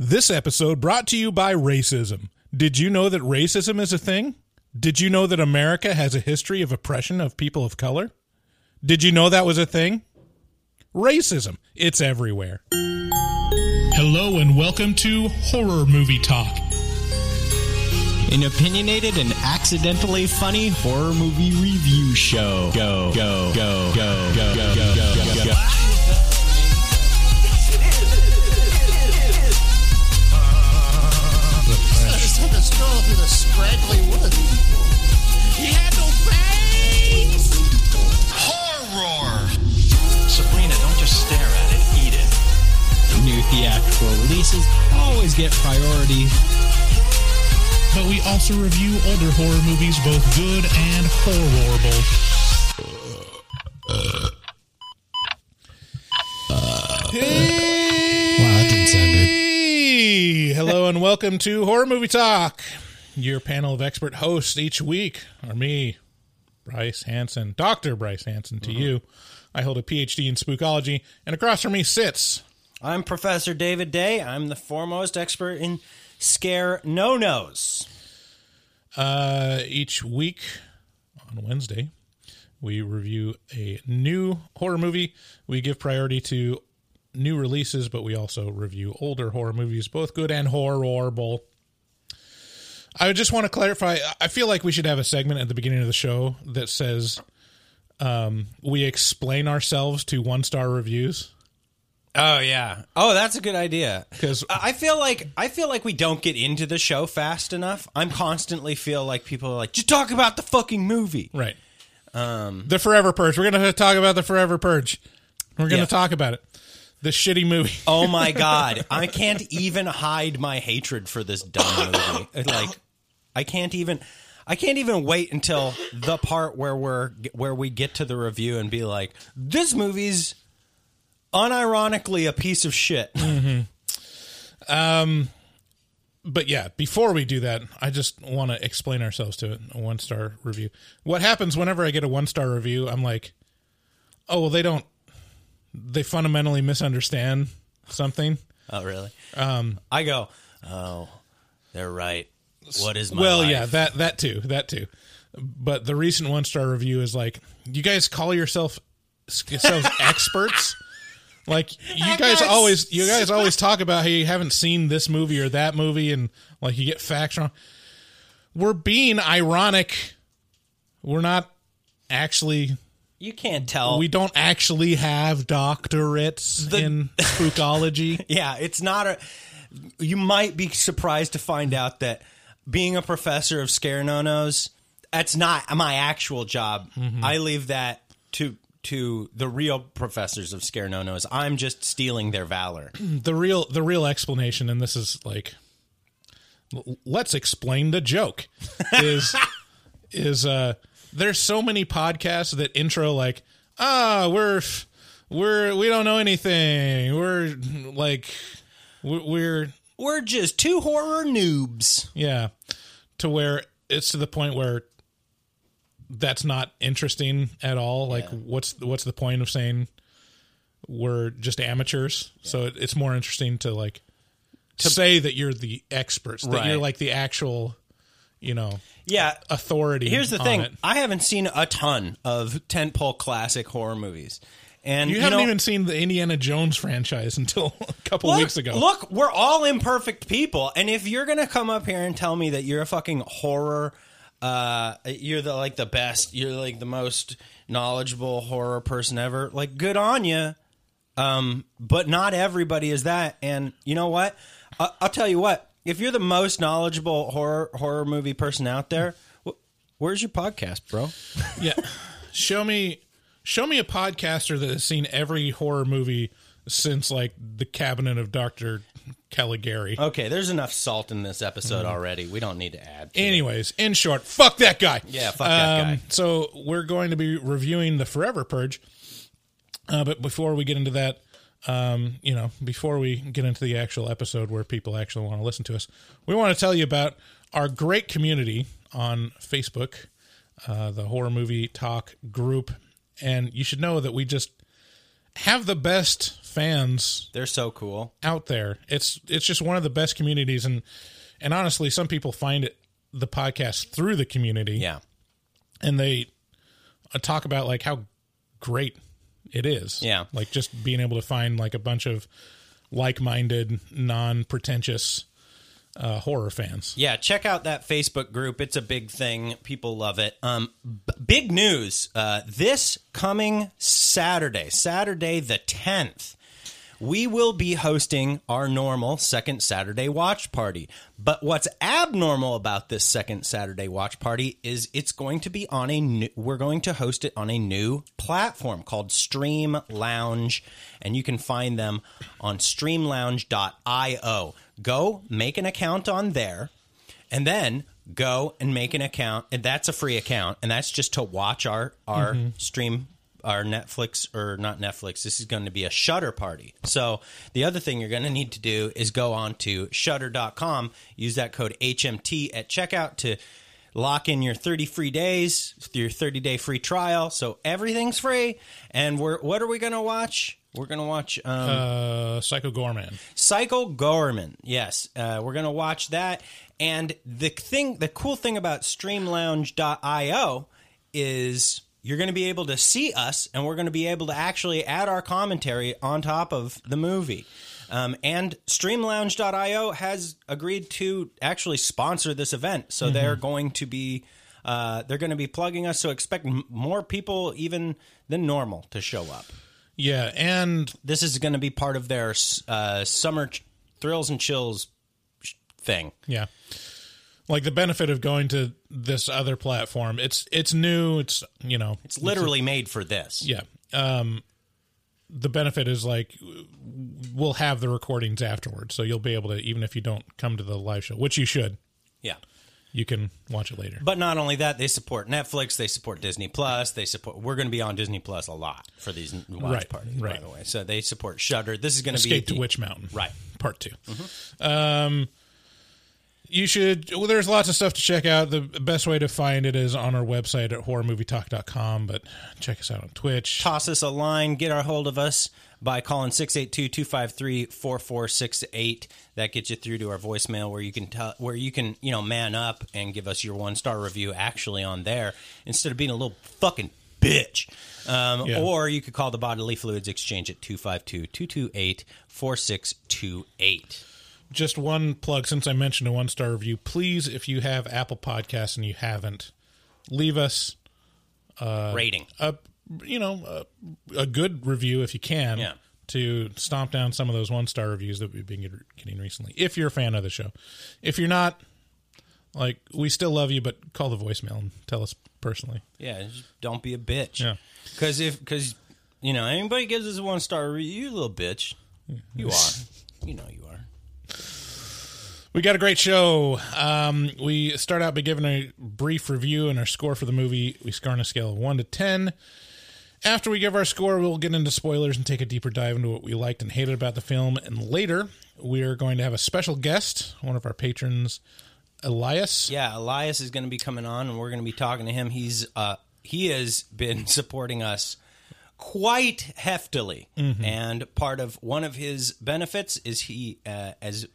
This episode brought to you by racism. Did you know that racism is a thing? Did you know that America has a history of oppression of people of color? Did you know that was a thing? Racism. It's everywhere. Hello and welcome to Horror Movie Talk. An opinionated and accidentally funny horror movie review show. Go, go, go, go, go, go, go, theatrical releases always get priority. But we also review older horror movies, both good and horrible. Wow, that didn't sound good. Hey, hello and welcome to Horror Movie Talk. Your panel of expert hosts each week are me, Bryce Hanson, Dr. Bryce Hanson to mm-hmm. you. I hold a PhD in spookology, and across from me sits I'm Professor David Day. I'm the foremost expert in scare no nos. uh, each week on Wednesday. We review a new horror movie. We give priority to new releases, but we also review older horror movies, both good and horrible. I just want to clarify. I feel like we should have a segment at the beginning of the show that says um, we explain ourselves to one star reviews. Oh yeah. Oh, that's a good idea. Because I feel like I feel like we don't get into the show fast enough. I'm constantly feel like people are like, just talk about the fucking movie. Right. Um, the Forever Purge. We're going to talk about the Forever Purge. We're going to Yeah. talk about it. The shitty movie. Oh my god, I can't even hide my hatred for this dumb movie. Like, I can't even. I can't even wait until the part where we're where we get to the review and be like, "This movie's unironically a piece of shit." but yeah, before we do that, I just want to explain ourselves to it. A one star review. What happens whenever I get a one star review? I'm like, oh well, they don't. They fundamentally misunderstand something. Oh, really? Um, I go, "Oh, they're right. What is my well, life?" yeah, that that too, that too. But the recent one star review is like, you guys call yourself yourselves experts. Like you guys guy's always, you guys always talk about how you haven't seen this movie or that movie, and like you get facts wrong. We're being ironic. We're not actually. You can't tell. We don't actually have doctorates in spookology. yeah, it's not a. You might be surprised to find out that being a professor of scare no nos, that's not my actual job. Mm-hmm. I leave that to to the real professors of scare no nos. I'm just stealing their valor. the real the real explanation and this is like let's explain the joke is is uh there's so many podcasts that intro like ah we're we're we don't know anything we're like we're, we're We're just two horror noobs. yeah to where it's to the point where that's not interesting at all. Like what's what's the point of saying we're just amateurs? So it, it's more interesting to like to say that you're the experts that you're like the actual you know Yeah. authority Here's the thing: it. I haven't seen a ton of tentpole classic horror movies, and you, you, haven't know, even seen the indiana jones franchise until a couple look, weeks ago. Look, we're all imperfect people, and if you're gonna come up here and tell me that you're a fucking horror, uh, you're the like the best, you're like the most knowledgeable horror person ever. Like, good on you. Um, but not everybody is that, and you know what? I- I'll tell you what. If you're the most knowledgeable horror horror movie person out there, wh- where's your podcast, bro? yeah show me show me a podcaster that has seen every horror movie since like the cabinet of dr caligari Okay, there's enough salt in this episode already. We don't need to add. to it. Anyways, in short, fuck that guy. Yeah, fuck that guy. So we're going to be reviewing the Forever Purge. Uh, but before we get into that, um, you know, before we get into the actual episode where people actually want to listen to us, we want to tell you about our great community on Facebook, uh, the Horror Movie Talk group. And you should know that we just have the best fans They're so cool. out there. It's it's just one of the best communities, and and honestly, some people find it the podcast through the community, Yeah. and they uh, talk about like how great it is. Yeah. like just being able to find like a bunch of like-minded, non-pretentious uh, horror fans. Yeah, check out that Facebook group. It's a big thing. People love it. Um, b- big news. Uh, this coming Saturday, Saturday the 10th, we will be hosting our normal second Saturday watch party. But what's abnormal about this second Saturday watch party is it's going to be on a new, we're going to host it on a new platform called Stream Lounge and you can find them on streamlounge.io. Go make an account on there and then go and make an account and that's a free account and that's just to watch our our mm-hmm. stream our Netflix or not Netflix this is going to be a Shudder party. So the other thing you're going to need to do is go on to shudder.com use that code HMT at checkout to lock in your 30 free days your 30 day free trial. So everything's free and we're what are we going to watch we're going to watch um, Uh, Psycho Goreman. Psycho Goreman. Yes, uh, we're gonna watch that. And the thing, the cool thing about StreamLounge.io is you're going to be able to see us, and we're going to be able to actually add our commentary on top of the movie. Um, and StreamLounge.io has agreed to actually sponsor this event, so they're going to be. Uh, they're going to be plugging us, so expect m- more people even than normal to show up Yeah, and this is going to be part of their uh, summer ch- thrills and chills thing. Yeah. Like the benefit of going to this other platform, it's it's new, it's you know, It's literally made for this. yeah. Um the benefit is like we'll have the recordings afterwards, so you'll be able to even if you don't come to the live show, which you should, Yeah. You can watch it later. But not only that, they support Netflix, they support Disney Plus, they support. We're going to be on Disney Plus a lot for these watch Right, parties, by right. the way. So they support Shudder. This is going to be Escape to the- Witch Mountain. Right. Part 2 Um you should well there's lots of stuff to check out. The best way to find it is on our website at horrormovietalk.com, but check us out on Twitch. Toss us a line, get our hold of us by calling 682-253-4468. That gets you through to our voicemail where you can tell where you can, you know, man up and give us your one-star review actually on there instead of being a little fucking bitch. Um, Yeah. Or you could call the Bodily Fluids Exchange at 252-228-4628. just one plug since I mentioned a one star review. Please, if you have Apple Podcasts and you haven't, leave us Rating. a you know a, a good review if you can. Yeah. To stomp down some of those one star reviews that we've been get- getting recently. If you're a fan of the show, if you're not, like we still love you, but call the voicemail and tell us personally. Yeah, don't be a bitch. Yeah. Because if because you know anybody gives us a one star review, you little bitch. You are. You know you are. We got a great show. Um, we start out by giving a brief review and our score for the movie. We score on a scale of 1 to 10. After we give our score, we'll get into spoilers and take a deeper dive into what we liked and hated about the film. And later, we're going to have a special guest, one of our patrons, Elias. Yeah, Elias is going to be coming on, and we're going to be talking to him. He's uh he has been supporting us quite heftily, and part of one of his benefits is he uh, as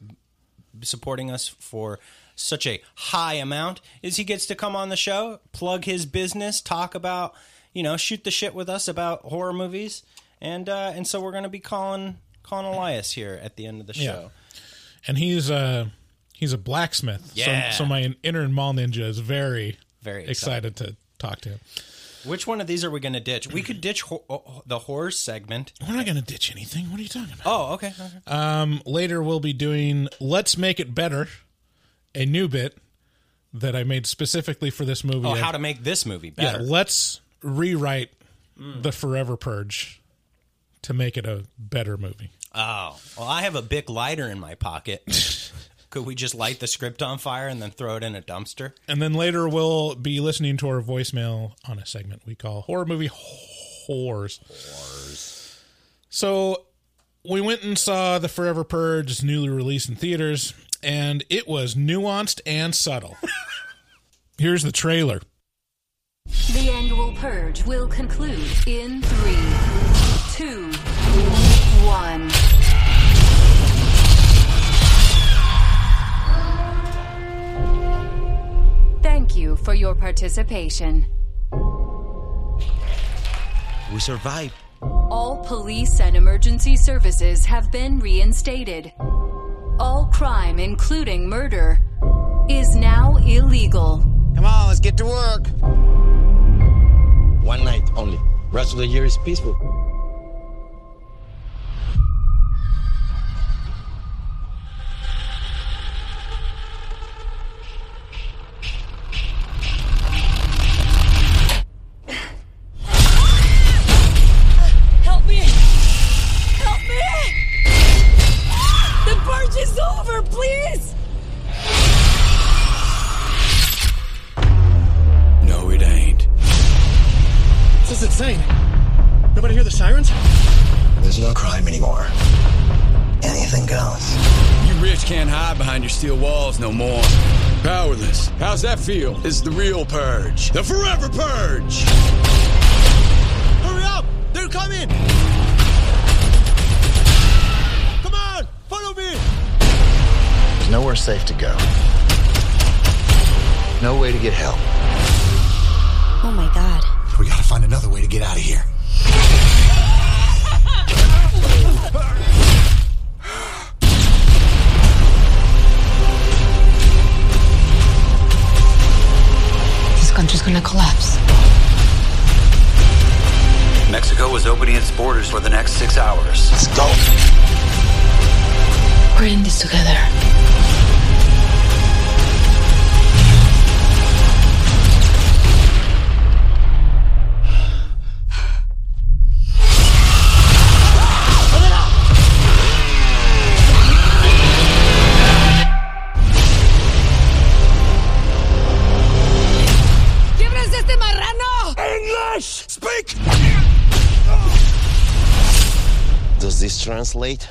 supporting us for such a high amount is he gets to come on the show, plug his business, talk about you know shoot the shit with us about horror movies, and uh, and so we're going to be calling calling Elias here at the end of the show. And he's uh, he's a blacksmith. Yeah. So, so my inner mall ninja is very, Very excited to talk to him. Which one of these are we going to ditch? We could ditch ho- the horror segment. We're not going to ditch anything. What are you talking about? Oh, okay. okay. Um, later we'll be doing Let's Make It Better, a new bit that I made specifically for this movie. Oh, how to make this movie better? yeah, better? let's rewrite the Forever Purge to make it a better movie. Oh, well, I have a big lighter in my pocket. Could we just light the script on fire and then throw it in a dumpster? And then later we'll be listening to our voicemail on a segment we call Horror Movie Whores. So we went and saw The Forever Purge, it's newly released in theaters, and it was nuanced and subtle. Here's the trailer. The annual purge will conclude in three, two, one. Thank you for your participation. We survived. All police and emergency services have been reinstated. All crime, including murder, is now illegal. Come on, let's get to work. One night only. Rest of the year is peaceful. How's that feel? It's the real purge. The forever purge. Hurry up! They're coming! Come on! Follow me! There's nowhere safe to go. No way to get help. Oh my god. We gotta find another way to get out of here. Gonna collapse. Mexico is opening its borders for the next six hours. Let's go. We're in this together. Translate?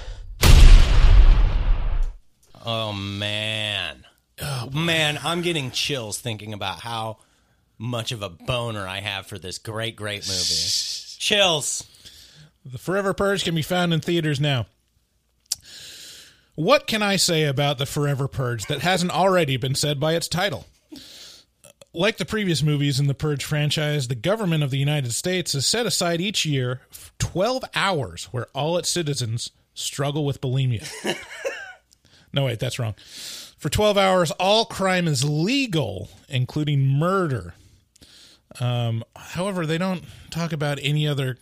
Oh man. Oh, man, I'm getting chills thinking about how much of a boner I have for this great, great movie. Chills. The Forever Purge can be found in theaters now. What can I say about The Forever Purge that hasn't already been said by its title? Like the previous movies in the Purge franchise, the government of the United States has set aside each year 12 hours where all its citizens struggle with bulimia. no, wait, that's wrong. For 12 hours, all crime is legal, including murder. Um, however, they don't talk about any other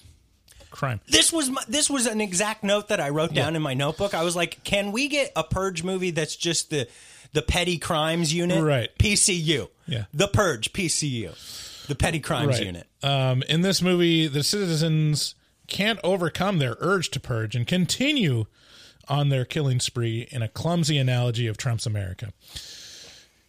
crime. This was my, this was an exact note that I wrote down in my notebook. I was like, "Can we get a Purge movie that's just the the petty crimes unit, Right. PCU, Yeah. the Purge, PCU, the petty crimes Right. unit." Um, in this movie, the citizens can't overcome their urge to purge and continue on their killing spree in a clumsy analogy of Trump's America.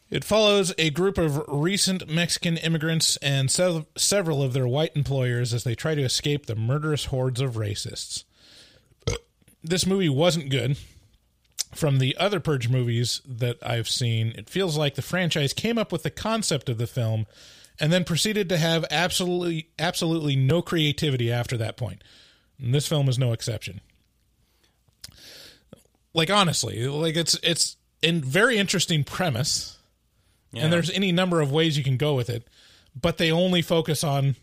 It follows a group of recent Mexican immigrants and sev- several of their white employers as they try to escape the murderous hordes of racists. This movie wasn't good. From the other Purge movies that I've seen, it feels like the franchise came up with the concept of the film and then proceeded to have absolutely absolutely no creativity after that point. And this film is no exception. Like honestly, like it's it's a very interesting premise, Yeah. and there's any number of ways you can go with it, but they only focus on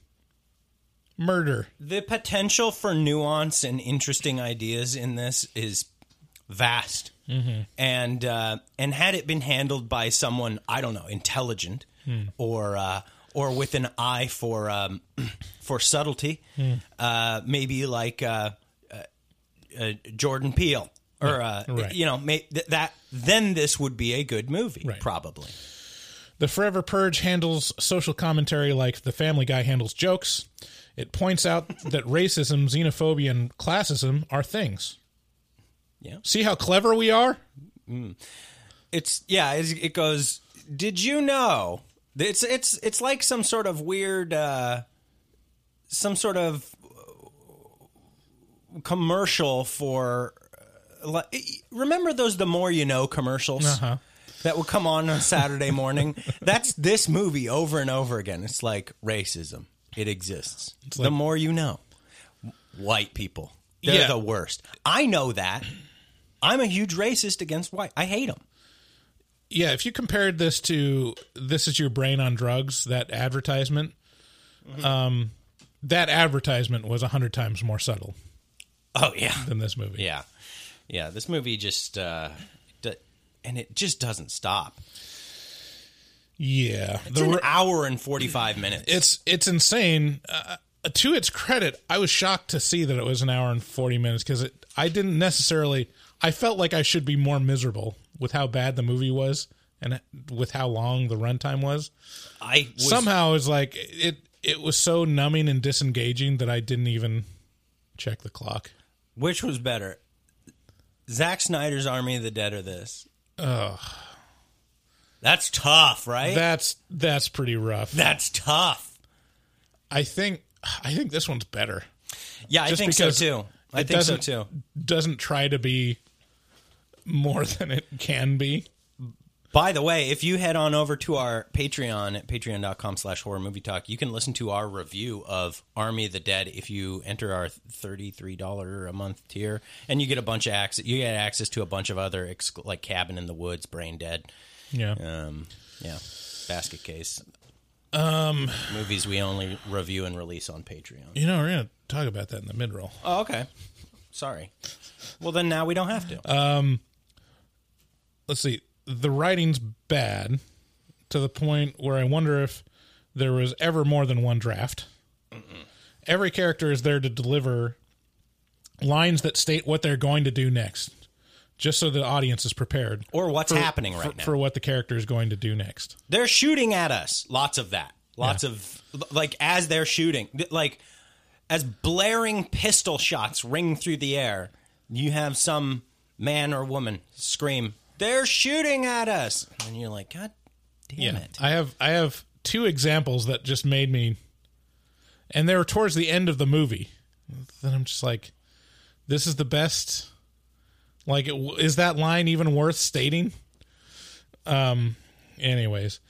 murder. The potential for nuance and interesting ideas in this is vast, Mhm. and uh, and had it been handled by someone I don't know, intelligent Hmm. or uh, or with an eye for um, for subtlety, Hmm. uh, maybe like uh, uh, uh, Jordan Peele or uh, Right. you know may, th- that then this would be a good movie probably. The Forever Purge handles social commentary like The Family Guy handles jokes. It points out that racism, xenophobia, and classism are things. Yeah. See how clever we are? It's yeah. It's, it goes. Did you know? It's it's it's like some sort of weird, uh, some sort of commercial for. uh, like- Remember those "the more you know" commercials Uh-huh. that would come on on Saturday morning? That's this movie over and over again. It's like racism. It exists. the more you know. white people. They're Yeah. the worst. I know that. I'm a huge racist against white. I hate them. Yeah, if you compared this to "This Is Your Brain on Drugs," that advertisement, um, that advertisement was a hundred times more subtle Oh yeah, than this movie. yeah, yeah. This movie just uh, d- and it just doesn't stop. yeah. It's The an hour and forty five minutes. it's it's insane. Uh, to its credit, I was shocked to see that it was an hour and forty minutes because I didn't necessarily. I felt like I should be more miserable with how bad the movie was and with how long the runtime was. I was, Somehow, it's like it. It was so numbing and disengaging that I didn't even check the clock. which was better, Zack Snyder's Army of the Dead or this? Ugh. That's tough, right? That's that's pretty rough. That's tough. I think I think this one's better. Yeah, I Just think so too. I think so too. Doesn't try to be more than it can be. By the way, if you head on over to our Patreon at patreon.com slash horror movie talk, you can listen to our review of Army of the Dead if you enter our $33 a month tier. And you get a bunch of access. You get access to a bunch of other, ex- like Cabin in the Woods, Brain Dead. Yeah. Um, yeah. Basket Case. Um, Movies we only review and release on Patreon. you know, we're gonna talk about that in the mid roll. Oh, okay. Sorry. Well, then now we don't have to. Um, let's see. The writing's bad to the point where I wonder if there was ever more than one draft. Mm-hmm. Every character is there to deliver lines that state what they're going to do next, just so the audience is prepared. Or what's for- happening right for, now. for what the character is going to do next. they're shooting at us. Lots of that. Lots of like as they're shooting, like as blaring pistol shots ring through the air, you have some man or woman scream, "They're shooting at us!" And you're like, "God damn it!" I have I have two examples that just made me, and they were towards the end of the movie. Then I'm just like, this is the best. Like, it, is that line even worth stating? Um. Anyways,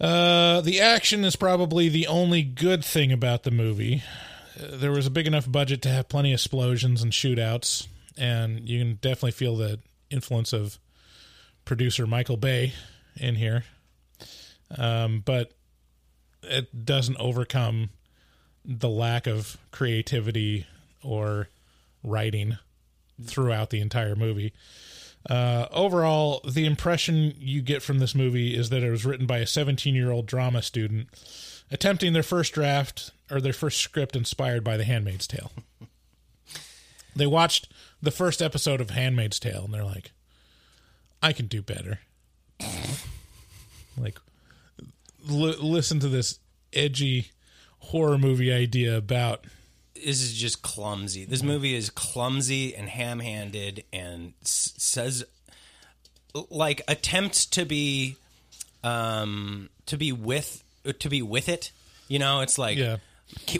uh, the action is probably the only good thing about the movie. Uh, There was a big enough budget to have plenty of explosions and shootouts, and you can definitely feel the influence of producer Michael Bay in here. Um, but it doesn't overcome the lack of creativity or writing throughout the entire movie. Uh, overall, the impression you get from this movie is that it was written by a 17 year old drama student attempting their first draft or their first script inspired by The Handmaid's Tale. they watched the first episode of Handmaid's Tale and they're like, I can do better. like, l- listen to this edgy horror movie idea about this is just clumsy. This movie is clumsy and ham-handed and s- says like attempts to be um to be with to be with it. You know, it's like Yeah.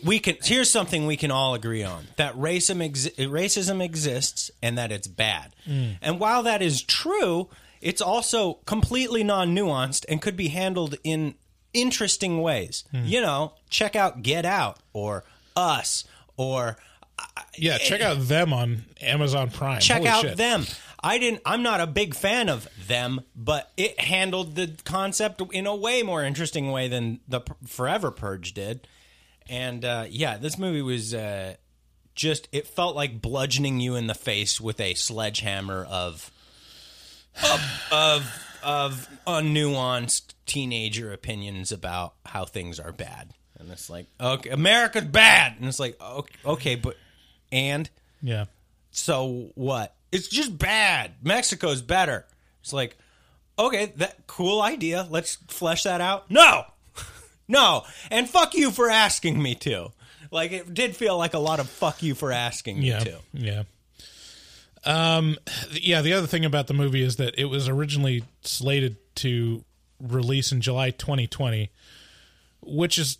We can here's something we can all agree on. That racism racism exists and that it's bad. Mm. And while that is true, it's also completely non-nuanced and could be handled in interesting ways. Hmm. You know, check out Get Out or Us or yeah. Check out them on Amazon Prime. check Holy out shit. them. I didn't I'm not a big fan of them, but it handled the concept in a way more interesting way than the P- Forever Purge did. And uh, yeah, this movie was uh, just it felt like bludgeoning you in the face with a sledgehammer of of of, of unnuanced teenager opinions about how things are bad. And it's like, okay, America's bad. And it's like, okay, okay but and Yeah. so what? It's just bad. Mexico's better. It's like, okay, that cool idea. Let's flesh that out. No, no, and fuck you for asking me to. Like it did feel like a lot of fuck you for asking me Yeah. to. Yeah. Um, yeah, the other thing about the movie is that it was originally slated to release in July 2020, which is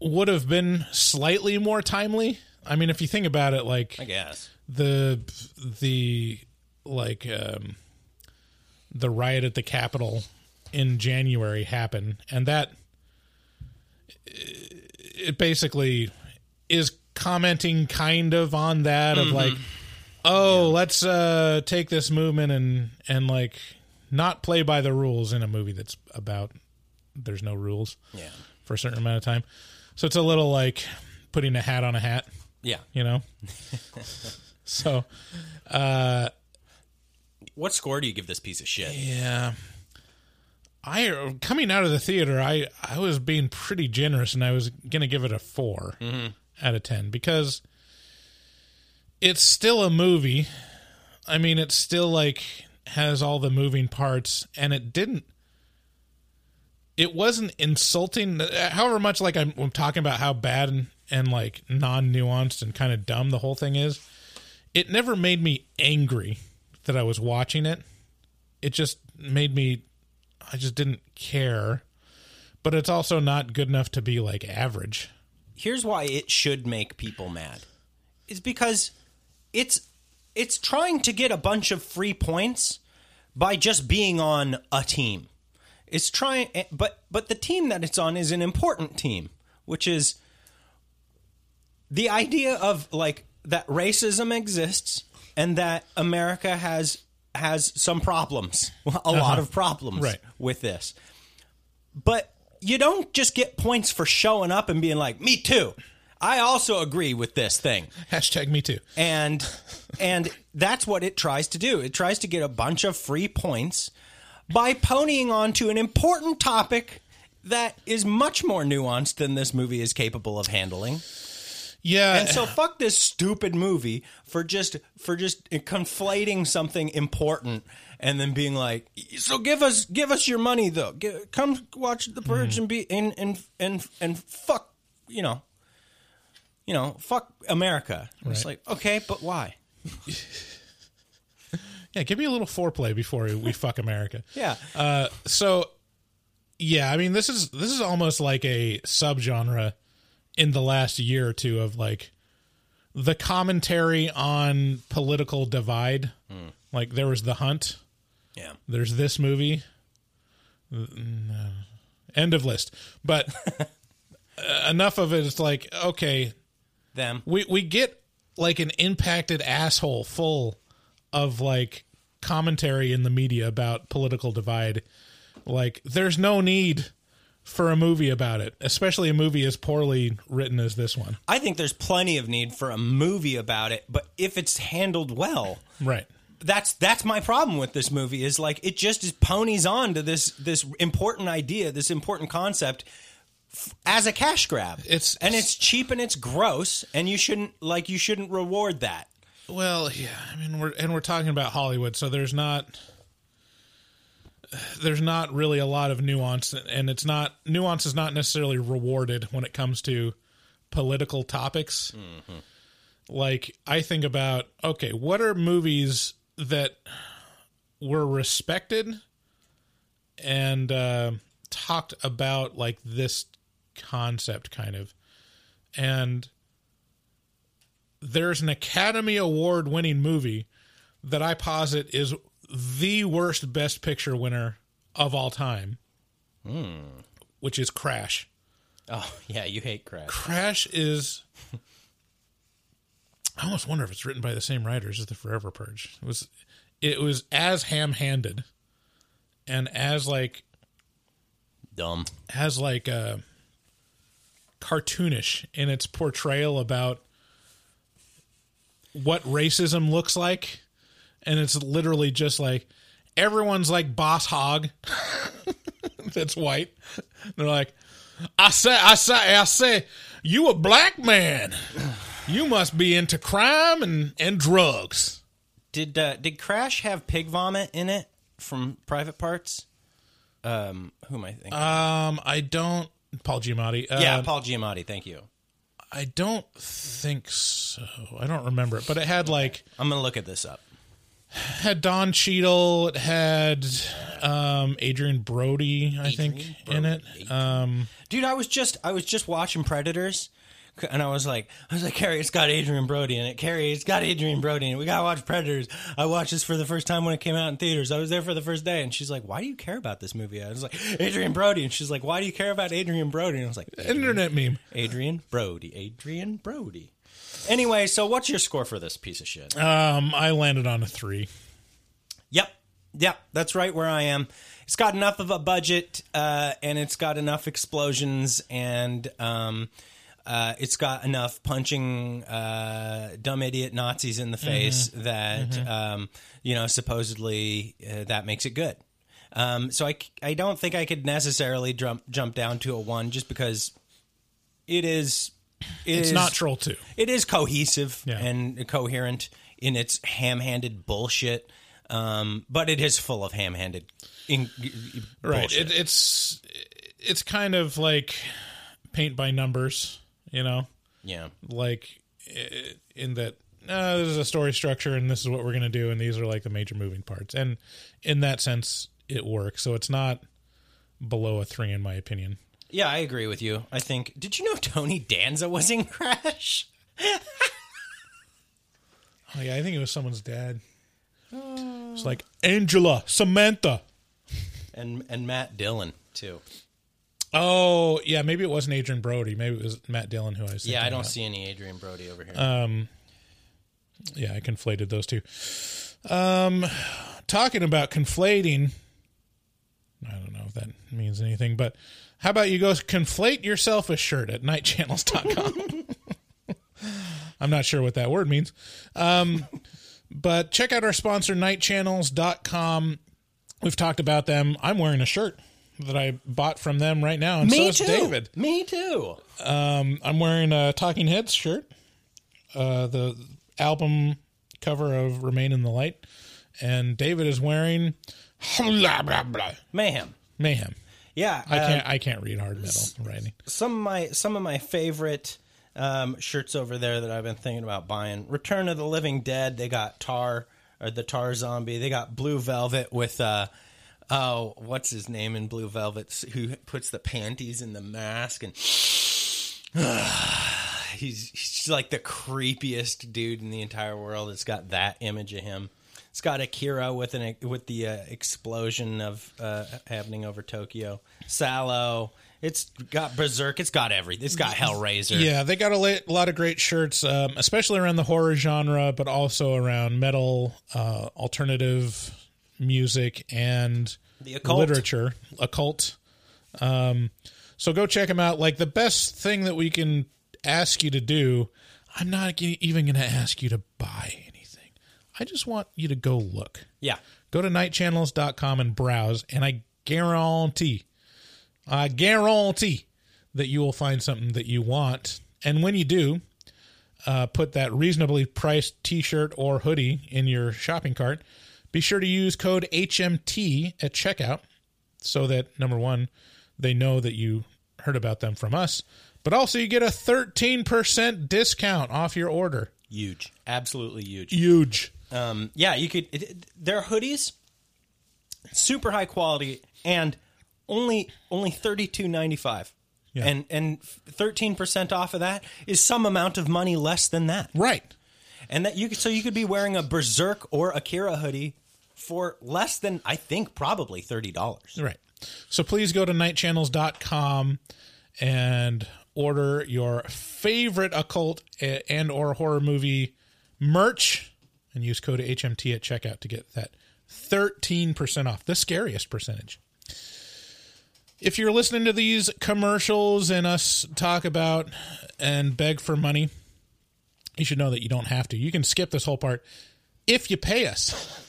would have been slightly more timely. I mean, if you think about it, like I guess. the the like um, the riot at the Capitol in January happen, and that it basically is commenting kind of on that of like, oh, let's uh, take this movement and and like not play by the rules in a movie that's about there's no rules Yeah. for a certain amount of time. So it's a little like putting a hat on a hat, Yeah. you know. so uh, What score do you give this piece of shit? Yeah. I coming out of the theater, I I was being pretty generous, and I was gonna give it a 4 mm-hmm. out of ten because it's still a movie. I mean, it's still like has all the moving parts, and it didn't. It wasn't insulting. However much like I'm, I'm talking about how bad and, and like non nuanced and kind of dumb the whole thing is, it never made me angry that I was watching it. It just made me I just didn't care. But it's also not good enough to be like average. Here's why it should make people mad. Is because it's it's trying to get a bunch of free points by just being on a team. It's trying but but the team that it's on is an important team, which is the idea of like that racism exists and that America has has some problems, a uh-huh. lot of problems Right. with this. But you don't just get points for showing up and being like, "Me too." I also agree with this thing. Hashtag me too. And and that's what it tries to do. It tries to get a bunch of free points by ponying on to an important topic that is much more nuanced than this movie is capable of handling. Yeah. And so fuck this stupid movie for just for just conflating something important and then being like, so give us give us your money though. Give, come watch The Purge and be and and and and fuck, you know, you know, fuck America. And It's like okay, but why? yeah, give me a little foreplay before we fuck America. Yeah, Uh, so yeah, I mean this is this is almost like a subgenre in the last year or two of like the commentary on political divide. Like there was The Hunt, yeah. there's this movie. Mm, uh, End of list. But uh, enough of it. it is like okay, Them. we we get like an impacted asshole full of like commentary in the media about political divide like there's no need for a movie about it especially a movie as poorly written as this one I think there's plenty of need for a movie about it, but if it's handled well, right that's that's my problem with this movie is like it just is ponies on to this this important idea, this important concept f- as a cash grab. It's- and it's cheap and it's gross, and you shouldn't like you shouldn't reward that. well yeah i mean we're and we're talking about hollywood so there's not there's not really a lot of nuance and it's not nuance is not necessarily rewarded when it comes to political topics. Like i think about okay what are movies that were respected and uh, talked about like this concept kind of? And there's an academy award winning movie that i posit is the worst best picture winner of all time which is crash Oh yeah, you hate Crash. Crash is. I almost wonder if it's written by the same writers as the Forever Purge. It was, it was as ham-handed, and as like Dumb. as like uh, cartoonish in its portrayal about what racism looks like, and it's literally just like everyone's like Boss Hogg, that's white. They're like, I say, I say, I say, you a black man. You must be into crime and, and drugs. Did uh, did Crash have pig vomit in it from Private Parts? Um, who am I thinking? Um, I don't. Paul Giamatti. Uh, yeah, Paul Giamatti. Thank you. I don't think so. I don't remember it, but it had like I'm gonna look at this up. Had Don Cheadle. It had um, Adrien Brody, I think, in it. Um, Dude, I was just I was just watching Predators And I was like, I was like, Carrie, it's got Adrien Brody in it. Carrie, it's got Adrien Brody in it. We gotta watch Predators. I watched this for the first time when it came out in theaters. I was there for the first day, and she's like, "Why do you care about this movie?" I was like, "Adrien Brody," and she's like, "Why do you care about Adrien Brody?" And I was like, Internet meme. Adrien Brody, Adrien Brody. Anyway, so what's your score for this piece of shit? Um, I landed on a three. Yep. Yep. That's right where I am. It's got enough of a budget, uh, and it's got enough explosions, and um, uh, it's got enough punching uh, dumb idiot Nazis in the face that Um, you know supposedly uh, that makes it good. Um, so I don't think I could necessarily jump jump down to a one just because it is. It It's is- not Troll Two. it is cohesive Yeah. and coherent in its ham-handed bullshit, um, but it is full of ham-handed in, Right. It, it's it's kind of like paint by numbers. You know, yeah, like in that uh, this is a story structure and this is what we're going to do and these are like the major moving parts and in that sense it works so it's not below a three in my opinion yeah, I agree with you. I think. Did you know Tony Danza was in Crash? oh yeah i think it was someone's dad it's like angela samantha And and Matt Dillon too. oh yeah maybe it wasn't adrien brody maybe it was matt dillon who i was Yeah, I don't about. see any Adrien Brody over here. um yeah i conflated those two um talking about conflating i don't know if that means anything but how about you go conflate yourself a shirt at nightchannels.com i'm not sure what that word means um but check out our sponsor nightchannels.com we've talked about them i'm wearing a shirt that i bought from them right now and so is too. david Me too. um, I'm wearing a Talking Heads shirt, uh, the album cover of Remain in the Light, and David is wearing blah, blah, blah, Mayhem. Mayhem. Yeah, I uh, can't. I can't read hard metal writing. some of my some of my favorite um, shirts over there that I've been thinking about buying. Return of the Living Dead. They got Tar or the Tar Zombie. They got Blue Velvet with uh oh what's his name in Blue Velvet who puts the panties in the mask and he's he's like the creepiest dude in the entire world. It's got that image of him. It's got Akira with an with the uh, explosion of uh, happening over Tokyo. Sallow. It's got Berserk. It's got everything. It's got Hellraiser. Yeah, they got a lot of great shirts, um, especially around the horror genre, but also around metal, uh, alternative music, and The occult. literature, occult. Um, so go check them out. Like the best thing that we can ask you to do, I'm not g- even going to ask you to buy. I just want you to go look. Yeah. Go to nightchannels.com and browse, and I guarantee, I guarantee that you will find something that you want. And when you do, uh, put that reasonably priced t shirt or hoodie in your shopping cart. Be sure to use code HMT at checkout so that, number one, they know that you heard about them from us, but also you get a 13% discount off your order. Huge. Absolutely huge. Huge. Um, yeah, you could. It, it- their hoodies, super high quality, and only only thirty two ninety five. Yeah. And and thirteen percent off of that is some amount of money less than that. Right. And that you could so you could be wearing a Berserk or Akira hoodie for less than I think probably thirty dollars. Right. So please go to nightchannels.com and order your favorite occult and or horror movie merch and use code HMT at checkout to get that 13% off, the scariest percentage. If you're listening to these commercials and us talk about and beg for money, you should know that you don't have to. You can skip this whole part if you pay us.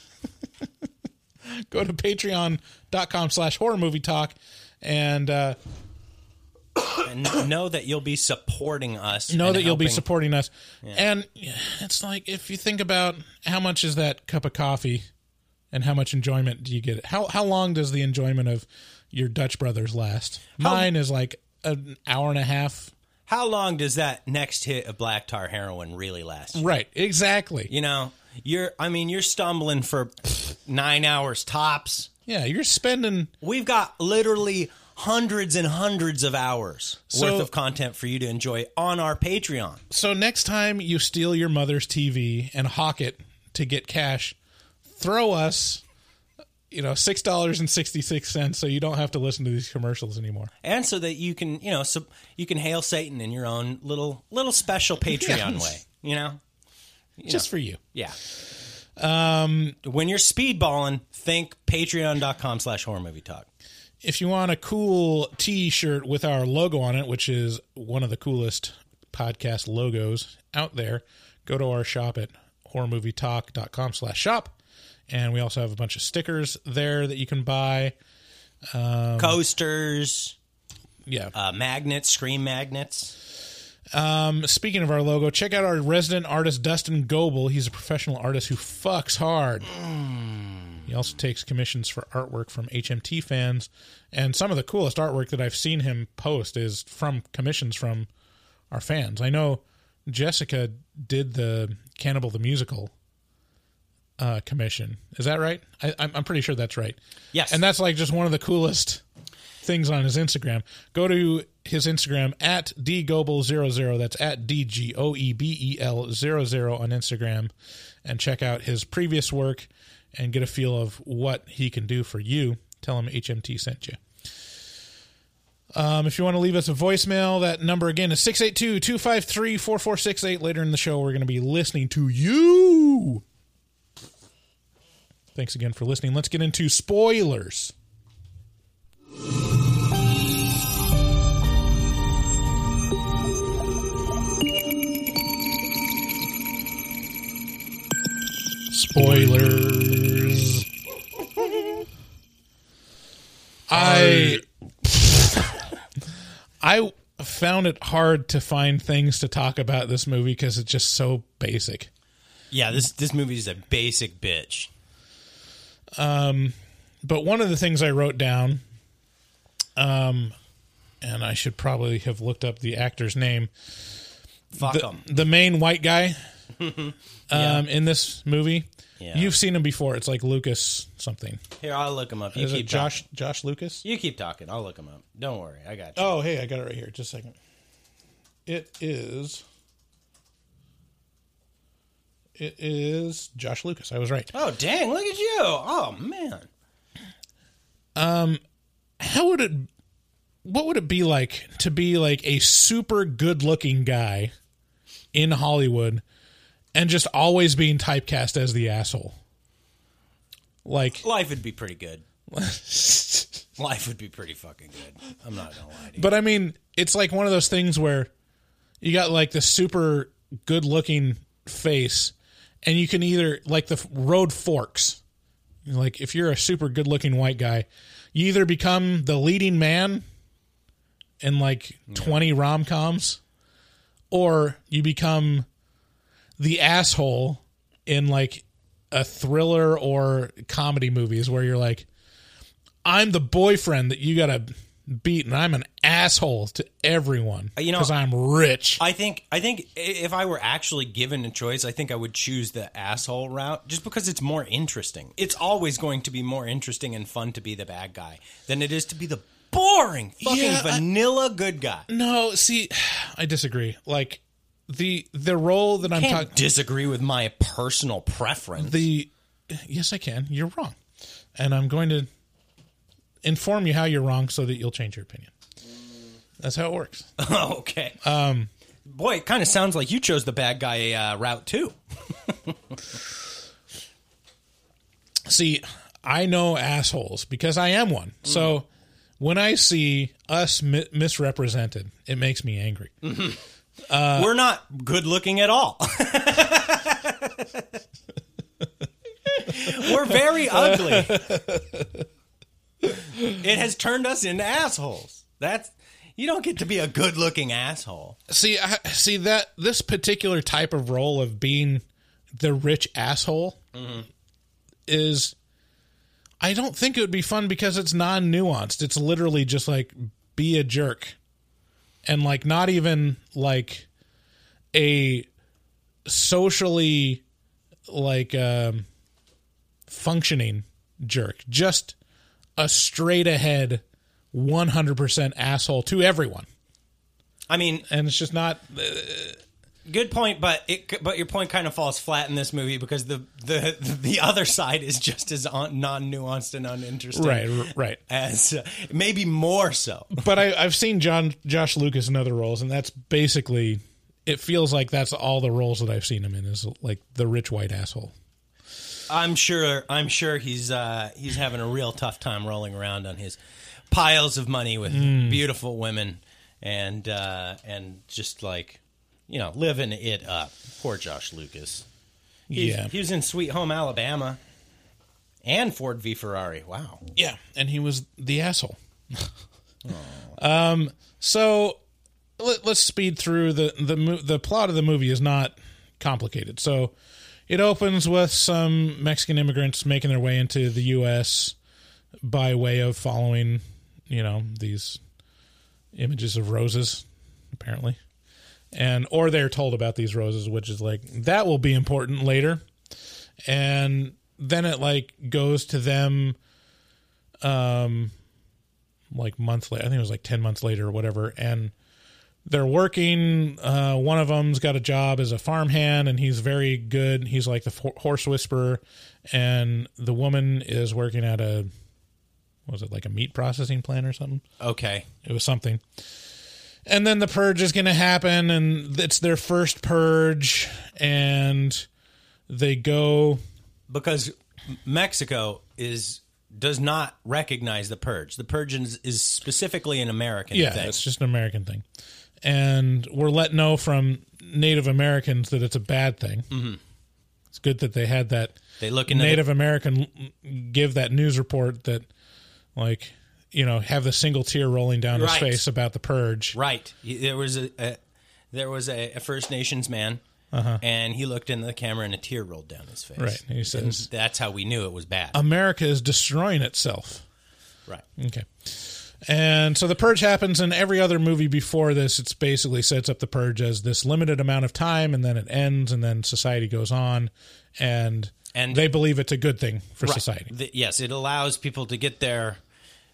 Go to patreon.com slash horror movie talk and uh, and know that you'll be supporting us. know that you'll be supporting us. And it's like if you think about how much is that cup of coffee and how much enjoyment do you get? How how long does the enjoyment of your Dutch brothers last? Mine is like an hour and a half. How long does that next hit of black tar heroin really last? Right, exactly. You know, you're. I mean, you're stumbling for nine hours tops. Yeah, you're spending. We've got literally hundreds and hundreds of hours So- worth of content for you to enjoy on our Patreon. So next time you steal your mother's TV and hawk it to get cash, throw us, you know, six dollars and sixty six cents, so you don't have to listen to these commercials anymore. and so that you can you know so you can hail Satan in your own little little special Patreon way. You know, Just for you. yeah. Um, when you're speedballing, think patreon.com slash horror movie talk. If you want a cool T-shirt with our logo on it, which is one of the coolest podcast logos out there, go to our shop at horrormovietalk.com slash shop. And we also have a bunch of stickers there that you can buy. Coasters, Yeah. uh, magnets, screen magnets. Um, speaking of our logo, check out our resident artist Dustin Goebel. He's a professional artist who fucks hard. He also takes commissions for artwork from HMT fans, and some of the coolest artwork that I've seen him post is from commissions from our fans. I know Jessica did the Cannibal the Musical uh, commission. Is that right? I, I'm I'm pretty sure that's right. Yes. and that's like just one of the coolest things on his Instagram. Go to his Instagram at dgoebel00. That's at D G O E B E L 00 on Instagram and check out his previous work and get a feel of what he can do for you. Tell him HMT sent you. Um, if you want to leave us a voicemail, that number again is 682 253 4468. Later in the show, we're going to be listening to you. Thanks again for listening. Let's get into spoilers. Spoilers. I I found it hard to find things to talk about this movie because it's just so basic. Yeah, this this movie is a basic bitch. Um, but one of the things I wrote down, um, and I should probably have looked up the actor's name. Fuck The, them. the main white guy um, in this movie. Yeah. You've seen him before. It's like Lucas something. Here, I'll look him up. You Is keep it Josh Josh Lucas? You keep talking. I'll look him up. Don't worry, I got you. Oh, hey, I got it right here. Just a second. It is. It is Josh Lucas. I was right. Oh, dang! Look at you. Oh man. Um, how would it? What would it be like to be like a super good-looking guy in Hollywood, and just always being typecast as the asshole? Like, Life would be pretty good. Life would be pretty fucking good. I'm not gonna lie to you. But I mean, it's like one of those things where you got like the super good looking face, and you can either like the road forks. Like if you're a super good looking white guy, you either become the leading man in like 20 rom coms, or you become the asshole in like a thriller or comedy movies where you're like, I'm the boyfriend that you gotta beat, and I'm an asshole to everyone Uh, You know- because I'm rich. I think I think if I were actually given a choice, I think I would choose the asshole route just because it's more interesting. It's always going to be more interesting and fun to be the bad guy than it is to be the boring fucking Yeah, I- vanilla good guy. no, see, I disagree. Like the the role that I'm talking disagree with my personal preference. the yes, I can. You're wrong, and I'm going to inform you how you're wrong so that you'll change your opinion. That's how it works. okay. Um, boy, it kind of sounds like you chose the bad guy uh, route too. See, I know assholes because I am one. So when I see us mi- misrepresented, it makes me angry. Uh, We're not good looking at all. We're very ugly. it has turned us into assholes. That's you don't get to be a good looking asshole. See, I, see that this particular type of role of being the rich asshole mm-hmm. is. I don't think it would be fun because it's non nuanced. It's literally just like be a jerk, and like not even like a socially like um, functioning jerk. Just a straight ahead 100% asshole to everyone. I mean, And it's just not good point, but it but your point kind of falls flat in this movie because the the the other side is just as non nuanced and uninteresting, right, right. As uh, maybe more so. But I, I've seen John Josh Lucas in other roles, and that's basically it. Feels like that's all the roles that I've seen him in is like the rich white asshole. I'm sure. I'm sure he's uh, he's having a real tough time rolling around on his piles of money with Mm. beautiful women and uh, and just like you know living it up. Poor Josh Lucas. He's- Yeah. he was in Sweet Home Alabama and Ford v Ferrari. Wow. Yeah, and he was the asshole. um, so let, let's speed through the the the plot of the movie is not complicated. So it opens with some Mexican immigrants making their way into the U.S. by way of following, you know, these images of roses, apparently, and or they're told about these roses, which is like that will be important later, and then it like goes to them um like months later i think it was like 10 months later or whatever. And they're working uh one of them's got a job as a farmhand and he's very good. He's like the f- horse whisperer. And the woman is working at a what was it like a meat processing plant or something? Okay. it was something and then the purge is going to happen and it's their first purge and they go because Mexico is does not recognize the purge. The purge is, is specifically an American yeah, thing. it's just an American thing, and we're let know from Native Americans that it's a bad thing. Mm-hmm. It's good that they had that. They look Native American give that news report that, like, you know, have the single tear rolling down his face about the purge. Right. There was a, a there was a, a First Nations man, Uh-huh. and he looked in the camera, and a tear rolled down his face. Right. He And says- that's how we knew it was bad. America is destroying itself. right. Okay. And so the purge happens in every other movie before this. It's basically sets up the purge as this limited amount of time, and then it ends, and then society goes on, and And- they believe it's a good thing for Right. society. The- yes, it allows people to get their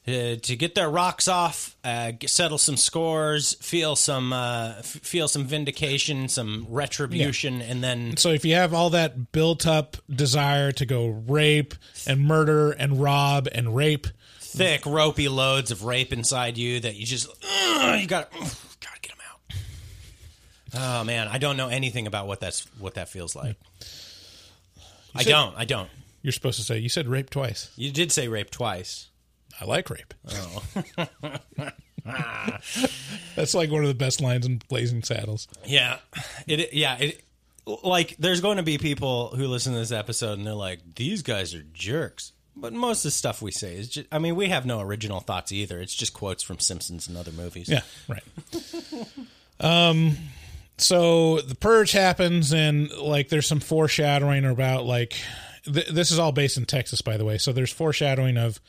uh, to get their rocks off, uh, get, settle some scores, feel some uh, f- feel some vindication, some retribution, and then So if you have all that built up desire to go rape and murder and rob and rape, thick ropey loads of rape inside you that you just you got gotta get them out. Oh man, I don't know anything about what that's what that feels like. I don't. I don't. you're supposed to say you said rape twice. You did say rape twice. I like rape. That's like one of the best lines in Blazing Saddles. Yeah, it. Yeah, it. Like, there's going to be people who listen to this episode and they're like, "These guys are jerks." But most of the stuff we say is just. I mean, we have no original thoughts either. It's just quotes from Simpsons and other movies. Yeah, right. um, so the purge happens, and like there's some foreshadowing about like th- this is all based in Texas, by the way. So there's foreshadowing of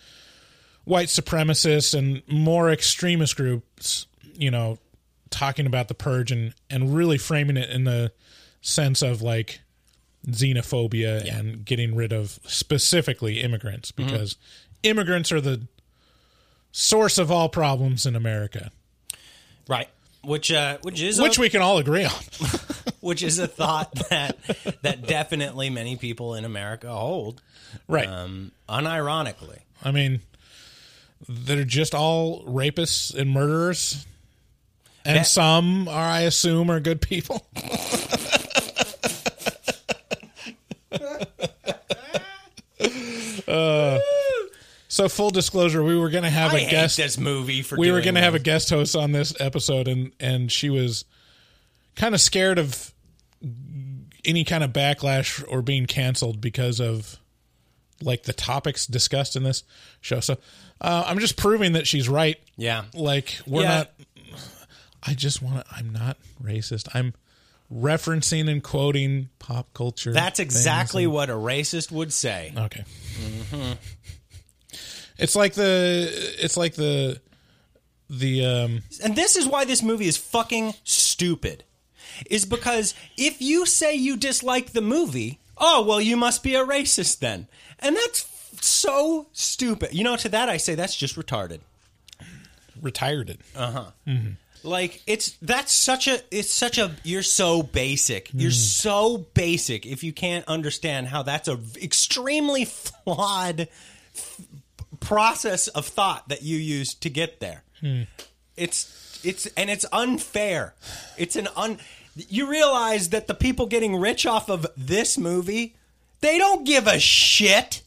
white supremacists and more extremist groups, you know, talking about the purge and and really framing it in the sense of like xenophobia and getting rid of specifically immigrants because immigrants are the source of all problems in America. Right. Which, uh, which is which a, we can all agree on. which is a thought that that definitely many people in America hold, right. um, unironically. I mean, they're just all rapists and murderers. And That- some are, I assume, are good people. Uh, so, full disclosure, we were going to have I a guest. this movie for. we were going to have a guest host on this episode, and and she was kind of scared of any kind of backlash or being canceled because of like the topics discussed in this show. So uh, I'm just proving that she's right. Yeah. Like we're Yeah. not. I just want to. I'm not racist. I'm referencing and quoting pop culture. That's exactly and- what a racist would say. Okay. It's like the. It's like the. The um. And this is why this movie is fucking stupid. Is because if you say you dislike the movie, oh, well, you must be a racist then. And that's so stupid. You know, to that I say that's just retarded. retired it. Uh huh. Mm-hmm. Like it's that's such a it's such a you're so basic. You're Mm. so basic if you can't understand how that's a extremely flawed f- process of thought that you use to get there. Hmm. It's it's and it's unfair. It's an un you realize that the people getting rich off of this movie, they don't give a shit.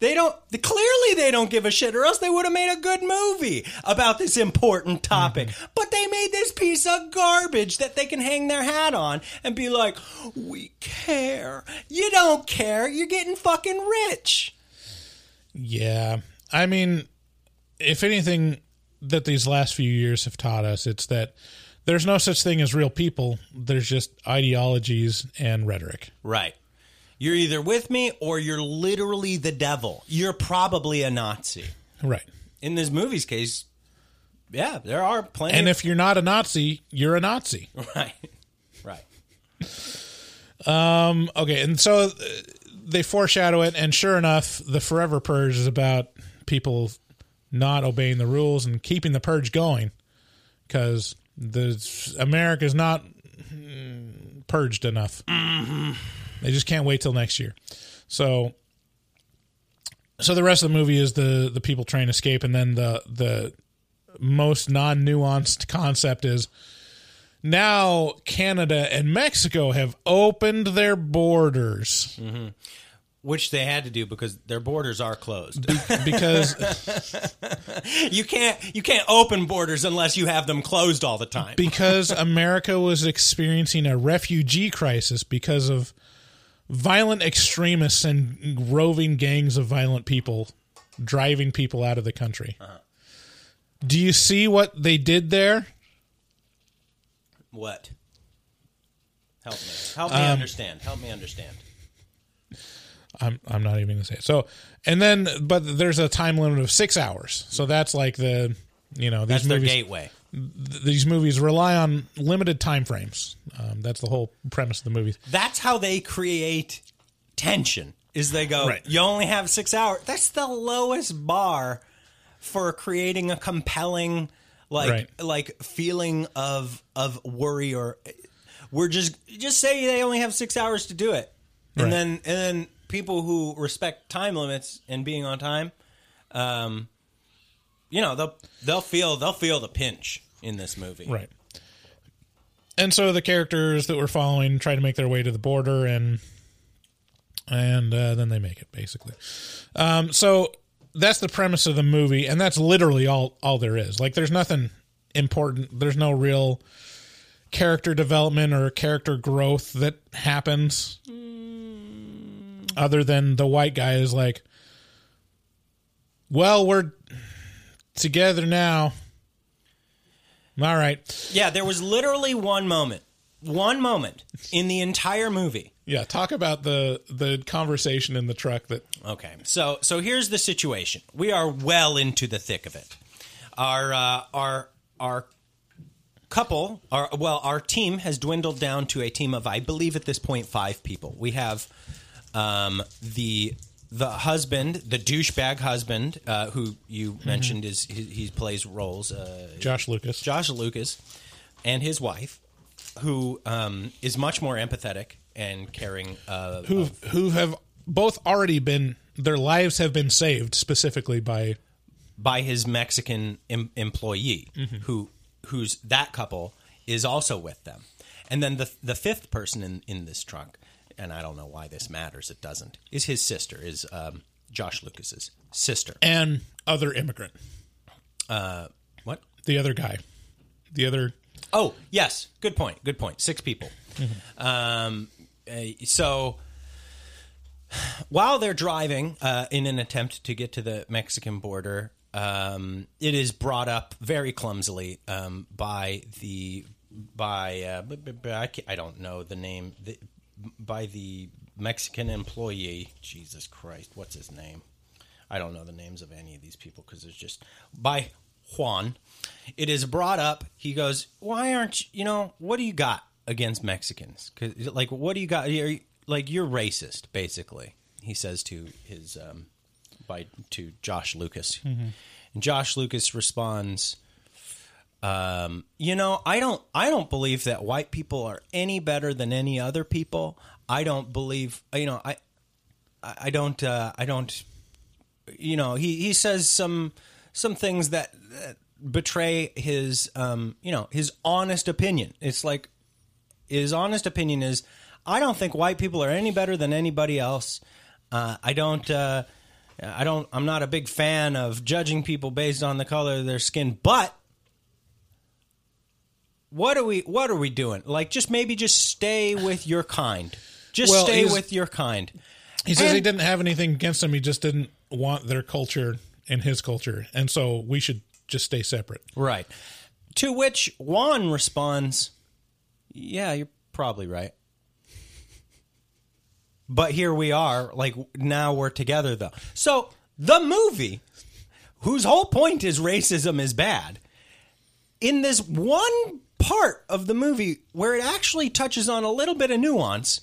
They don't clearly they don't give a shit or else they would have made a good movie about this important topic. Mm-hmm. But they made this piece of garbage that they can hang their hat on and be like, "We care." You don't care. You're getting fucking rich. Yeah. I mean, if anything that these last few years have taught us, it's that there's no such thing as real people. There's just ideologies and rhetoric. Right. You're either with me or you're literally the devil. You're probably a Nazi. Right. In this movie's case, yeah, there are plenty. And if you're not a Nazi, you're a Nazi. right, right, Um, okay, and so uh, they foreshadow it, and sure enough, the Forever Purge is about people not obeying the rules and keeping the purge going because the America's not mm, purged enough. They just can't wait till next year. So, so the rest of the movie is the the people trying to escape, and then the the most non nuanced concept is now Canada and Mexico have opened their borders hmm which they had to do because their borders are closed. because you can't you can't open borders unless you have them closed all the time. because America was experiencing a refugee crisis because of violent extremists and roving gangs of violent people driving people out of the country. Do you see what they did there? What? Help me. Help me Um, understand. Help me understand. I'm I'm not even gonna say it. So and then but there's a time limit of six hours. So that's like the you know these That's their gateway. Th- these movies rely on limited time frames. Um, that's the whole premise of the movies. That's how they create tension. Is they go, Right. you only have six hours. That's the lowest bar for creating a compelling, like, Right. like feeling of of worry or we're just just say they only have six hours to do it, and Right. then and then people who respect time limits and being on time, um, you know they'll they'll feel they'll feel the pinch in this movie, Right. And so the characters that we're following try to make their way to the border and and uh, then they make it basically. Um, so that's the premise of the movie and that's literally all all there is. Like there's nothing important. There's no real character development or character growth that happens other than the white guy is like well, we're together now. All right. Yeah, there was literally one moment, one moment in the entire movie. Yeah, talk about the the conversation in the truck that Okay, so so here's the situation. We are well into the thick of it. Our uh, our our couple, our well, our team has dwindled down to a team of, I believe, at this point, five people. We have um, the the husband, the douchebag husband, uh, who you mentioned is he, he plays roles. Uh, Josh Lucas, Josh Lucas, and his wife, who um, is much more empathetic and caring. Uh, who of- who have both already been their lives have been saved specifically by by his Mexican em- employee, Mhm. who who's that couple is also with them, and then the the fifth person in in this trunk, and I don't know why this matters. It doesn't. Is his sister? Is um, Josh Lucas's sister? and other immigrant. Uh, what? The other guy. The other Oh, yes. Good point. Good point. Six people. Um, uh, so while they're driving uh, in an attempt to get to the Mexican border, um, it is brought up very clumsily um, by the by uh, I, I don't know the name the, by the Mexican employee. Jesus Christ, what's his name? I don't know the names of any of these people because it's just by Juan. It is brought up. He goes, "Why aren't you? You know, what do you got against Mexicans? Cause, like, what do you got? You're, like, you're racist, basically." He says to his um, by to Josh Lucas, Mhm. and Josh Lucas responds, Um, you know, I don't I don't believe that white people are any better than any other people. I don't believe you know I I don't uh, I don't you know he he says some some things that, that betray his um you know his honest opinion. It's like his honest opinion is I don't think white people are any better than anybody else. Uh, I don't. Uh, I don't. I'm not a big fan of judging people based on the color of their skin. But what are we? What are we doing? Like, just maybe just stay with your kind. Just Well, stay with your kind. He says he didn't have anything against them. He just didn't want their culture and his culture, and so we should just stay separate. Right. To which Juan responds, "Yeah, you're probably right." But here we are, like now we're together though. So the movie, whose whole point is racism is bad, in this one part of the movie where it actually touches on a little bit of nuance,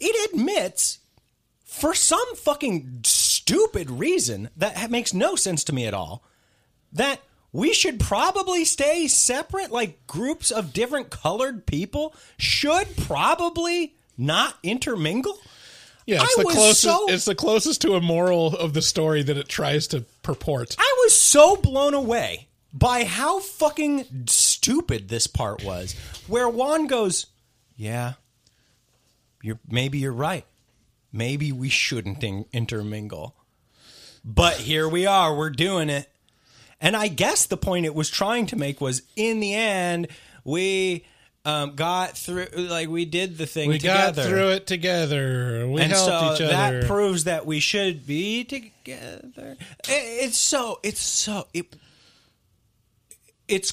it admits for some fucking stupid reason that makes no sense to me at all that we should probably stay separate like groups of different colored people should probably not intermingle Yeah, it's I the closest. so- It's the closest to a moral of the story that it tries to purport. I was so blown away by how fucking stupid this part was. Where Juan goes, "Yeah, you're maybe you're right. Maybe we shouldn't in- intermingle." But here we are, we're doing it. And I guess the point it was trying to make was in the end, we um, got through like we did the thing We together. got through it together. We and helped so each other that proves that we should be together. It- It's so it's so it it's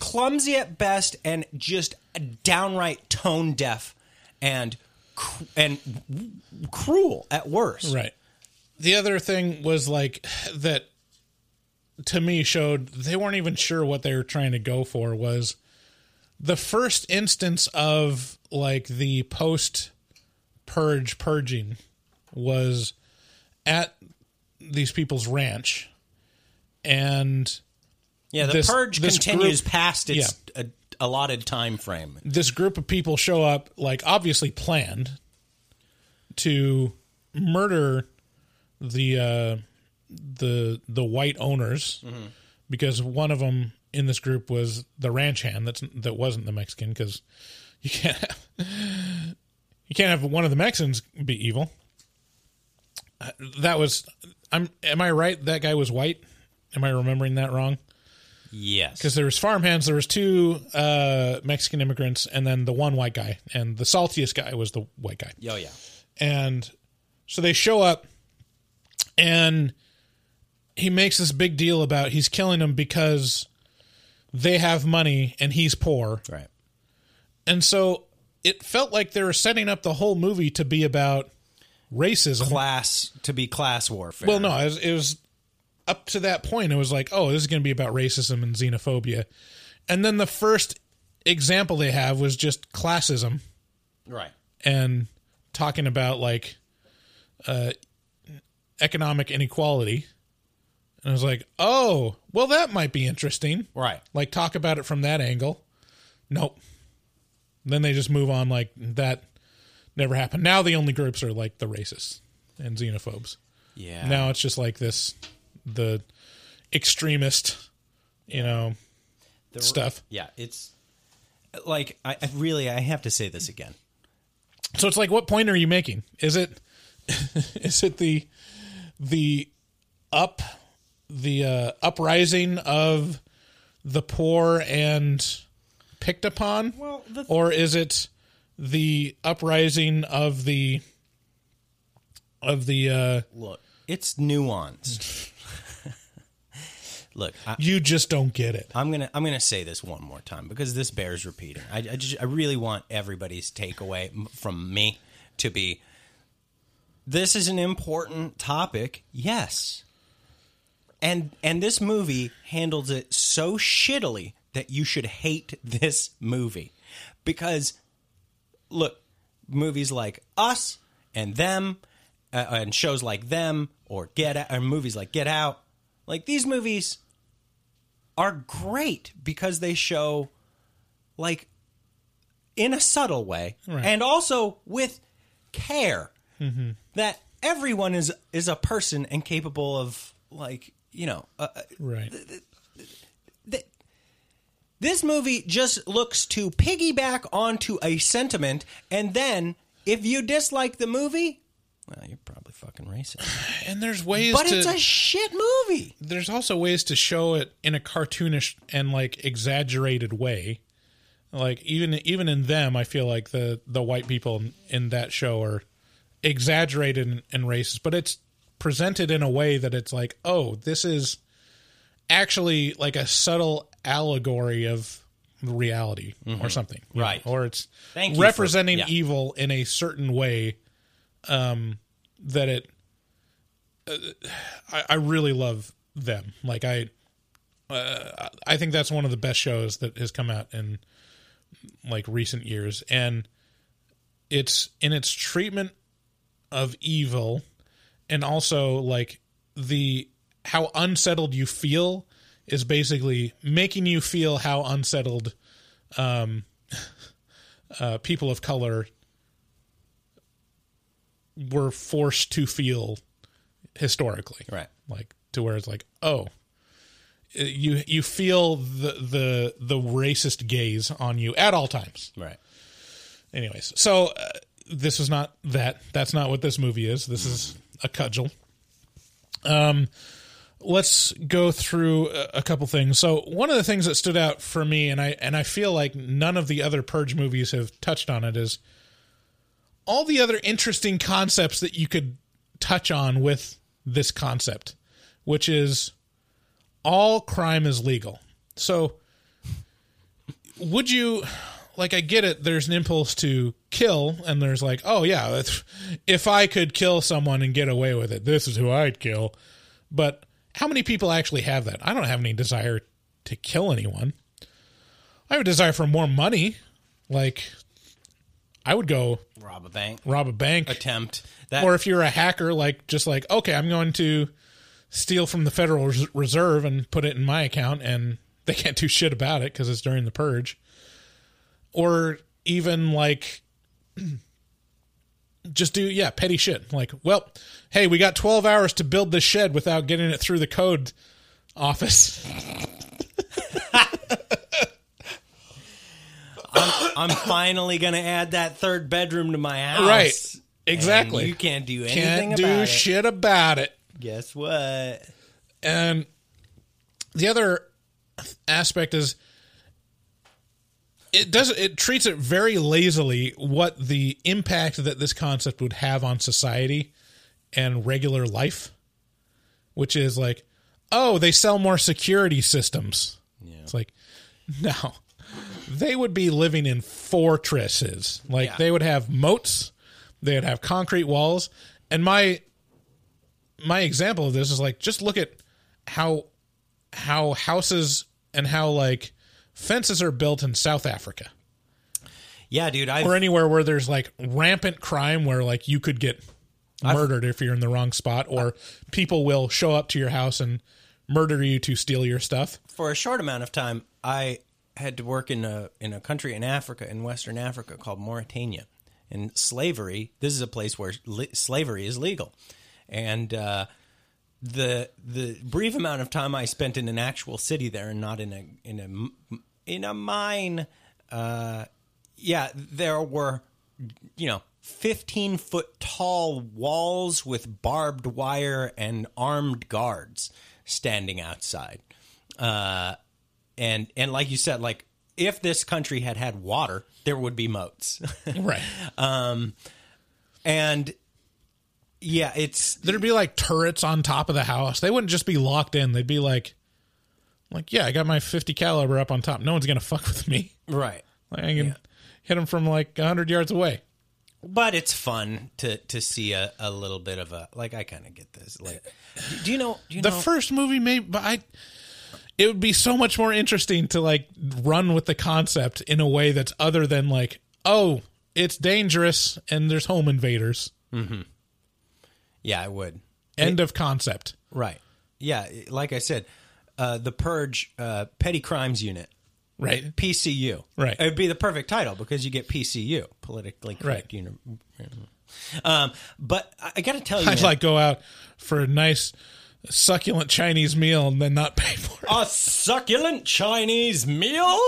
clumsy at best and just downright tone deaf and cr- and cruel at worst. Right. The other thing was like that to me showed they weren't even sure what they were trying to go for was the first instance of like the post purge purging was at these people's ranch and Yeah, the this- purge this continues group- past its uh allotted time frame. this group of people show up like obviously planned to murder the uh the the white owners Mm-hmm. because one of them in this group was the ranch hand that's that wasn't the Mexican because you can't have, you can't have one of the Mexicans be evil. Uh, That was I'm am I right that guy was white? Am I remembering that wrong? Yes. because there was farmhands there was two uh mexican immigrants and then the one white guy and the saltiest guy was the white guy Oh yeah. and so they show up and he makes this big deal about he's killing them because they have money and he's poor Right. and so it felt like they were setting up the whole movie to be about racism Class to be class warfare. well, no, it was, it was up to that point. It was like, oh, this is going to be about racism and xenophobia, and then the first example they have was just classism Right. and talking about like uh, economic inequality. And I was like, oh, well, that might be interesting. Right. Like, talk about it from that angle. Nope. Then they just move on like that never happened. Now the only groups are like the racists and xenophobes. Yeah. Now it's just like this the extremist, you know, The- stuff. Yeah, it's like I, I really I have to say this again. So it's like, what point are you making? Is it is it the the up the uh, uprising of the poor and picked upon, Well, the- or is it the uprising of the of the uh, Look, it's nuanced. Look, I, you just don't get it. I'm gonna I'm gonna say this one more time because this bears repeating. I, I just I really want everybody's takeaway from me to be. This is an important topic, yes, and and this movie handles it so shittily that you should hate this movie because look, movies like Us and Them, uh, and shows like Them or Get Out, or movies like Get Out, like these movies are great because they show like in a subtle way Right. and also with care Mhm. that everyone is is a person and capable of like you know uh, uh, Right. this movie just looks to piggyback onto a sentiment and then if you dislike the movie well you're fucking racist And there's ways but to it's a shit movie there's also ways to show it in a cartoonish and like exaggerated way. Like even even in them, I feel like the the white people in, that show are exaggerated and, and racist, but it's presented in a way that it's like, oh, this is actually like a subtle allegory of reality or Mhm. something, you know? Right. Or it's Thank you for- representing yeah. evil in a certain way um, that it I, I really love them. Like I, uh, I think that's one of the best shows that has come out in like recent years, and it's in its treatment of evil, and also like the how unsettled you feel is basically making you feel how unsettled um, uh, people of color were forced to feel historically. Right. Like to where it's like oh you you feel the the the racist gaze on you at all times. Right. Anyways so uh, this is not that that's not what this movie is. This is a cudgel. Um let's go through a, a couple things. So one of the things that stood out for me and i and i feel like none of the other purge movies have touched on it is all the other interesting concepts that you could touch on with this concept, which is all crime is legal. So, would you like? I get it. There's an impulse to kill, and there's like, oh yeah, if, if I could kill someone and get away with it, this is who I'd kill. But how many people actually have that? I don't have any desire to kill anyone. I have a desire for more money. Like, I would go rob a bank. rob a bank. Attempt. That or if you're a hacker like just like okay i'm going to steal from the federal reserve and put it in my account and they can't do shit about it because it's during the purge. Or even like just do yeah petty shit. Like well hey we got 12 hours to build this shed without getting it through the code office I'm, I'm finally gonna add that third bedroom to my house right exactly And you can't do anything can't do about it. shit about it guess what And the other aspect is it does it treats it very lazily what the impact that this concept would have on society and regular life, which is like, oh, they sell more security systems. Yeah. It's like, no, they would be living in fortresses. Like Yeah. they would have moats, they would have concrete walls, and my my example of this is like just look at how how houses and how like fences are built in South Africa yeah dude i or anywhere where there's like rampant crime where like you could get murdered if you're in the wrong spot or people will show up to your house and murder you to steal your stuff. for a short amount of time, I had to work in a in a country in Africa, in Western Africa, called Mauritania. And slavery, this is a place where li- slavery is legal. And uh, the the brief amount of time I spent in an actual city there, and not in a in a in a mine, uh, yeah, there were you know. 15 foot tall walls with barbed wire and armed guards standing outside uh, and and like you said, like if this country had had water, there would be moats, Right. um, and yeah, it's There'd be like turrets on top of the house. They wouldn't just be locked in. They'd be like like, yeah, I got my 50 caliber up on top. No one's going to fuck with me. right. Like, I can hit them from like 100 yards away. But it's fun to to see a, a little bit of a like. I kind of get this. Like, do you know? Do you the know? first movie made but I it would be so much more interesting to like run with the concept in a way that's other than like, oh, it's dangerous and there's home invaders. Mm-hmm. Yeah, I would. End of concept. Right. Yeah, like I said, uh, the Purge uh, Petty Crimes Unit. Right. PCU. Right. It would be the perfect title because you get PCU, politically correct. Uni- um, but I, I got to tell you, I'd man, like go out for a nice succulent Chinese meal and then not pay for it. a succulent Chinese meal.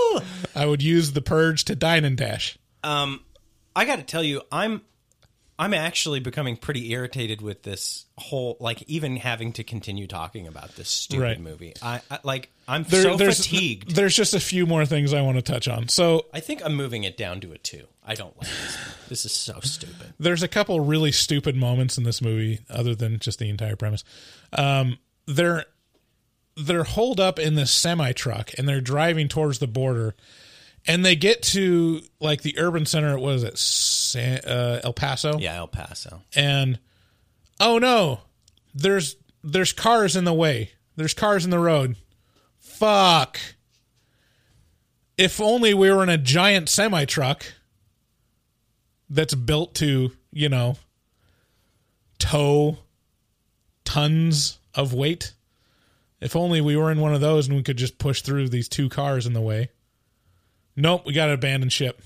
I would use the purge to dine and dash. Um, I got to tell you, I'm I'm actually becoming pretty irritated with this whole like even having to continue talking about this stupid Right. movie. I, I like I'm There- so there's fatigued. there's just a few more things I want to touch on. So I think I'm moving it down to a two. I don't like this. This is so stupid. there's a couple really stupid moments in this movie, other than just the entire premise. Um, they're they're holed up in this semi truck and they're driving towards the border, and they get to like the urban center. What is it, San, uh, El Paso? Yeah, El Paso. and oh no there's there's cars in the way there's cars in the road fuck if only we were in a giant semi truck that's built to you know tow tons of weight if only we were in one of those and we could just push through these two cars in the way nope we got to abandon ship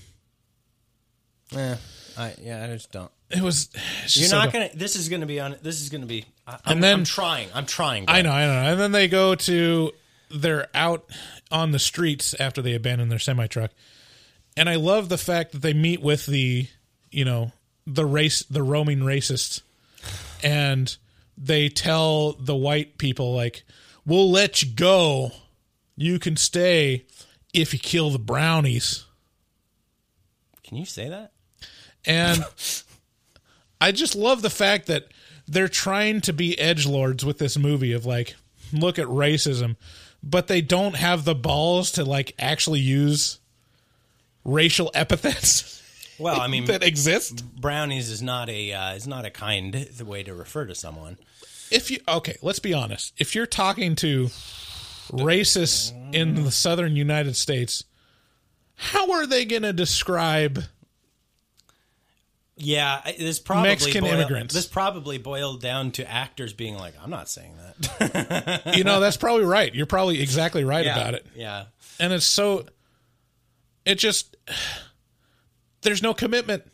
Yeah, I yeah, I just don't. it was You're so not dumb. gonna. This is gonna be on. This is gonna be. I, I'm, And then- I'm trying. I'm trying. I know, I know. And then they go to they're out on the streets after they abandon their semi truck. And I love the fact that they meet with the, you know, the race the roaming racists and they tell the white people like, We'll let you go. You can stay if you kill the brownies. Can you say that? And I just love the fact that they're trying to be edge lords with this movie of like, look at racism, but they don't have the balls to like actually use racial epithets Well, I mean, that exist. brownies is not a uh, is not a kind the way to refer to someone. If you okay, let's be honest. If you're talking to racists in the southern United States, how are they going to describe Yeah, this probably Mexican boiled- immigrants. This probably boiled down to actors being like, "I'm not saying that." you know, that's probably right. You're probably exactly right yeah, about it. Yeah, and it's so it just there's no commitment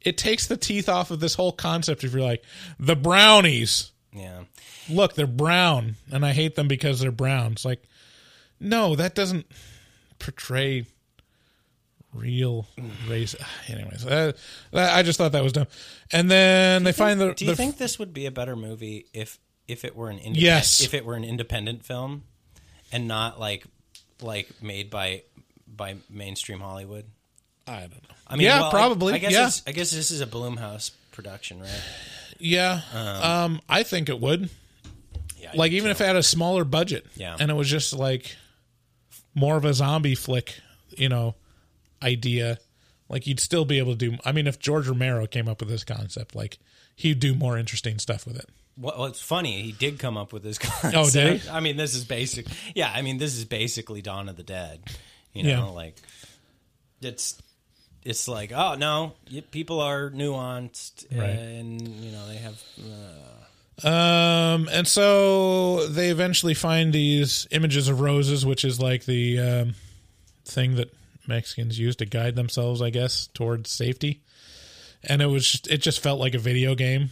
it takes the teeth off of this whole concept if you're like the brownies yeah. look they're brown and i hate them because they're brown it's like no that doesn't portray real race anyways uh, i just thought that was dumb and then they find the Do you the- think this would be a better movie if if it were an independent, Yes. if it were an independent film and not like like made by by mainstream Hollywood? i don't know I mean, yeah well, probably I, guess yeah it's, I guess this is a Blumhouse production, right? yeah um i think it would Yeah, like even if it had a smaller budget Yeah. and it was just like more of a zombie flick you know idea like you'd still be able to do i mean if george romero came up with this concept like he'd do more interesting stuff with it Well, well, it's funny. He did come up with this concept. Oh, did he? I mean, this is basic. Yeah, I mean, this is basically Dawn of the Dead. You know, Yeah. like it's it's like, oh no, people are nuanced, Right. and you know they have. Uh, um and so they eventually find these images of roses which is like the um thing that mexicans use to guide themselves i guess towards safety and it was just, it just felt like a video game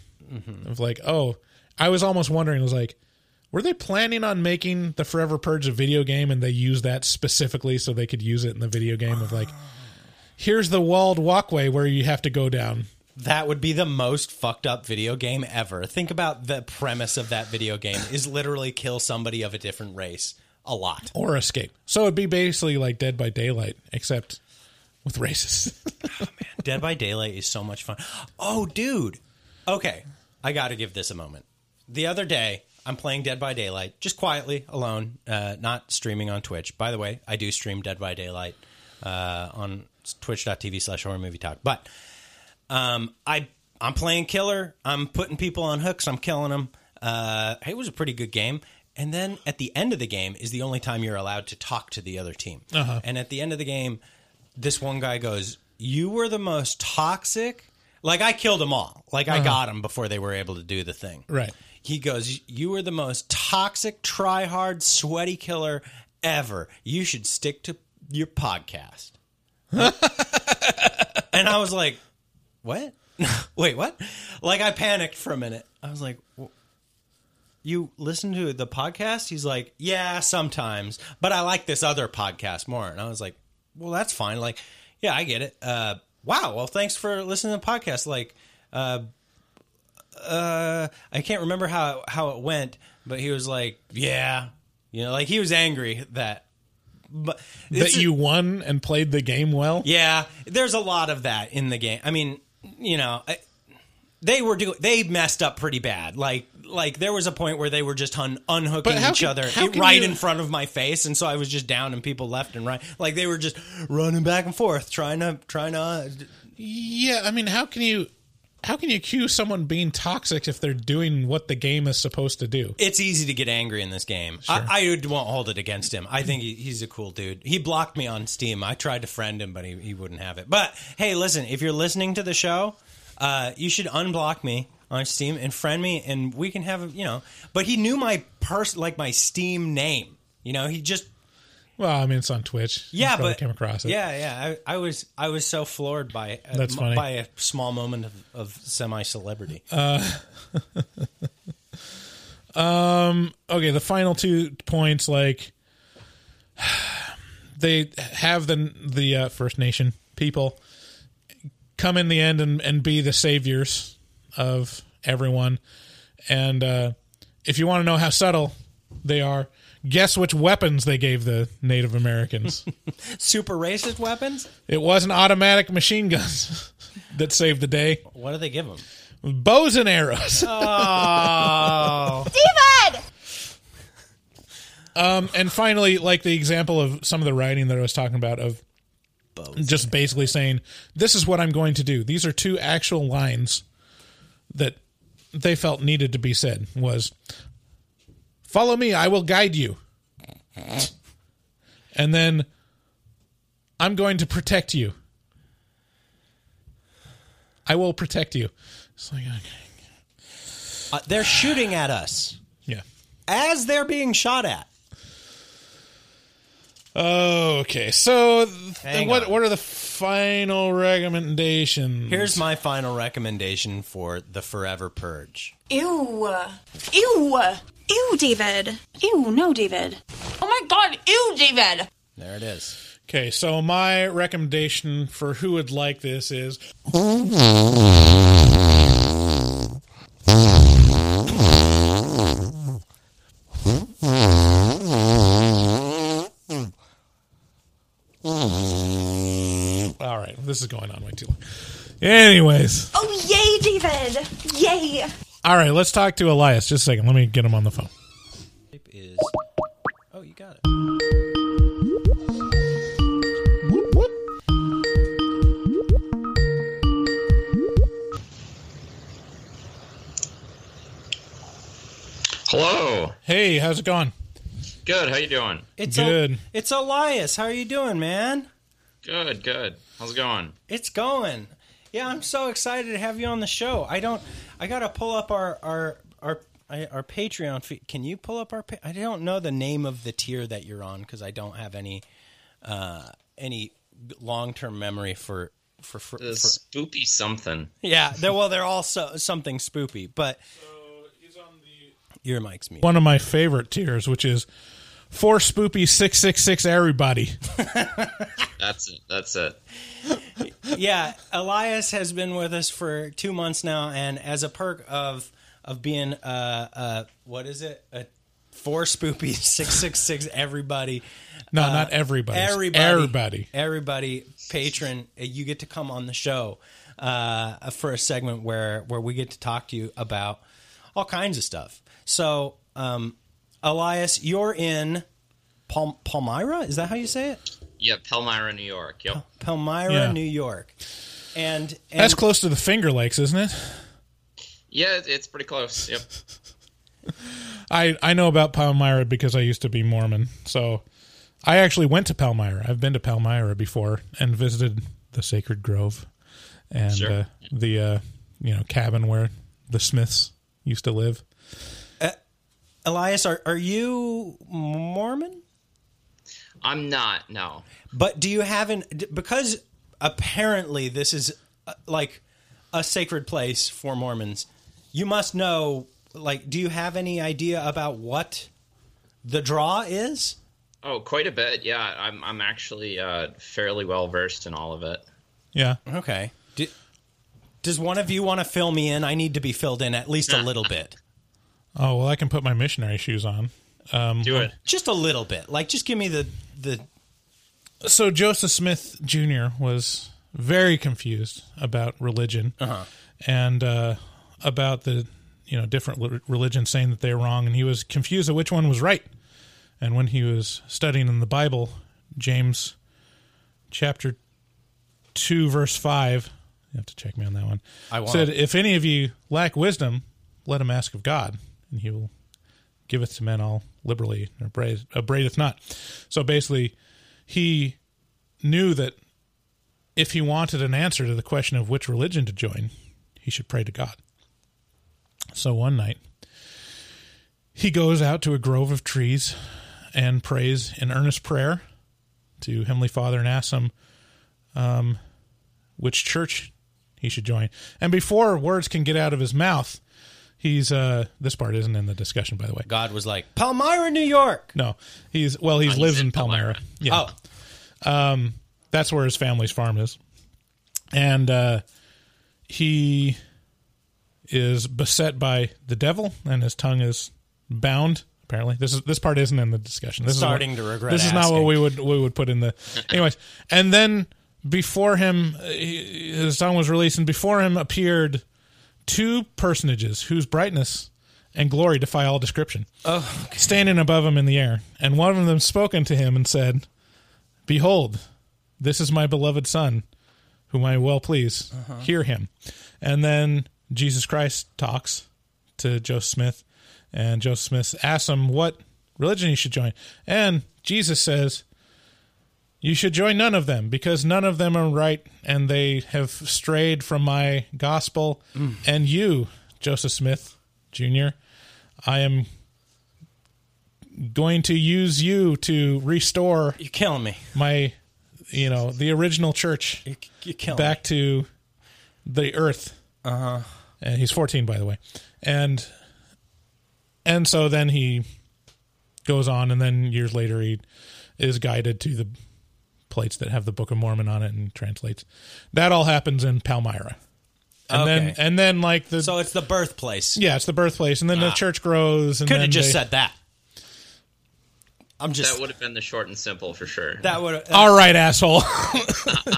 of like oh i was almost wondering it was like were they planning on making the forever purge a video game and they used that specifically so they could use it in the video game of like here's the walled walkway where you have to go down that would be the most fucked up video game ever. Think about the premise of that video game is literally kill somebody of a different race a lot. or escape so it'd be basically like dead by daylight except with races oh, man, Dead by Daylight is so much fun. Oh, dude. Okay, I got to give this a moment. The other day, I'm playing Dead by Daylight just quietly alone, uh, not streaming on Twitch. By the way, I do stream Dead by Daylight uh, on twitch.tv slash horror movie talk. But um, I I'm playing killer. I'm putting people on hooks. I'm killing them. Uh, it was a pretty good game. And then at the end of the game is the only time you're allowed to talk to the other team. Uh-huh. And at the end of the game, this one guy goes, "You were the most toxic, Like I killed them all. Like I Uh-huh. got them before they were able to do the thing. Right. He goes, "You were the most toxic, try hard, sweaty killer ever. You should stick to your podcast." and I was like, "What? Wait, what?" Like I panicked for a minute. I was like, "Wh- "You listen to the podcast?" He's like, "Yeah, sometimes, but I like this other podcast more." And I was like, "Well, that's fine. Like, yeah, I get it. Uh, wow. Well, thanks for listening to the podcast. Like, uh, uh, I can't remember how how it went, but he was like, "Yeah, you know, like he was angry that." But that you won and played the game well. yeah, there's a lot of that in the game. I mean, you know, I, they were doing they messed up pretty bad. Like like there was a point where they were just un, unhooking each can- other it- right you- in front of my face, and so I was just down and people left and right. Like they were just running back and forth, trying to trying to. uh, Yeah, I mean, how can you how can you accuse someone being toxic if they're doing what the game is supposed to do? It's easy to get angry in this game. I, I won't hold it against him. I think he, he's a cool dude. He blocked me on Steam. I tried to friend him, but he, he wouldn't have it. But hey, listen, if you're listening to the show, uh, you should unblock me on Steam and friend me, and we can have you know. But he knew my pers like my Steam name. You know, he just Well, I mean, it's on Twitch. Yeah, but came across it. Yeah, yeah. I, I was I was so floored by uh, That's funny. by a small moment of, of semi celebrity. Uh, um. Okay, the final two points, like they have the the uh, First Nation people come in the end and, and be the saviors of everyone. And uh, if you want to know how subtle they are, guess which weapons they gave the Native Americans. Super racist weapons. it wasn't automatic machine guns that saved the day. What did they give them? Bows and arrows. Oh. David! Um, and finally, like the example of some of the writing that I was talking about of just basically saying, "This is what I'm going to do." These are two actual lines that they felt needed to be said. Was follow me, I will guide you, and then I'm going to protect you. I will protect you. It's like, okay. Uh, they're shooting at us yeah. as they're being shot at. Okay, so th- what on. what are the final recommendations? Here's my final recommendation for the Forever Purge. Ew. Ew. Ew, David. Ew, no, David. Oh my god, ew, David. There it is. Okay, so my recommendation for who would like this is All right, this is going on way too long. Anyways, Oh, yay, David. Yay. All right, let's talk to Elias. Just a second. Let me get him on the phone. Is oh, you got it. Hello. Hey, how's it going? Good. How you doing? It's Good. it's Elias. How are you doing, man? Good. Good. How's it going? It's going. Yeah, I'm so excited to have you on the show. I don't. I gotta pull up our our our our Patreon feed. Can you pull up our? Pa- I don't know the name of the tier that you're on because I don't have any uh any long term memory for for for. The for spoopy something. yeah, they're, well, they're all so, something spoopy, but your mic's mute. One of my favorite tiers, which is four spoopy six six six everybody. That's it. That's it. Yeah, Elias has been with us for two months now, and as a perk of of being uh uh what is it a four spoopy six six six everybody. No, uh, not everybody. Everybody, Everybody. everybody, patron, you get to come on the show uh, for a segment where where we get to talk to you about all kinds of stuff. So, um, Elias, you're in Palm- Palmyra. Is that how you say it? Yeah, Palmyra, New York. Yep. Palmyra, Yeah. New York. And, and That's close to the Finger Lakes, isn't it? Yeah, it's pretty close. Yep. I I know about Palmyra because I used to be Mormon. So I actually went to Palmyra. I've been to Palmyra before and visited the sacred grove and Sure. uh, the uh, you know cabin where the Smiths used to live. Elias, are are you Mormon? I'm not. No. But do you have an because apparently this is uh, like a sacred place for Mormons. You must know like do you have any idea about what the draw is? Oh, quite a bit. Yeah, I'm. I'm actually uh, fairly well versed in all of it. Yeah. Okay. Do, does one of you want to fill me in? I need to be filled in at least a little bit. Oh well, I can put my missionary shoes on. Um, Do it. Just a little bit. Like just give me the the so Joseph Smith Jr. was very confused about religion Uh-huh. and uh, about the you know different religions saying that they're wrong, and he was confused of which one was right. And when he was studying in the Bible, James chapter two verse five, you have to check me on that one. I won't. said, "If any of you lack wisdom, let him ask of God, and He will give it to men all liberally, or upbraid- upbraideth not." So basically, he knew that if he wanted an answer to the question of which religion to join, he should pray to God. So one night, he goes out to a grove of trees and prays in earnest prayer to Heavenly Father and asks him um, which church he should join. And before words can get out of his mouth, he's uh, this part isn't in the discussion, by the way. God was like Palmyra, New York. No, he's well, he's lives in Palmyra. Yeah. Um, that's where his family's farm is, and uh, he is beset by the devil, and his tongue is bound. Apparently, this is this part isn't in the discussion. This Starting is to regret This is not what asking. we would we would put in the. Anyways, and then before him, uh, he- his tongue was released, and before him appeared two personages whose brightness and glory defy all description Oh, standing above him in the air. And one of them spoke unto him and said, Behold, this is my beloved Son, whom I well please. Uh-huh. Hear him. And then Jesus Christ talks to Joseph Smith, and Joseph Smith asks him what religion he should join. And Jesus says, You should join none of them, because none of them are right, and they have strayed from my gospel. Mm. And you, Joseph Smith Jr., I am going to use you to restore You're killing me. my you know the original church You, you killing back to the earth Uh huh. and he's 14 by the way and and so then he goes on and then years later he is guided to the plates that have the book of mormon on it and translates that all happens in palmyra and then and then like the So it's the birthplace. yeah it's the birthplace and then the Ah. church grows and Could have just they- said that. I'm just that would have been the short and simple for sure. that would. all right asshole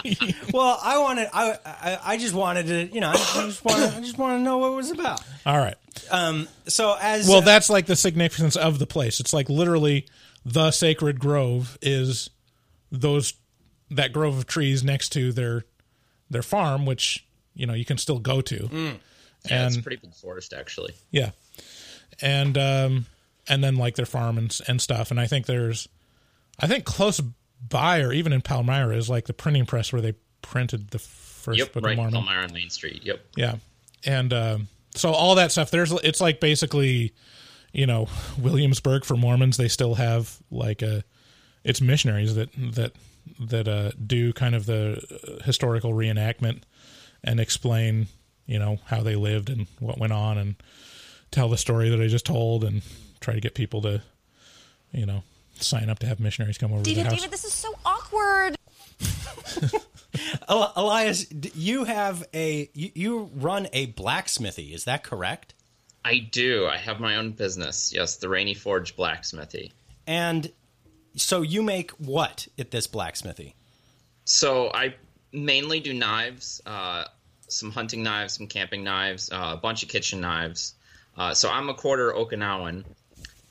Well, I wanted. I, I I just wanted to. You know, I just wanted. I just want to know what it was about. all right Um. So as Well, uh, that's like the significance of the place. It's like literally the sacred grove is those that grove of trees next to their their farm, which you know you can still go to. Mm. yeah, it's a and pretty big forest actually. yeah, and um, and then like their farm and and stuff. And I think there's, I think close by or even in Palmyra is like the printing press where they printed the first yep, book right. of Mormon. Palmyra Main Street. Yep. Yeah, and um, so all that stuff. There's it's like basically, you know, Williamsburg for Mormons. They still have like a, it's missionaries that that that uh, do kind of the uh, historical reenactment and explain, you know, how they lived and what went on and tell the story that I just told and try to get people to, you know, sign up to have missionaries come over to David, the house. David, this is so awkward. Elias, you have a you, you run a blacksmithy. Is that correct? I do. I have my own business. Yes, the Rainy Forge Blacksmithy. And so you make what at this blacksmithy? So I mainly do knives, uh, some hunting knives, some camping knives, uh, a bunch of kitchen knives. Uh, so I'm a quarter Okinawan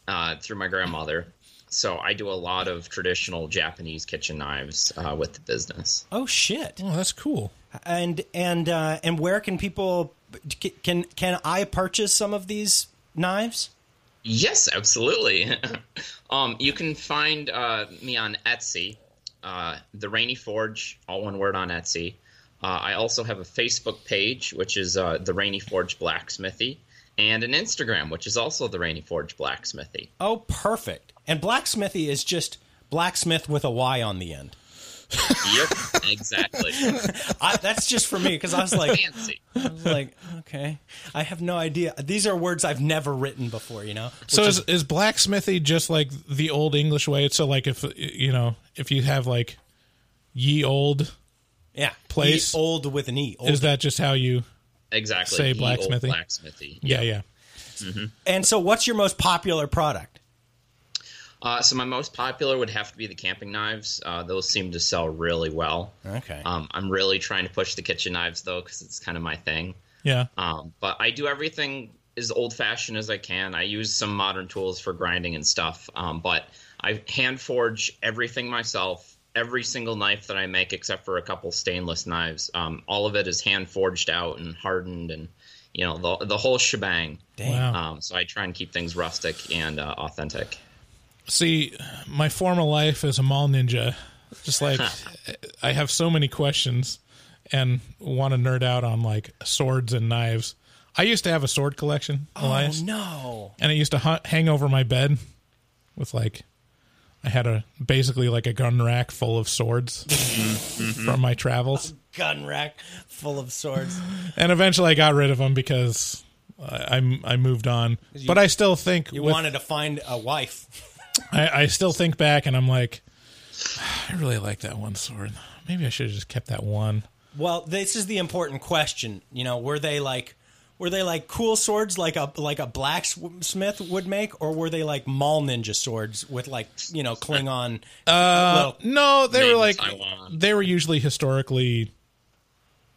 uh, through my grandmother. So I do a lot of traditional Japanese kitchen knives uh, with the business. Oh shit! Oh, that's cool. And and uh, and where can people can can I purchase some of these knives? Yes, absolutely. um, you can find uh, me on Etsy, uh, the Rainy Forge, all one word on Etsy. Uh, I also have a Facebook page, which is uh, the Rainy Forge Blacksmithy, and an Instagram, which is also the Rainy Forge Blacksmithy. Oh, perfect. And blacksmithy is just blacksmith with a Y on the end. Yep, exactly. I, that's just for me because I was like, Fancy. I was like, okay, I have no idea. These are words I've never written before. You know. So Which is, is blacksmithy just like the old English way? So like if you know if you have like ye old yeah, place E, old with an e. is that just how you Exactly. say Ye blacksmithy? Blacksmithy. Yeah, yeah. Mm-hmm. And so, what's your most popular product? Uh, so my most popular would have to be the camping knives. Uh, those seem to sell really well. Okay. Um, I'm really trying to push the kitchen knives though, because it's kind of my thing. Yeah. Um, but I do everything as old fashioned as I can. I use some modern tools for grinding and stuff. Um, but I hand forge everything myself. Every single knife that I make, except for a couple stainless knives, um, all of it is hand forged out and hardened, and you know the the whole shebang. Wow. Um, so I try and keep things rustic and uh, authentic. See, my former life as a mall ninja, just like I have so many questions and want to nerd out on like swords and knives. I used to have a sword collection, oh, Elias, Oh no! and it used to hu- hang over my bed with like I had a basically like a gun rack full of swords mm-hmm. from my travels. Gun rack full of swords. And eventually I got rid of them because I I, I moved on. You- but I still think You with- wanted to find a wife. I, I still think back and I'm like, I really like that one sword. Maybe I should have just kept that one. Well, this is the important question. You know, were they like were they like cool swords like a like a blacksmith would make, or were they like mall ninja swords with like you know Klingon? Uh, no, they were like they were usually historically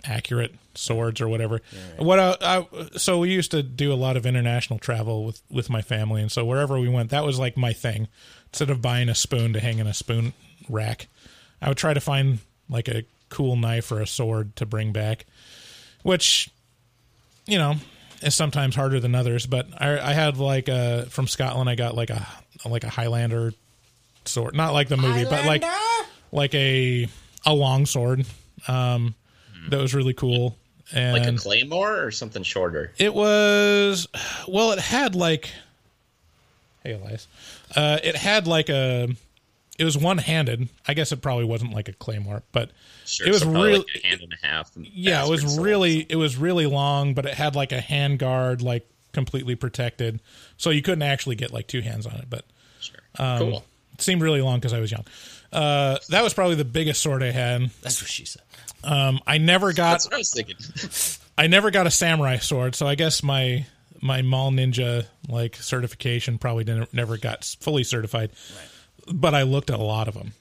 accurate swords or whatever. What I, I, so we used to do a lot of international travel with with my family, and so wherever we went, that was like my thing. Instead of buying a spoon to hang in a spoon rack, I would try to find like a cool knife or a sword to bring back, which you know is sometimes harder than others. But I, I had like a from Scotland, I got like a like a Highlander sword, not like the movie, but like like a a long sword um, that was really cool. And Like a claymore or something shorter. it was well, it had like hey Elias, uh, it had like a it was one handed. I guess it probably wasn't like a claymore, but Sure, it was so really like a hand and a half. yeah, it was really it was really long, but it had like a hand guard, like completely protected, so you couldn't actually get like two hands on it. But um, Cool. it seemed really long because I was young. Uh, that was probably the biggest sword I had. That's what she said. Um, I never got That's what I was thinking. I never got a samurai sword, so I guess my my mall ninja like certification probably didn't never got fully certified. But I looked at a lot of them,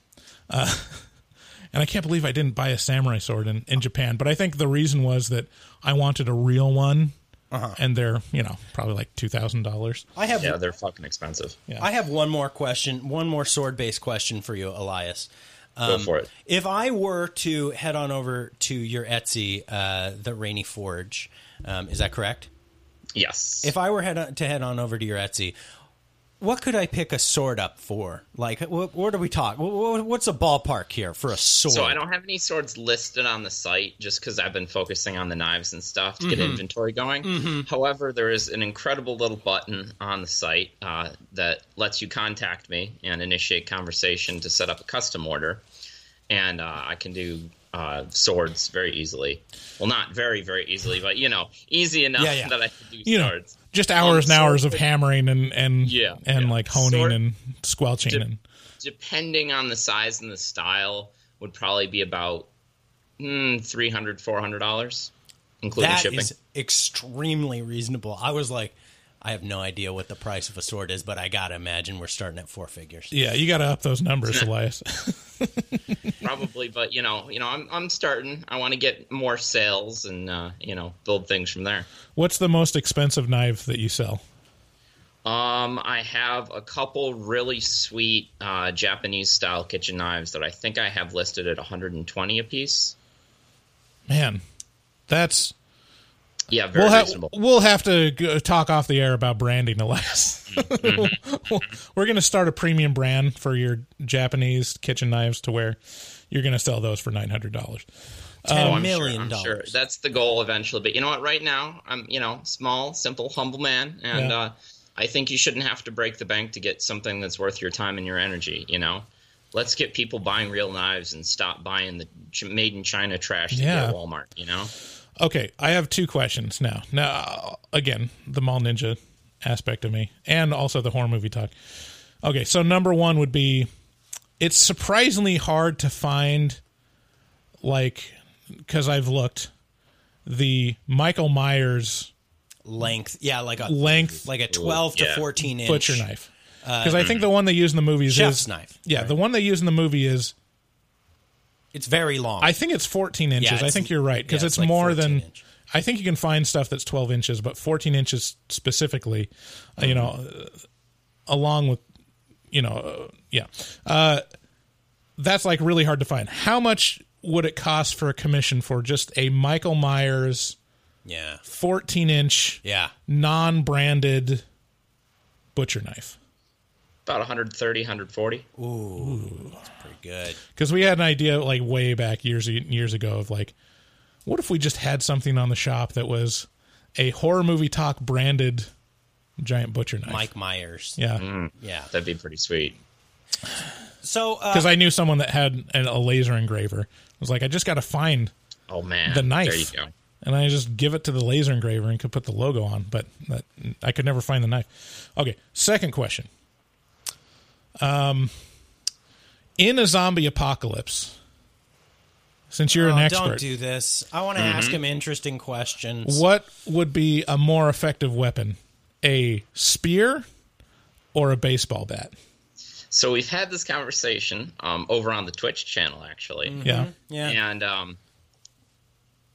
uh, and I can't believe I didn't buy a samurai sword in, in Japan. But I think the reason was that I wanted a real one, and they're you know probably like two thousand dollars. I have yeah, they're fucking expensive. I have one more question, one more sword based question for you, Elias. Go for it. If I were to head on over to your Etsy, uh, the Rainy Forge, um, is that correct? Yes. If I were head to head on over to your Etsy, what could I pick a sword up for? Like, what, what are we talking? What's a ballpark here for a sword? So I don't have any swords listed on the site just because I've been focusing on the knives and stuff to get Mhm. inventory going. Mhm. However, there is an incredible little button on the site uh, that lets you contact me and initiate conversation to set up a custom order, and uh, I can do uh, swords very easily. Well, not very very easily, but you know, easy enough Yeah, yeah. that I can do You know, swords. Just hours and hours of hammering and and Yeah, and yeah. like honing Sword- and squelching Dep- and depending on the size and the style, would probably be about mm, 300 dollars, including That shipping. is extremely reasonable. I was like, I have no idea what the price of a sword is, but I gotta imagine we're starting at four figures. yeah, you got to up those numbers, Elias. probably, but you know, you know, I'm I'm starting. I want to get more sales and uh, you know build things from there. What's the most expensive knife that you sell? Um, I have a couple really sweet uh, Japanese style kitchen knives that I think I have listed at 120 a piece. Man, that's Yeah, very we'll have reasonable. we'll have to go, talk off the air about branding, Elias. Mm-hmm. We're going to start a premium brand for your Japanese kitchen knives to where you're going to sell those for nine hundred dollars. Ten I'm million sure, I'm sure. dollars. That's the goal eventually. But you know what? Right now, I'm you know small, simple, humble man, and Yeah. uh, I think you shouldn't have to break the bank to get something that's worth your time and your energy. You know, let's get people buying real knives and stop buying the made in China trash that Yeah. at Walmart. You know. Okay, I have two questions now. Now, again, the mall ninja aspect of me, and also the horror movie talk. Okay, so number one would be, it's surprisingly hard to find, like, because I've looked, the Michael Myers length, yeah, like a length, like a twelve to Yeah. fourteen inch butcher knife. Uh, Because I think the one they use in the movies Chef's is knife, Yeah, right. the one they use in the movie is. It's very long. I think it's 14 inches. I it's- think you're right because yeah, it's, it's like more 14 than. I think you can find stuff that's 12 inches, but 14 inches specifically, uh, you know, uh, along with, you know, uh, yeah, uh, that's like really hard to find. How much would it cost for a commission for just a Michael Myers yeah, 14 inch, yeah, non-branded butcher knife? About 130, 140. Ooh, that's pretty good. because we had an idea like way back years years ago of like what if we just had something on the shop that was a horror movie talk branded giant butcher knife Mike Myers. yeah Mm, Yeah. that'd be pretty sweet. So uh, because i knew someone that had an, a laser engraver I was like i just got to find Oh man, the knife There you go. and i just give it to the laser engraver and could put the logo on but that, i could never find the knife okay second question um in a zombie apocalypse since you're an oh, expert Don't do this. I want to ask him interesting questions. What would be a more effective weapon? A spear or a baseball bat? So we've had this conversation um, over on the Twitch channel, actually. Yeah. Yeah. And um,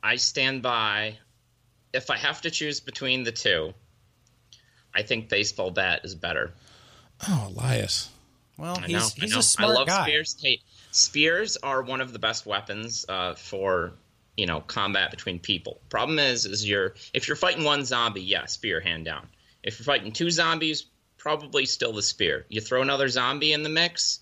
I stand by. If I have to choose between the two, I think baseball bat is better. Oh, Elias. Well, I he's know. he's I know. a smart I love guy. spears. Hey, spears are one of the best weapons uh, for you know combat between people. Problem is, is you're if you're fighting one zombie, yeah, spear hand down. If you're fighting two zombies, probably still the spear. You throw another zombie in the mix.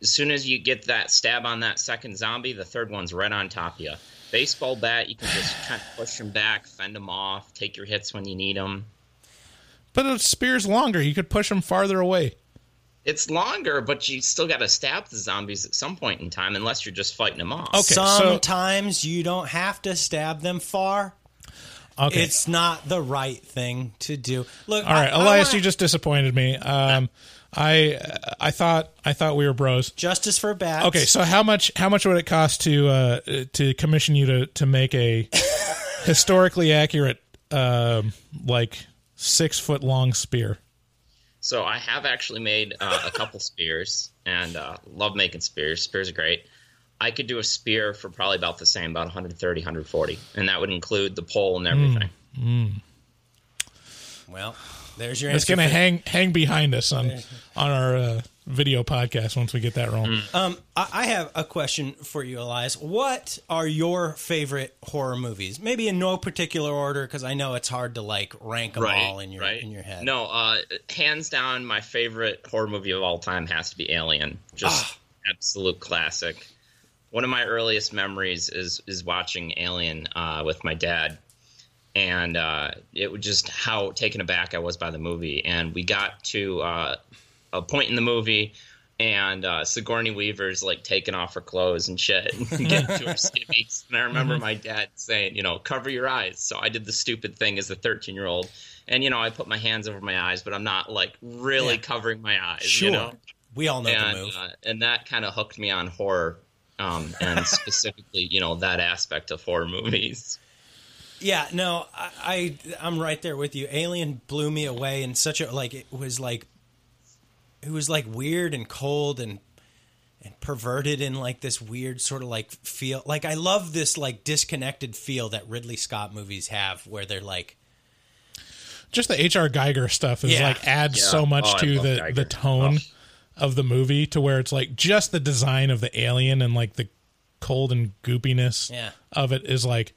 As soon as you get that stab on that second zombie, the third one's right on top of you. Baseball bat, you can just kind of push them back, fend them off, take your hits when you need them. But a spear's longer. You could push them farther away. It's longer, but you still got to stab the zombies at some point in time, unless you're just fighting them off. Okay, so Sometimes you don't have to stab them far. okay. It's not the right thing to do. Look, All right, I- I Elias, wanna- you just disappointed me. Um, I I thought I thought we were bros. justice for bats. Okay, so how much how much would it cost to uh, to commission you to to make a historically accurate um, like six foot long spear? So I have actually made uh, a couple spears and uh, love making spears. Spears are great. I could do a spear for probably about the same, about 130, 140, and that would include the pole and everything. well, there's your It's going to hang hang behind us on on our uh, video podcast once we get that rolling. Um, I, I have a question for you, Elias. What are your favorite horror movies? Maybe in no particular order, because I know it's hard to like rank them all in your right. in your head. No, uh, hands down, my favorite horror movie of all time has to be Alien. Just Ah. absolute classic. One of my earliest memories is is watching Alien uh, with my dad, and uh, it was just how taken aback I was by the movie. And we got to uh, a point in the movie. And uh, Sigourney Weaver's like taking off her clothes and shit, and getting to her skivvies. And I remember Mm-hmm. my dad saying, you know, cover your eyes. So I did the stupid thing as a 13 year old, and you know, I put my hands over my eyes, but I'm not like really Yeah. covering my eyes. Sure. You know? We all know and, the move. Uh, and that kind of hooked me on horror, um, and specifically, you know, that aspect of horror movies. Yeah, no, I, I I'm right there with you. Alien blew me away in such a like it was like it was like weird and cold and and perverted in like this weird sort of like feel. Like I love this like disconnected feel that Ridley Scott movies have where they're like Just the H.R. Giger stuff is Yeah. like adds Yeah. so much Oh, to the Giger. the tone of the movie to where it's like just the design of the alien and like the cold and goopiness Yeah. of it is like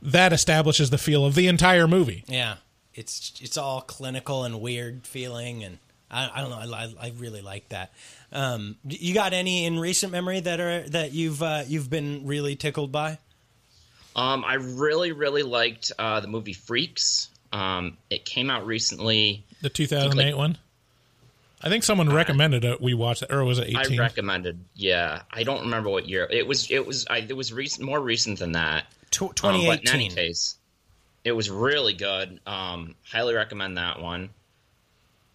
that establishes the feel of the entire movie. yeah, it's it's all clinical and weird feeling and I, I don't know. I, I- I really like that. Um, you got any in recent memory that are that you've uh, you've been really tickled by? Um, I really, really liked uh, the movie Freaks. Um, it came out recently. The 2008 one. I think someone recommended it. We watched it, or was it 18? I recommended. Yeah, I don't remember what year it was. It was. I, it was recent, more recent than that. Tw- Um, but in any case, it was really good. Um, highly recommend that one.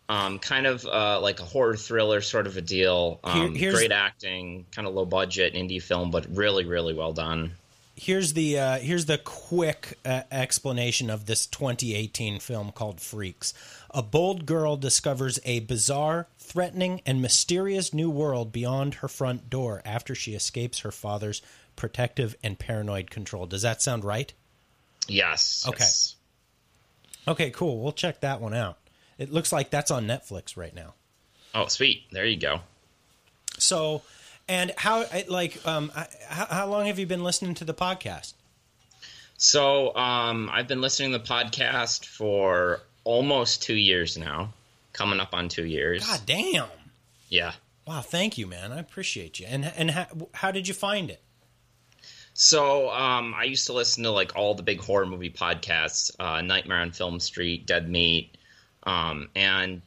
Um, kind of uh, like a horror thriller sort of a deal. Um, Here- great acting, kind of low budget indie film, but really, really well done. Here's the uh, here's the quick uh, explanation of this 2018 film called Freaks. A bold girl discovers a bizarre, threatening, and mysterious new world beyond her front door after she escapes her father's protective and paranoid control. Does that sound right? Yes. Okay. yes. Okay, cool. We'll check that one out. It looks like that's on Netflix right now. Oh, sweet. There you go. So, and how like um how, how long have you been listening to the podcast? So um, I've been listening to the podcast for almost two years now, coming up on two years. God damn. Yeah. Wow, thank you, man. I appreciate you. And and how, how did you find it? So um, I used to listen to like all the big horror movie podcasts, uh, Nightmare on Film Street, Dead Meat, um, and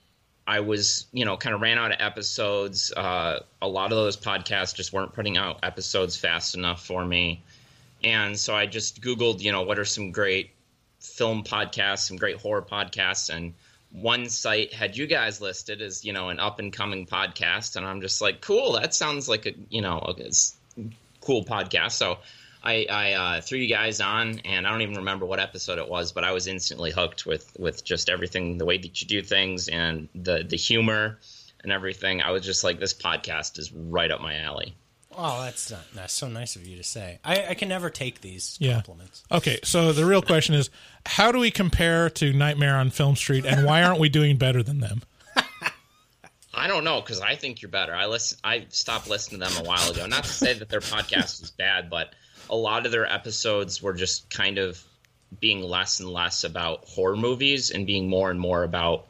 I was you know kind of ran out of episodes. Uh, a lot of those podcasts just weren't putting out episodes fast enough for me, and so I just Googled you know what are some great film podcasts, some great horror podcasts, and one site had you guys listed as you know an up and coming podcast, and I'm just like, cool, that sounds like a you know a it's cool podcast. So I, I uh, threw you guys on, and I don't even remember what episode it was, but I was instantly hooked with with just everything, the way that you do things, and the the humor and everything. I was just like, this podcast is right up my alley. Oh, that's not, that's so nice of you to say. I, I can never take these Yeah. compliments. Okay, so the real question is, how do we compare to Nightmare on Film Street, and why aren't we doing better than them? I don't know because I think you're better. I listen. I stopped listening to them a while ago. Not to say that their podcast was bad, but a lot of their episodes were just kind of being less and less about horror movies and being more and more about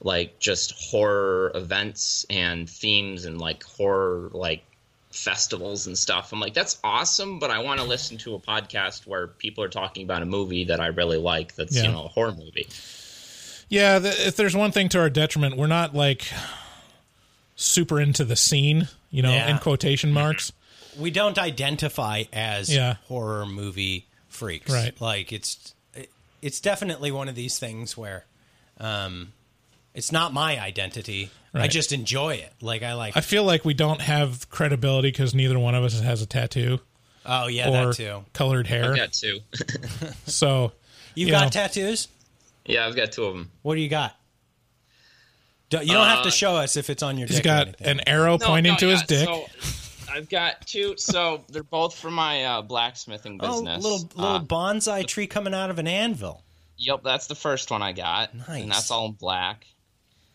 like just horror events and themes and like horror like festivals and stuff. I'm like, that's awesome, but I want to listen to a podcast where people are talking about a movie that I really like. That's Yeah. you know a horror movie. Yeah, the, if there's one thing to our detriment, we're not like super into the scene, you know, Yeah. in quotation marks. We don't identify as Yeah. horror movie freaks. Right. Like it's it, it's definitely one of these things where um it's not my identity. I Right. just enjoy it. Like I like I feel like we don't have credibility because neither one of us has a tattoo Oh yeah, or that too. colored hair. I've got two. So You've you got know, tattoos? yeah, I've got two of them. What do you got? Do- You don't have to Uh, show us if it's on your he's dick or got anything. an arrow pointing no, to his dick. So I've got two. So they're both for my uh, blacksmithing Oh, business. little little Uh, bonsai tree coming out of an anvil. yep, that's the first one I got. Nice. And that's all in black.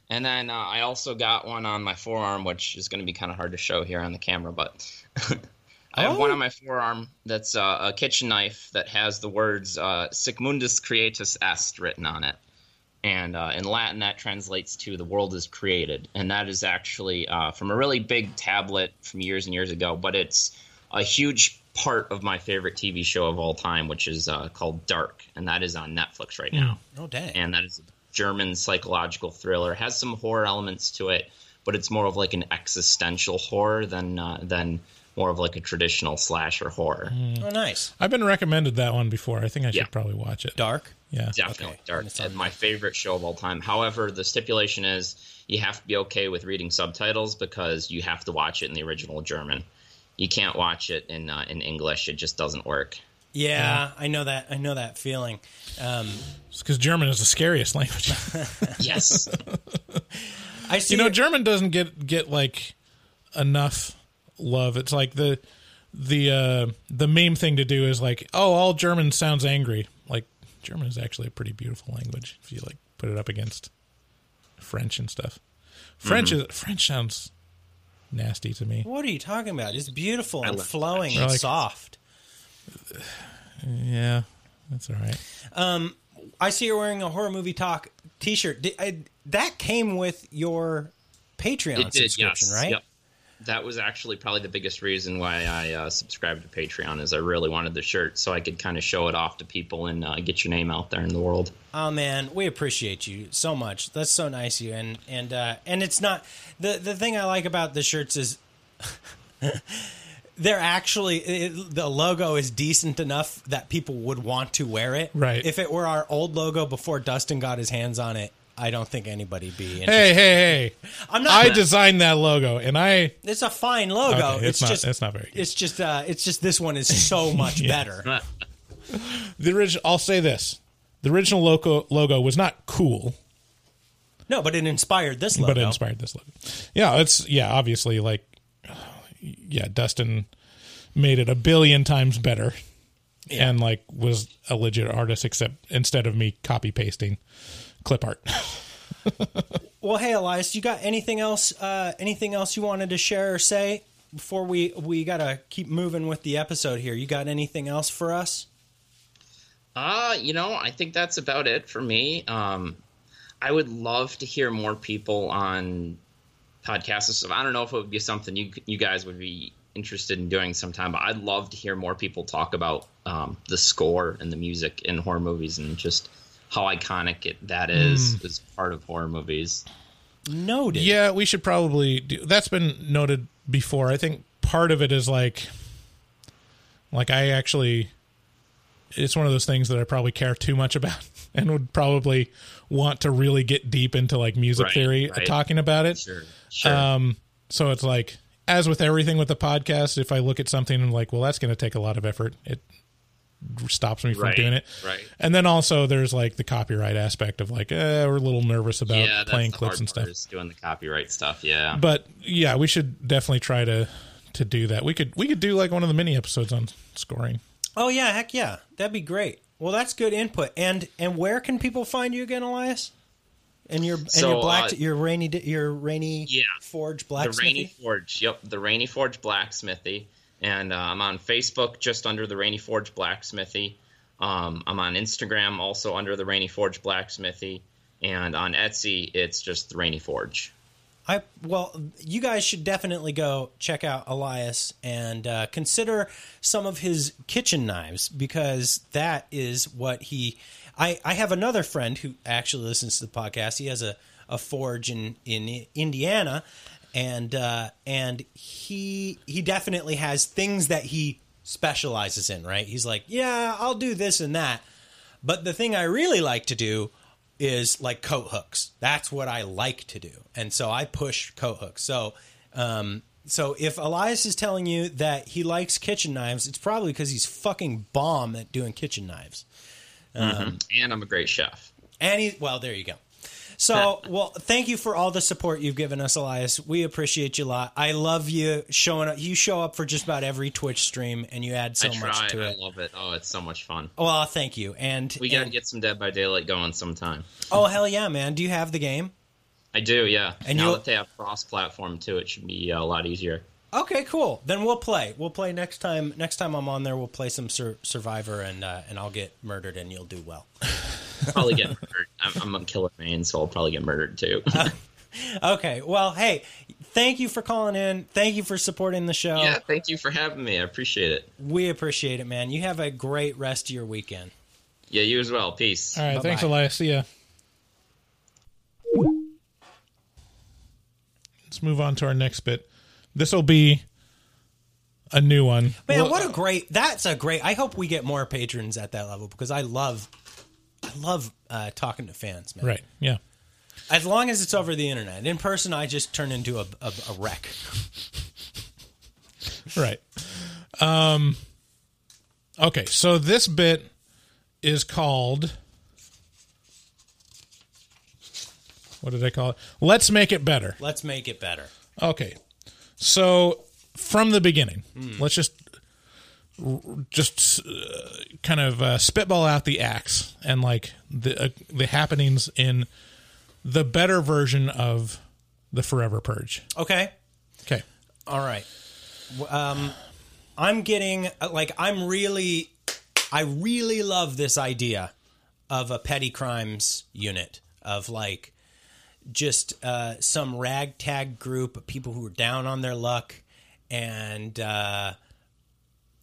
And then uh, I also got one on my forearm, which is going to be kind of hard to show here on the camera, but I have one on my forearm that's uh, a kitchen knife that has the words uh, "Sic Mundus Creatus Est" written on it. And uh, in Latin, that translates to "the world is created," and that is actually uh, from a really big tablet from years and years ago. But it's a huge part of my favorite TV show of all time, which is uh, called Dark, and that is on Netflix right now. Oh dang. And that is a German psychological thriller. Has some horror elements to it, but it's more of like an existential horror than uh, than more of like a traditional slasher horror. Oh nice. I've been recommended that one before. I think I should Yeah. probably watch it. Dark. Yeah. Definitely Okay. dark. It's And my favorite show of all time. However, the stipulation is you have to be okay with reading subtitles because you have to watch it in the original German. You can't watch it in uh, in English. It just doesn't work. Yeah, I know that. I know that feeling. Um, because German is the scariest language. Yes. I see. you know, it- German doesn't get get like enough love. It's like the the uh the meme thing to do is like, oh, all German sounds angry. Like German is actually a pretty beautiful language if you like put it up against French and stuff. French Mm-hmm. is French sounds nasty to me. what are you talking about? It's beautiful and flowing and Like- soft. Yeah, that's all right. Um, I see you're wearing a horror movie talk T-shirt. Did, I, that came with your Patreon it did. subscription, Yes. right? Yep. That was actually probably the biggest reason why I uh, subscribed to Patreon is I really wanted the shirt so I could kind of show it off to people and uh, get your name out there in the world. Oh man, we appreciate you so much. That's so nice of you. And and uh, and it's not the the thing I like about the shirts is they're actually it, the logo is decent enough that people would want to wear it. Right. If it were our old logo before Dustin got his hands on it, I don't think anybody'd be. Interested. Hey, hey, hey! I'm not- I designed that logo, and I. It's a fine logo. Okay, it's not- just it's not very good. It's just uh, it's just this one is so much Yes. better. The original. I'll say this: the original logo logo was not cool, No, but it inspired this logo. but it inspired this logo. Yeah, it's yeah. Obviously, like yeah, Dustin made it a billion times better, and like was a legit artist. Except instead of me copy pasting clip art. Well, hey Elias, you got anything else? Uh, anything else you wanted to share or say before we we gotta keep moving with the episode here? You got anything else for us? Uh, you know, I think that's about it for me. Um, I would love to hear more people on podcasts and stuff. I don't know if it would be something you you guys would be interested in doing sometime, but I'd love to hear more people talk about um, the score and the music in horror movies and just how iconic it, that is Mm. as part of horror movies. Noted. Yeah, we should probably do. That's been noted before. I think part of it is like, like I actually, it's one of those things that I probably care too much about, and would probably want to really get deep into like music Right, theory right. talking about it. Sure, sure. Um, so it's like, as with everything with the podcast, if I look at something and like, well, that's going to take a lot of effort, it stops me from Right, doing it. right. And then also there's like the copyright aspect of like, eh, we're a little nervous about yeah, playing clips and stuff. is doing the copyright stuff. Yeah, But yeah, we should definitely try to to do that. We could we could do like one of the mini episodes on scoring. Oh yeah, heck yeah, that'd be great. Well, that's good input. And and where can people find you again, Elias? And your and So, your black uh, your rainy your rainy yeah. forge the Rainy blacksmithy. Forge. Yep, the Rainy Forge Blacksmithy, and uh, I'm on Facebook just under the Rainy Forge Blacksmithy. Um, I'm on Instagram also under the Rainy Forge Blacksmithy, and on Etsy it's just the Rainy Forge. I well, you guys should definitely go check out Elias and uh, consider some of his kitchen knives because that is what he. I I have another friend who actually listens to the podcast. He has a a forge in in Indiana, and uh, and he he definitely has things that he specializes in. Right? He's like, yeah, I'll do this and that. But the thing I really like to do is like coat hooks. That's what I like to do, and so I push coat hooks. So, um, so if Elias is telling you that he likes kitchen knives, it's probably because he's fucking bomb at doing kitchen knives. Um, Mhm. And I'm a great chef. And he, well, there you go. So, well, thank you for all the support you've given us, Elias. We appreciate you a lot. I love you showing up. You show up for just about every Twitch stream, and you add so I try. much to I it. I love it. Oh, it's so much fun. Well, thank you. And We gotta and- get some Dead by Daylight going sometime. oh hell yeah, man! Do you have the game? I do, yeah. And now that they have cross-platform too, it should be uh, a lot easier. Okay, cool. Then we'll play. We'll play next time. Next time I'm on there, we'll play some sur- Survivor, and uh, and I'll get murdered, and you'll do well. Probably get murdered. I'm, I'm a killer man, so I'll probably get murdered too. Okay. Well, hey, thank you for calling in. Thank you for supporting the show. yeah, thank you for having me. I appreciate it. We appreciate it, man. You have a great rest of your weekend. Yeah, you as well. Peace. All right, thanks, Bye-bye. Elias. See ya. Let's move on to our next bit. This will be a new one. Man, Well, what a great! That's a great. I hope we get more patrons at that level because I love, I love uh, talking to fans, man. right? Yeah. As long as it's over the internet. In person, I just turn into a, a, a wreck. right. Um, okay, so this bit is called. What did I call it? Let's make it better. Let's make it better. Okay, so from the beginning, Hmm. let's just just uh, kind of uh, spitball out the acts and like the uh, the happenings in the better version of the Forever Purge. Okay. Okay. All right. Um, I'm getting uh, like I'm really, I really love this idea of a petty crimes unit of like just uh, some ragtag group of people who are down on their luck, and uh,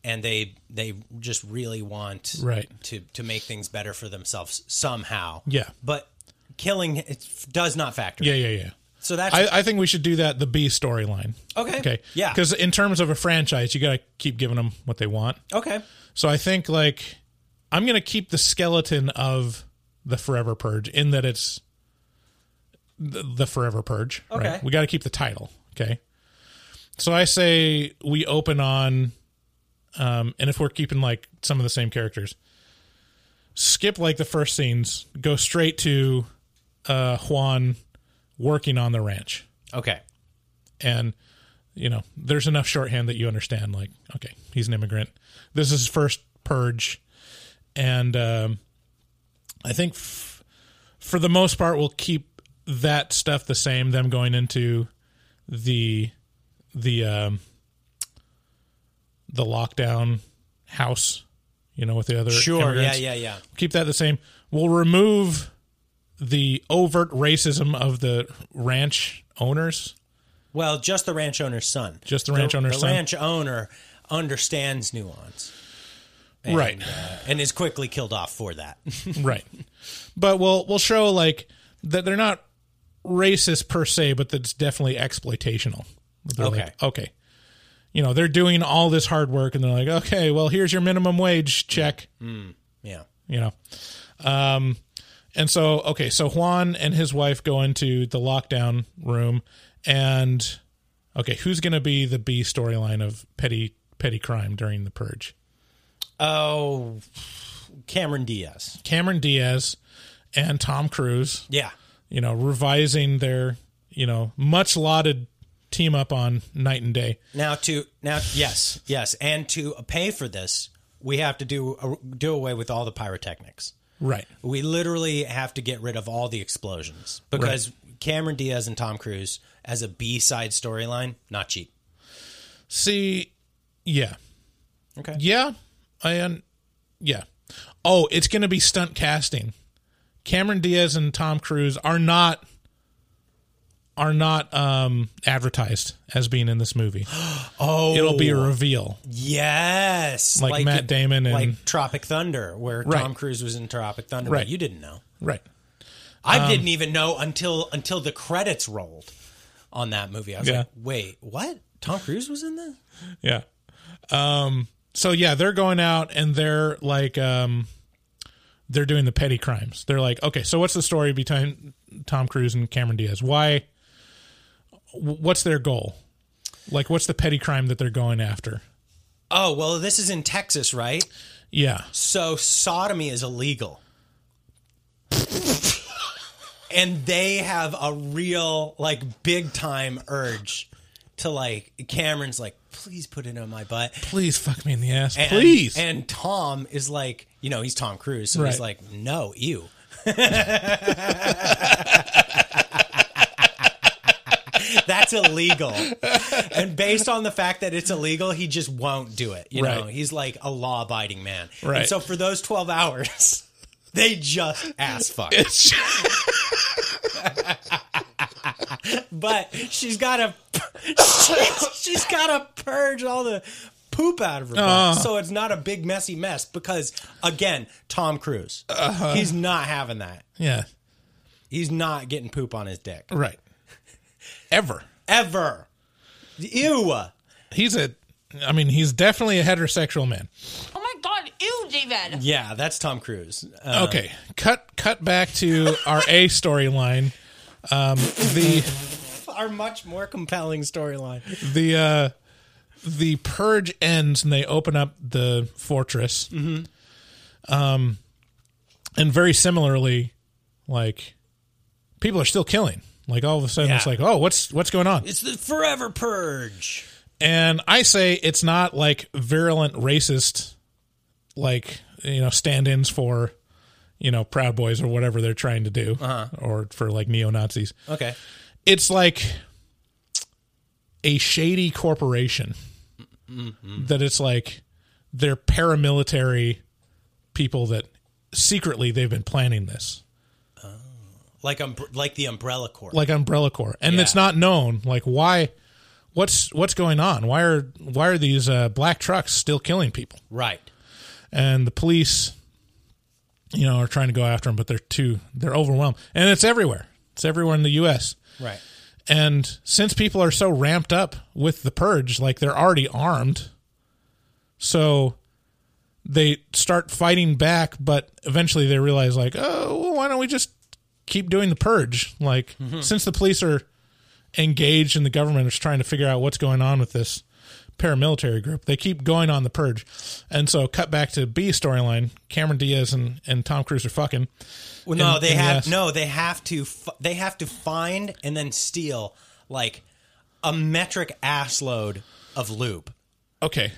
and they they just really want Right. to to make things better for themselves somehow. Yeah. but killing it does not factor. Yeah, yeah, yeah. So that's I, I think we should do that. The B storyline. Okay. Okay. Yeah. Because in terms of a franchise, you got to keep giving them what they want. okay. So I think like I'm going to keep the skeleton of the Forever Purge in that it's the, the Forever Purge. Okay. Right? We got to keep the title. Okay. So I say we open on, um, and if we're keeping like some of the same characters, skip like the first scenes, go straight to uh, Juan working on the ranch Okay. and you know there's enough shorthand that you understand like okay he's an immigrant this is his first purge and um, i think f- for the most part we'll keep that stuff the same them going into the the um, the lockdown house you know with the other Sure. Yeah. immigrants. Yeah. Yeah. keep that the same we'll remove the overt racism of the ranch owners Well, just the ranch owner's son. Just the ranch owner's son. the son. ranch owner understands nuance. And, Right. uh, and is quickly killed off for that. right but we'll we'll show like that they're not racist per se but that's definitely exploitational They're Okay. like, okay you know they're doing all this hard work and they're like okay well here's your minimum wage check yeah. you know um and so okay so juan and his wife go into the lockdown room and okay who's gonna be the b storyline of petty petty crime during the purge Oh, Cameron Diaz. cameron diaz and tom cruise Yeah. You know, revising their, you know, much lauded team up on Knight and Day. Now to now, yes, yes, and to pay for this, we have to do uh, do away with all the pyrotechnics. Right. We literally have to get rid of all the explosions because Cameron Diaz and Tom Cruise as a B side storyline, not cheap. See, yeah. Okay. Yeah. I un- yeah. Oh, it's going to be stunt casting. Cameron Diaz and Tom Cruise are not are not um advertised as being in this movie. Oh, It'll be a reveal. yes, Like Matt Damon and- like Tropic Thunder, where Right. Tom Cruise was in Tropic Thunder. Right. But you didn't know. Right. I Um, didn't even know until until the credits rolled on that movie. I was Yeah. like, wait, what? Tom Cruise was in this? Yeah. Um so yeah, they're going out and they're like um they're doing the petty crimes. They're like, okay, so what's the story between Tom Cruise and Cameron Diaz? Why what's their goal? Like what's the petty crime that they're going after? Oh well, this is in Texas, right? Yeah. So sodomy is illegal. and they have a real like big time urge to like Cameron's like please put it on my butt. Please fuck me in the ass. And, Please. And Tom is like, you know, he's Tom Cruise, so he's like, no, ew. That's illegal. And based on the fact that it's illegal, he just won't do it. You know, he's like a law abiding man. Right. And so for those 12 hours, they just ass fuck. It's but she's got to she's got to purge all the poop out of her butt, Uh. so it's not a big messy mess. Because again, Tom Cruise, Uh-huh. he's not having that. yeah. He's not getting poop on his dick Right. Ever. ever. Ew. He's a I mean, he's definitely a heterosexual man. Oh my god, ew, David. Yeah, that's Tom Cruise. Uh, Okay, cut cut back to our A storyline. Um, the our much more compelling storyline. the uh, the purge ends and they open up the fortress. Mm-hmm. Um, and very similarly, like people are still killing. Like all of a sudden, Yeah. it's like, oh, what's what's going on? It's the forever purge. And I say it's not like virulent racist, like you know, stand-ins for you know Proud Boys or whatever they're trying to do, Uh-huh. or for like neo Nazis. Okay. It's like a shady corporation Mm-hmm. that it's like they're paramilitary people that secretly they've been planning this. like um, like the Umbrella Corps. like Umbrella Corps, and Yeah. it's not known like why. What's what's going on? Why are why are these uh, black trucks still killing people? right. And the police, you know, are trying to go after them, but they're too they're overwhelmed, and it's everywhere. It's everywhere in the U.S. Right. And since people are so ramped up with the purge, like they're already armed, so they start fighting back. But eventually, they realize, like, oh, well, why don't we just keep doing the purge? Like, mm-hmm. since the police are engaged and the government is trying to figure out what's going on with this paramilitary group, they keep going on the purge. And so, cut back to B storyline: Cameron Diaz and, and Tom Cruise are fucking. Well, no, in- they in have ass. no. They have to. f- They have to find and then steal like a metric ass load of lube Okay.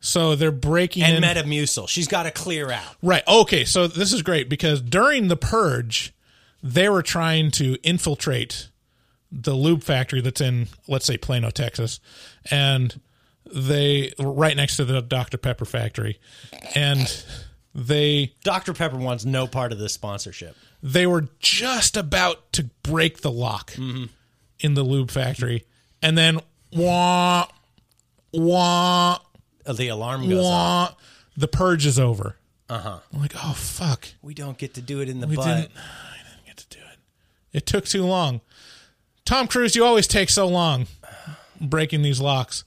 So they're breaking and in. Metamucil. She's got to clear out. Right. Okay. So this is great because during the purge, they were trying to infiltrate the lube factory that's in, let's say, Plano, Texas, and they right next to the Dr Pepper factory, and they Dr Pepper wants no part of this sponsorship. they were just about to break the lock in the lube factory, and then wah wah Uh, The alarm goes off. wah, the purge is over. Uh huh. I'm like, oh fuck. We don't get to do it in the We butt. didn't. I didn't get to do it. It took too long. Tom Cruise, you always take so long breaking these locks.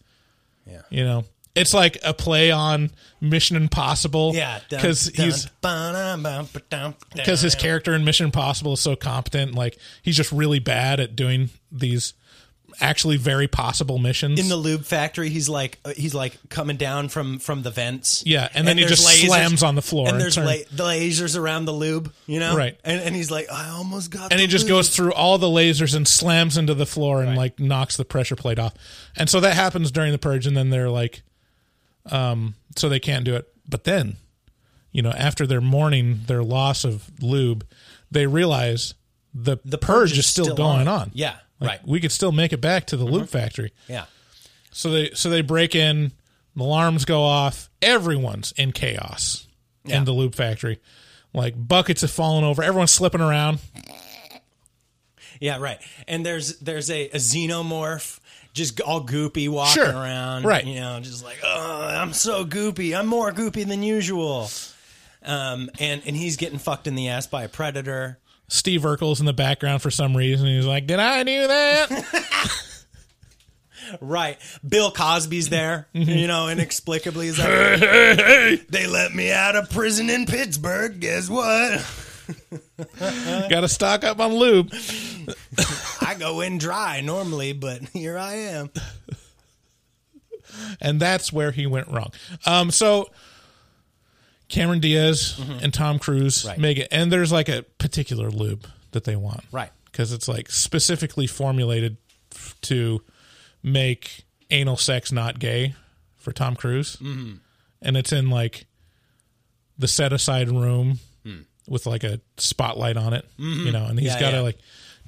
Yeah. You know, it's like a play on Mission Impossible. Yeah, because he's ba-dum, bum, ba-dum, because his character in Mission Impossible is so competent. Like he's just really bad at doing these actually very possible missions. in the lube factory. He's like uh, he's like coming down from from the vents. Yeah, and then he there's just slams on the floor And and there's turn- la- the lasers around the lube. You know, Right. And, and he's like, I almost got. and the he just lube." goes through all the lasers and slams into the floor and like knocks the pressure plate off. And so that happens during the purge, and then they're like, um, so they can't do it. But then, you know, after they're mourning their loss of lube, they realize the the purge, is still, going on. Yeah, Like, right. We could still make it back to the lube factory. Yeah. So they so they break in, the alarms go off, everyone's in chaos Yeah. in the loop factory. Like buckets have fallen over, everyone's slipping around. Yeah, right. And there's there's a, a xenomorph just all goopy walking Sure. around. Right. You know, just like, oh, I'm so goopy. I'm more goopy than usual. Um, and and he's getting fucked in the ass by a predator. Steve Urkel's in the background for some reason. He's like, "Did I do that?" Right. Bill Cosby's there. You know, inexplicably he's like, Hey, hey, hey. they let me out of prison in Pittsburgh. Guess what? Got to stock up on lube. I go in dry normally, but here I am. and that's where he went wrong. Um, so Cameron Diaz and Tom Cruise Mm-hmm. Right. make it, and there's like a particular lube that they want, Right. Because it's like specifically formulated f- to make anal sex not gay for Tom Cruise, Mhm. and it's in like the set aside room Hmm. with like a spotlight on it, Mhm. you know, and he's Yeah, got to yeah. like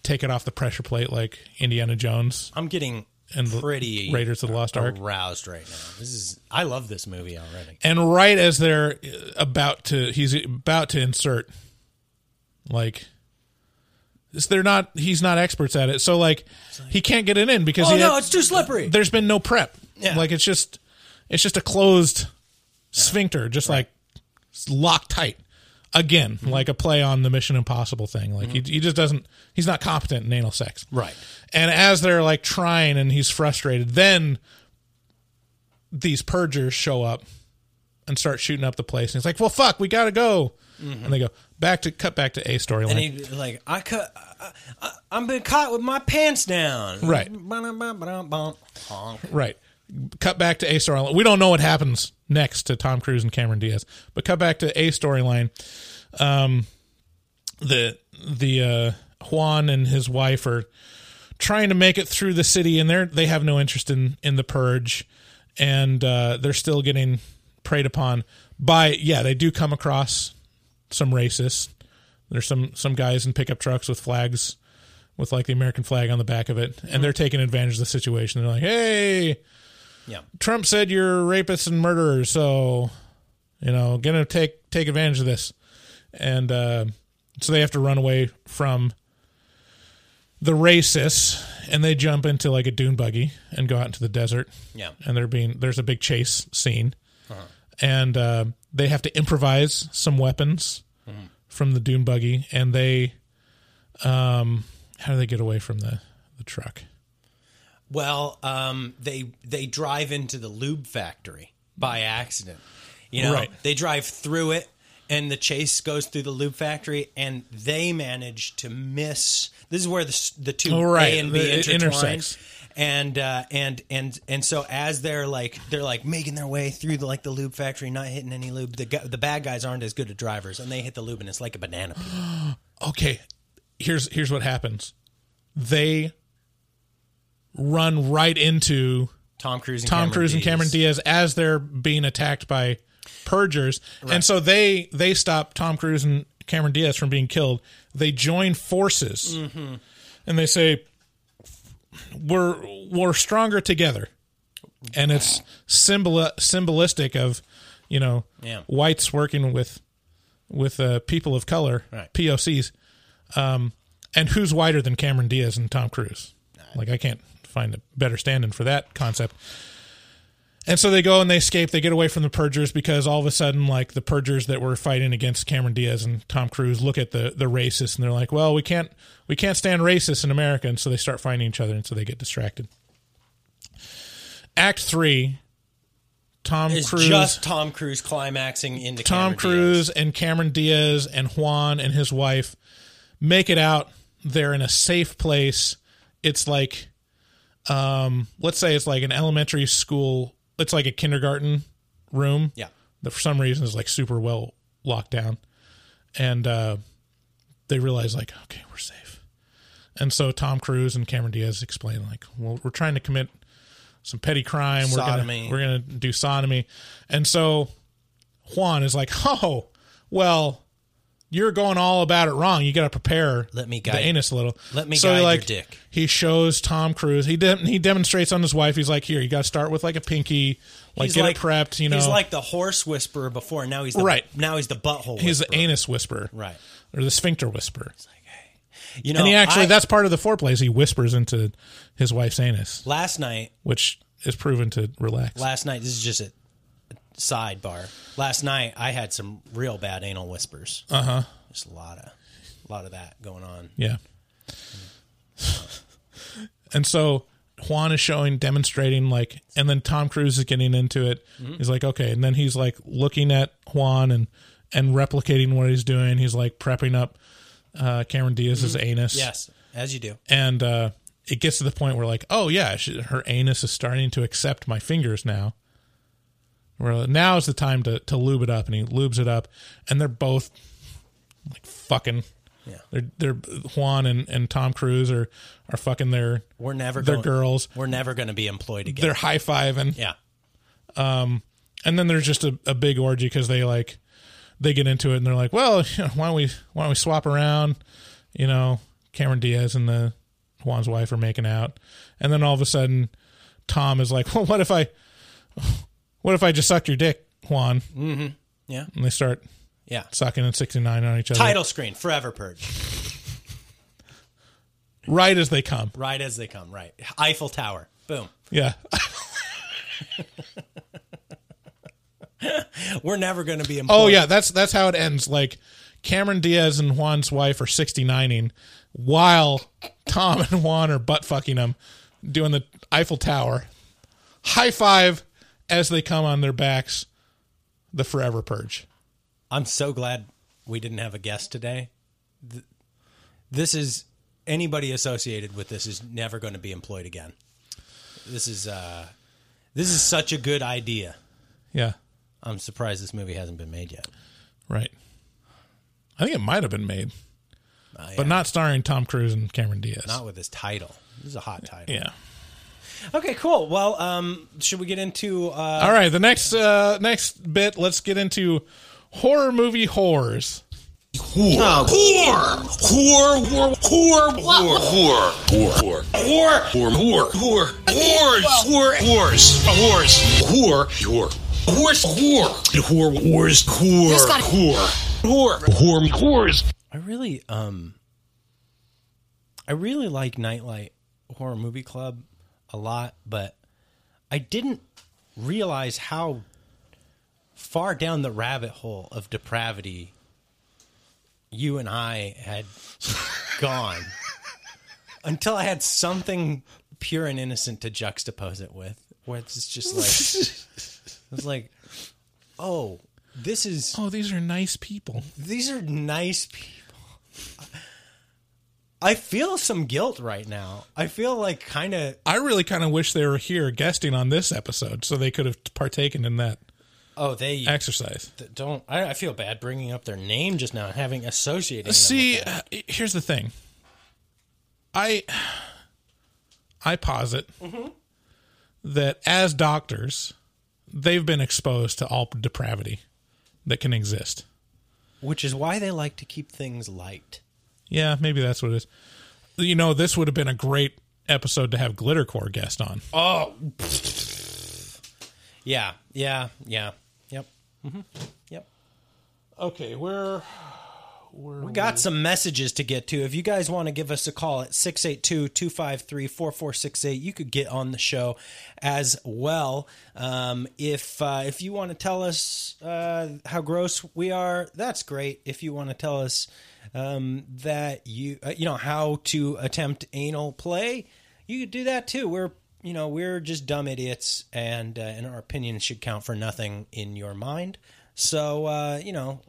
take it off the pressure plate like Indiana Jones. I'm getting And pretty Raiders of the Lost Ark. aroused right now. This is I love this movie already. And right as they're about to, he's about to insert, like, they're not. He's not experts at it, so like, he can't get it in because Oh no, had- it's too slippery. There's been no prep. Yeah. like it's just, it's just a closed sphincter, just like locked tight. Again, Mm-hmm. like a play on the Mission Impossible thing. Like he, he just doesn't. He's not competent in anal sex. Right. And as they're like trying and he's frustrated, then these purgers show up and start shooting up the place. And he's like, "Well, fuck, we gotta go." And they go back to cut back to a storyline. And storyline. he like I cut. I, I, I'm been caught with my pants down. Right. Right. Cut back to a storyline. We don't know what happens next to Tom Cruise and Cameron Diaz, but cut back to a storyline. Um, the the uh, Juan and his wife are trying to make it through the city, and they're they have no interest in in the purge, and uh, they're still getting preyed upon by yeah they do come across some racists. There's some some guys in pickup trucks with flags with like the American flag on the back of it, and they're taking advantage of the situation. They're like, "Hey, Yeah. Trump said you're rapists and murderers, so you know, gonna take take advantage of this." And uh, so they have to run away from the racists and they jump into like a dune buggy and go out into the desert. Yeah. and they're being there's a big chase scene, Uh-huh. and uh, they have to improvise some weapons Mhm. from the dune buggy, and they, um, how do they get away from the the truck? Well, um, they they drive into the lube factory by accident. You know, Right. they drive through it, and the chase goes through the lube factory, and they manage to miss. This is where the the two Oh, right. A and B intertwine. And uh, and and and so as they're like they're like making their way through the like the lube factory, not hitting any lube. The the bad guys aren't as good at drivers, and they hit the lube, and it's like a banana peel. okay, here's here's what happens. They run right into Tom Cruise and Tom Cameron Cruise and Diaz. Cameron Diaz as they're being attacked by purgers, and so they they stop Tom Cruise and Cameron Diaz from being killed. They join forces, Mhm. and they say we're we're stronger together, and it's symbol symbolistic of you know Yeah. whites working with with uh, people of color, Right. POCs. Um, and who's whiter than Cameron Diaz and Tom Cruise? Like I can't find a better stand-in for that concept. And so they go and they escape. They get away from the purgers because all of a sudden, like the purgers that were fighting against Cameron Diaz and Tom Cruise look at the the racists and they're like, "Well, we can't we can't stand racists in America," and so they start fighting each other, and so they get distracted. Act three, Tom It's Cruise, just Tom Cruise climaxing into Tom Cameron Cruise and Cameron Diaz and Juan and his wife make it out. They're in a safe place. It's like, um, let's say it's like an elementary school. It's like a kindergarten room. Yeah. That for some reason is like super well locked down, and uh, they realize like, okay, we're safe. And so Tom Cruise and Cameron Diaz explain like, well, we're trying to commit some petty crime. Sodomy. We're gonna we're gonna do sodomy, and so Juan is like, oh, well, you're going all about it wrong. You got to prepare. Let me the anus a little. let me so guide your like, dick. He shows Tom Cruise. He de- he demonstrates on his wife. He's like, here, you got to start with like a pinky, like He's get like- it prepped. You know, he's like the horse whisperer before. Now he's the, Right. Now he's the butthole. he's the anus whisperer, Right. or the sphincter whisperer. You know, and he actually, I- that's part of the foreplay. Is he whispers into his wife's anus, last night. which is proven to relax. Last night. This is just a sidebar. Last night I had some real bad anal whispers. Uh huh. Just a lot of, a lot of that going on. Yeah. and so Juan is showing, demonstrating, like, and then Tom Cruise is getting into it. Mhm. He's like, okay, and then he's like looking at Juan and and replicating what he's doing. He's like prepping up uh, Cameron Diaz's Mhm. anus. Yes, as you do. and uh, it gets to the point where like, oh yeah, she, her anus is starting to accept my fingers now. Where now is the time to to lube it up, and he lubes it up, and they're both like fucking. Yeah. They're they're Juan and, and Tom Cruise are are fucking their We're never. their going, girls. We're never going to be employed again. They're high fiving. Yeah. Um, and then there's just a, a big orgy because they like they get into it and they're like, well, you know, why don't we why don't we swap around? You know, Cameron Diaz and the Juan's wife are making out, and then all of a sudden, Tom is like, well, what if I, what if I just sucked your dick, Juan? Mm-hmm. Yeah. And they start, Yeah. sucking sixty nine on each other. Title screen. Forever purge. right as they come. Right as they come. Right. Eiffel Tower. Boom. Yeah. We're never going to be employed. Oh yeah, that's that's how it ends. Like Cameron Diaz and Juan's wife are 69ing while Tom and Juan are butt fucking them doing the Eiffel Tower. High five as they come on their backs. The Forever Purge. I'm so glad we didn't have a guest today. This is anybody associated with this is never going to be employed again. This is uh this is such a good idea. Yeah. I'm surprised this movie hasn't been made yet. Right. I think it might have been made, Uh, but not starring Tom Cruise and Cameron Diaz. Not with this title. This is a hot title. yeah. Okay, cool. Well, um, should we get into? Uh, All right, the next uh next bit, let's get into horror movie horrors. Whore. Whore. Whore. Whore. Whore. Whore. Whore. Whore. Whore. Whore. Whore. Whore. Whores. Whore. Whores. Whores. Whore. Whore. Horse. Whore. Whore. Whores. Whore. Just gotta- Whore. Whore. Whore. Whores. I really, um, I really like Nightlight Horror Movie Club a lot, but I didn't realize how far down the rabbit hole of depravity you and I had gone until I had something pure and innocent to juxtapose it with. Where it's just like, it's like, oh, this is. Oh, these are nice people. These are nice people. I feel some guilt right now. I feel like kind of. I really kind of wish they were here guesting on this episode so they could have partaken in that Oh, they exercise. th- don't. I, I feel bad bringing up their name just now, and having associating. them See, uh, here's the thing. I I posit Mm-hmm. that as doctors, they've been exposed to all depravity that can exist. which is why they like to keep things light. Yeah, maybe that's what it is. You know, this would have been a great episode to have Glittercore guest on. Oh, yeah, yeah, yeah. Yep. hmm Yep. Okay, we're We got some messages to get to. If you guys want to give us a call at 682-253-4468, you could get on the show as well. Um, if uh, if you want to tell us uh, how gross we are, that's great. If you want to tell us um, that you uh, you know how to attempt anal play, you could do that too. We're you know we're just dumb idiots, and uh, and our opinions should count for nothing in your mind. So uh, you know,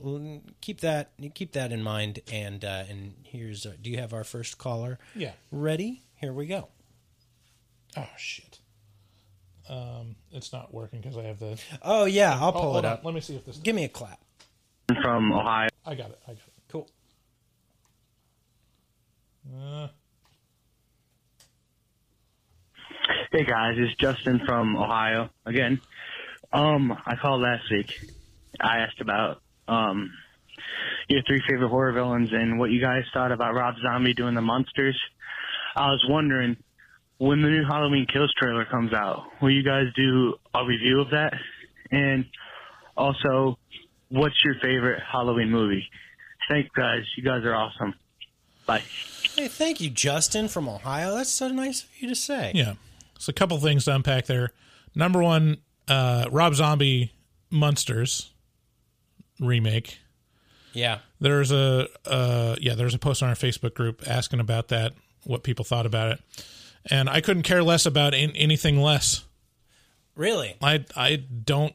keep that keep that in mind. And uh, and here's uh, do you have our first caller? Yeah. ready. Here we go. Oh shit. Um, it's not working because I have the. Oh yeah, I'll Oh, pull hold it on. up. Let me see if this. Give me a clap. from Ohio. I got it. I got it. Uh, Hey guys, it's Justin from Ohio again. Um, I called last week. I asked about um your three favorite horror villains and what you guys thought about Rob Zombie doing the Munsters. I was wondering when the new Halloween Kills trailer comes out, will you guys do a review of that? And also, what's your favorite Halloween movie? Thanks guys, you guys are awesome. Bye. Hey, thank you, Justin from Ohio. That's so nice of you to say. Yeah. So a couple things to unpack there. Number one, uh, Rob Zombie Munsters remake. Yeah. There's a uh, yeah, there's a post on our Facebook group asking about that, what people thought about it, and I couldn't care less about in, anything less. Really? I I don't.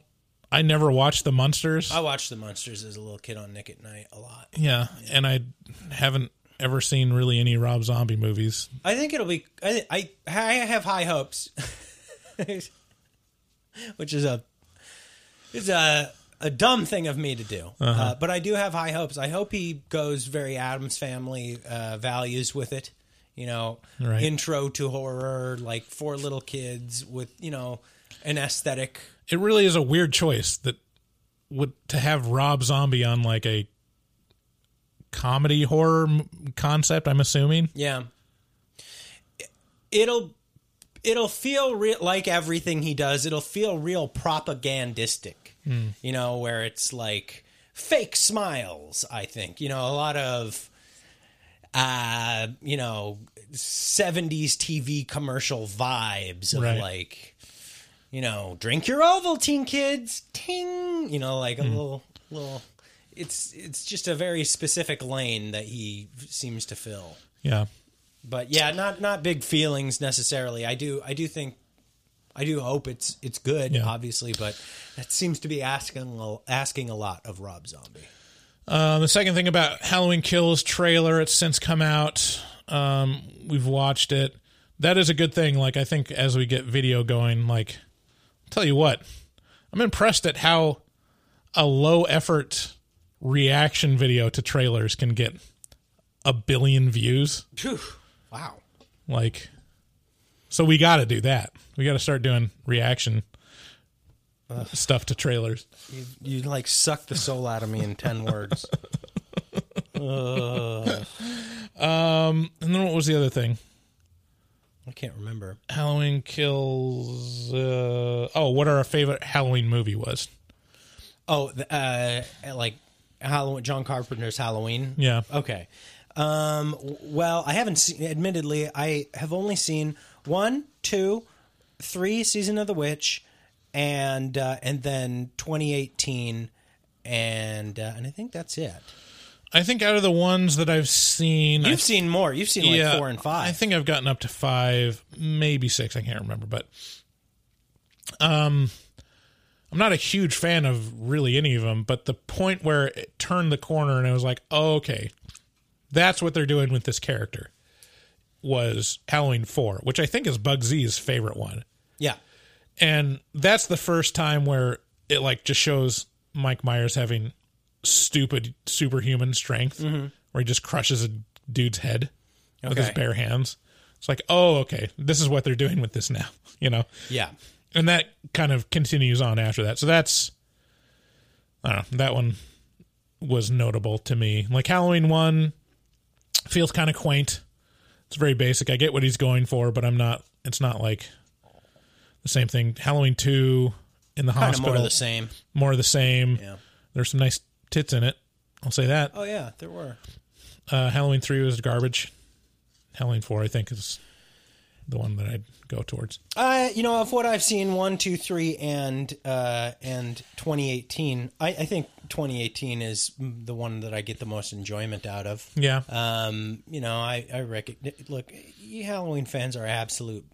I never watched the Munsters. I watched the Munsters as a little kid on Nick at Night a lot. yeah, and I haven't ever seen really any Rob Zombie movies. I think it'll be. I I, I have high hopes, which is a is a a dumb thing of me to do. uh Uh-huh. but I do have high hopes. I hope he goes very Addams Family uh, values with it. You know, Right. intro to horror, like for little kids with you know an aesthetic. It really is a weird choice that would to have Rob Zombie on like a comedy horror m- concept. I'm assuming. Yeah. It'll it'll feel re- like everything he does. It'll feel real propagandistic. Hmm. You know, where it's like fake smiles, I think. You know, a lot of uh, you know, 70s TV commercial vibes of Right. like you know, drink your Ovaltine kids. Ting, you know, like a Hmm. little little it's it's just a very specific lane that he seems to fill Yeah. but yeah, not not big feelings necessarily. I do I do think I do hope it's it's good, Yeah. obviously, but that seems to be asking a- asking a lot of Rob Zombie. Um, the second thing about Halloween Kills trailer, it's since come out. Um, we've watched it. That is a good thing. Like I think as we get video going, like tell you what, I'm impressed at how a low effort reaction video to trailers can get a billion views. Wow. Like, so we got to do that. We got to start doing reaction stuff to trailers. You, you like suck the soul out of me in 10 words. Ugh. Um, and then what was the other thing? I can't remember. Halloween Kills. Uh, oh, what our favorite Halloween movie was? Oh, uh like Halloween John Carpenter's Halloween. Yeah. Okay. Um, well, I haven't seen. Admittedly, I have only seen one, two, three season of The Witch, and uh, and then 2018, and uh, and I think that's it. I think out of the ones that I've seen, You've I- seen more. You've seen like four and five. I think I've gotten up to five, maybe six. I can't remember, but um, I'm not a huge fan of really any of them. But the point where it turned the corner and I was like, oh, okay, that's what they're doing with this character was Halloween Four, which I think is Bugsy's favorite one yeah. and that's the first time where it like just shows Mike Myers having stupid superhuman strength, Mhm. where he just crushes a dude's head with his bare hands. It's like, oh, okay, this is what they're doing with this now, you know? Yeah. And that kind of continues on after that. So that's, I don't know, that one was notable to me. Like Halloween one feels kind of quaint. It's very basic. I get what he's going for, but I'm not. It's not like the same thing. Halloween two in the Kinda more of the same. More of the same. Yeah. There's some nice tits in it. I'll say that. Oh yeah, there were. Uh, Halloween three was garbage. Halloween four, I think, is the one that I'd go towards. Uh, you know, of what I've seen, one, two, three, and uh, and 2018, I, I think 2018 is the one that I get the most enjoyment out of. Yeah. Um, you know, I I reckon. Look, you Halloween fans are absolute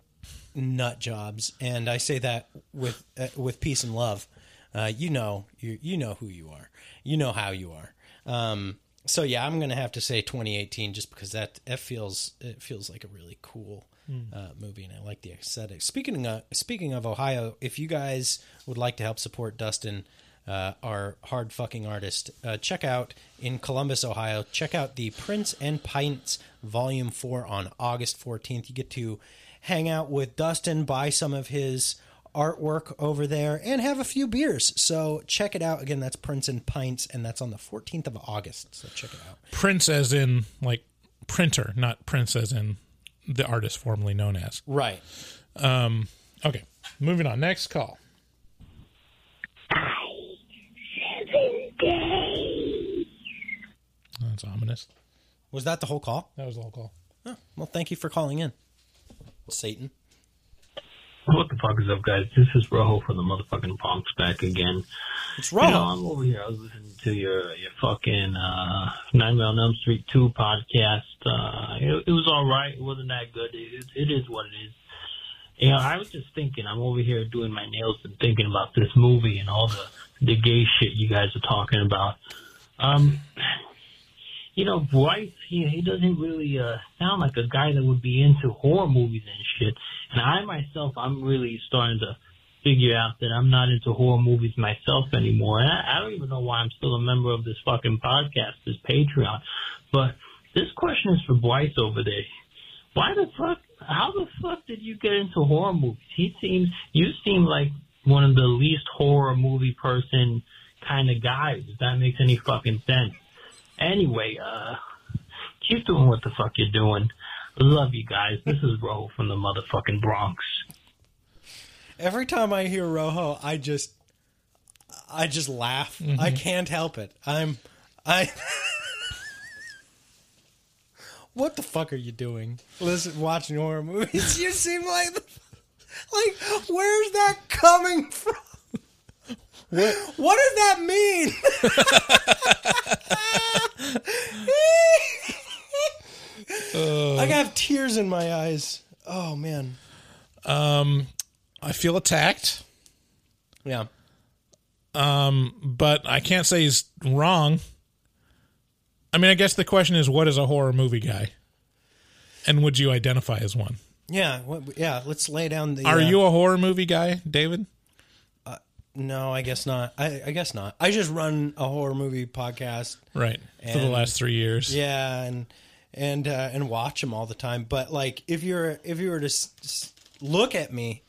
nut jobs, and I say that with uh, with peace and love. Uh, you know, you you know who you are. You know how you are. Um, so yeah, I'm gonna have to say 2018 just because that that feels it feels like a really cool Hmm. uh, movie, and I like the aesthetic. Speaking of speaking of Ohio, if you guys would like to help support Dustin, uh, our hard fucking artist, uh, check out in Columbus, Ohio. Check out the Prints and Pints Volume Four on August 14th. You get to hang out with Dustin, buy some of his artwork over there, and have a few beers. So check it out. Again, that's Prints and Pints, and that's on the 14th of August. So check it out. Prince, as in like printer, not Prince, as in the artist formerly known as. Right. Um. Okay. Moving on. Next call. That's ominous. Was that the whole call? That was the whole call. Oh, well, thank you for calling in, Satan. What the fuck is up, guys? This is Rojo from the motherfucking Bronx back again. It's You know, I'm over here. I was listening to your your fucking uh, Nightmare on Elm Street two podcast. Uh, it, it was all right. It wasn't that good. It, it is what it is. You know, I was just thinking. I'm over here doing my nails and thinking about this movie and all the the gay shit you guys are talking about. Um, you know, Bryce, he, he doesn't really uh, sound like a guy that would be into horror movies and shit. And I myself, I'm really starting to figure out that I'm not into horror movies myself anymore. And I, I don't even know why I'm still a member of this fucking podcast, this Patreon. But this question is for Bryce over there. Why the fuck? How the fuck did you get into horror movies? He seems, you seem like one of the least horror movie person kind of guys. If that makes any fucking sense. Anyway, uh, keep doing what the fuck you're doing. Love you guys. This is Ro from the motherfucking Bronx. Every time I hear Rojo, I just, I just laugh. Mhm. I can't help it. I'm, I. what the fuck are you doing? Listen, watching horror movies. You seem like, the, like, where's that coming from? What? What does that mean? I have tears in my eyes. Oh man. Um, I feel attacked. Yeah. Um, but I can't say he's wrong. I mean, I guess the question is, what is a horror movie guy? And would you identify as one? Yeah. What, yeah. Let's lay down the. Are uh, you a horror movie guy, David? No, I guess not. I, I guess not. I just run a horror movie podcast, Right. For the last three years. Yeah, and and uh, and watch them all the time. But like, if you're if you were to s- s- look at me,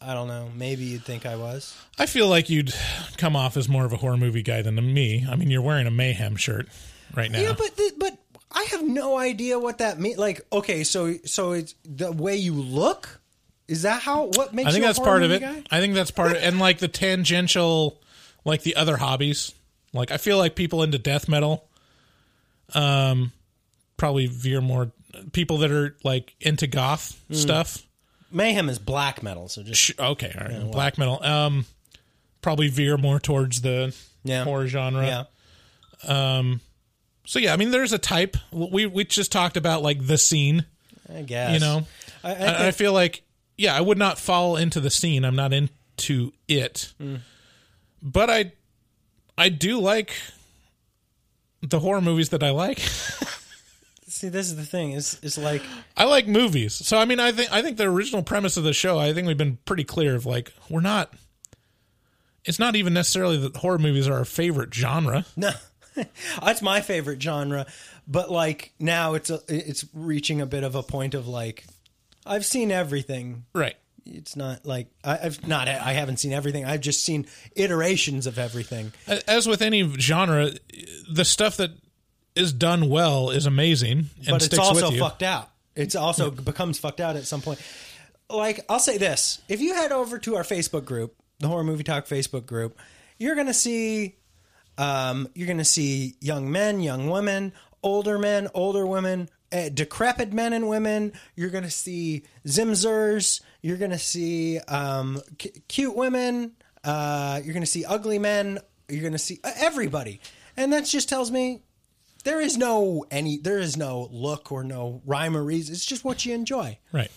I don't know. Maybe you'd think I was. I feel like you'd come off as more of a horror movie guy than me. I mean, you're wearing a mayhem shirt right now. Yeah, but th- but I have no idea what that means. Like, okay, so so it's the way you look. Is that how? What makes? I think you a that's horror part of movie it. guy? I think that's part of and like the tangential, like the other hobbies. Like I feel like people into death metal, um, probably veer more people that are like into goth Mm. stuff. Mayhem is black metal, so just okay, all right, Yeah, black metal. Um, probably veer more towards the Yeah. horror genre. Yeah. Um, so yeah, I mean, there's a type. We we just talked about like the scene. I guess You know, I, I I, I feel like yeah, I would not fall into the scene. I'm not into it, Mm. but I I do like the horror movies that I like. see. This is the thing. Is is like I like movies. So I mean, I think I think the original premise of the show. I think we've been pretty clear of like we're not. It's not even necessarily that horror movies are our favorite genre. No, that's my favorite genre. But like now, it's a, it's reaching a bit of a point of like, I've seen everything. Right. It's not like I, I've not. I haven't seen everything. I've just seen iterations of everything. As with any genre, the stuff that is done well is amazing and but it's also fucked out. It's also becomes fucked out at some point. Like I'll say this: if you head over to our Facebook group, the Horror Movie Talk Facebook group, you're gonna see, um, you're gonna see young men, young women, older men, older women, uh, decrepit men and women. You're gonna see zimzers. You're gonna see um, c- cute women. Uh, you're gonna see ugly men. You're gonna see uh, everybody, and that just tells me there is no any there is no look or no rhyme or reason. It's just what you enjoy. Right.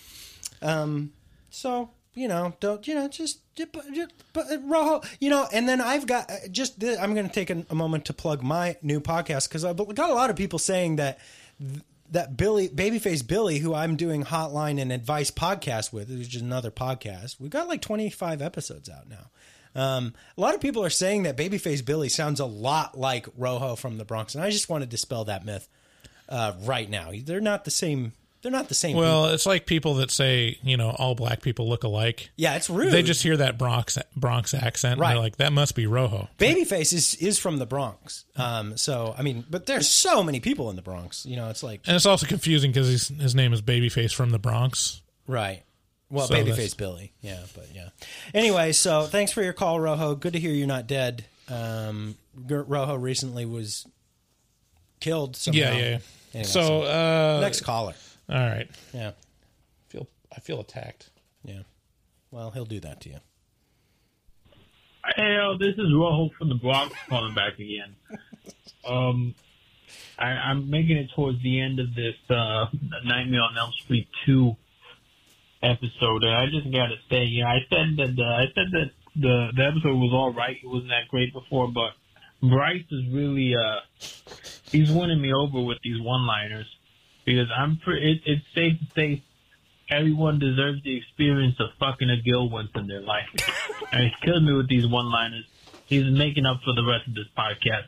Um so you know don't you know just, just, just but uh, rojo you know and then i've got uh, just i'm going to take a, a moment to plug my new podcast because i've got a lot of people saying that that billy babyface billy who i'm doing hotline and advice podcast with which is another podcast we've got like 25 episodes out now um, a lot of people are saying that Babyface Billy sounds a lot like Rojo from the Bronx, and I just want to dispel that myth uh, right now. They're not the same. They're not the same. Well, people. it's like people that say you know all black people look alike. Yeah, it's rude. They just hear that Bronx Bronx accent, and Right. they're like, "That must be Rojo." Babyface is is from the Bronx. Um, so I mean, but there's so many people in the Bronx. You know, it's like And it's also confusing because his name is Babyface from the Bronx. right. Well, So Babyface Billy. Yeah, but yeah. Anyway, so thanks for your call, Rojo. Good to hear you're not dead. Um, Rojo recently was killed. Somehow. Yeah, yeah. yeah. Anyway, so, uh, next caller. All right. Yeah. I feel I feel attacked. Yeah. Well, he'll do that to you. Hey, yo, this is Rojo from the Bronx calling back again. Um, I, I'm making it towards the end of this uh, Nightmare on Elm Street 2 episode, and I just gotta say, you know, I said that the, I said that the the episode was all right. It wasn't that great before, but Bryce is really uh, he's winning me over with these one-liners because I'm pre- it, it's safe to say everyone deserves the experience of fucking a Gil once in their life. and he's killing me with these one-liners. He's making up for the rest of this podcast.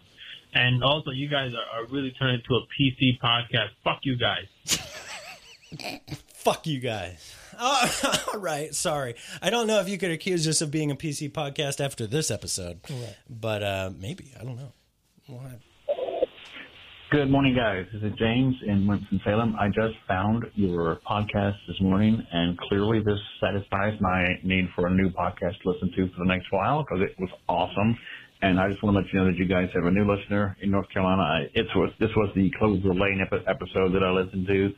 And also, you guys are, are really turning into a PC podcast. Fuck you guys. Fuck you guys. Oh, all right. Sorry. I don't know if you could accuse us of being a PC podcast after this episode, Right. but uh, maybe. I don't know. We'll have- Good morning, guys. This is James in Winston-Salem. I just found your podcast this morning, and clearly this satisfies my need for a new podcast to listen to for the next while because it was awesome. And I just want to let you know that you guys have a new listener in North Carolina. I, it's was this was the Clover Lane episode that I listened to,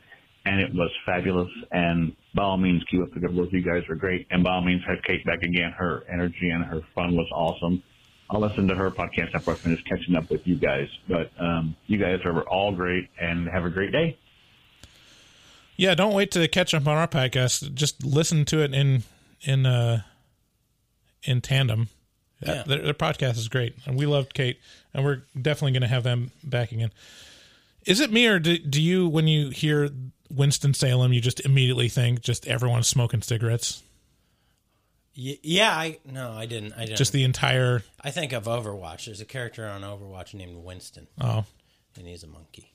and it was fabulous. And by all means, keep up the good work. You guys are great. And by all means, have Kate back again. Her energy and her fun was awesome. I'll listen to her podcast after I finish catching up with you guys. But um, you guys are all great and have a great day. Yeah, don't wait to catch up on our podcast. Just listen to it in in uh in tandem. Yeah. Their, their podcast is great, and we loved Kate, and we're definitely going to have them back again. Is it me or do, do you, when you hear Winston Salem, you just immediately think just everyone's smoking cigarettes? Y- yeah, I no, I didn't. I didn't. Just the entire. I think of Overwatch. There's a character on Overwatch named Winston. Oh. and he's a monkey.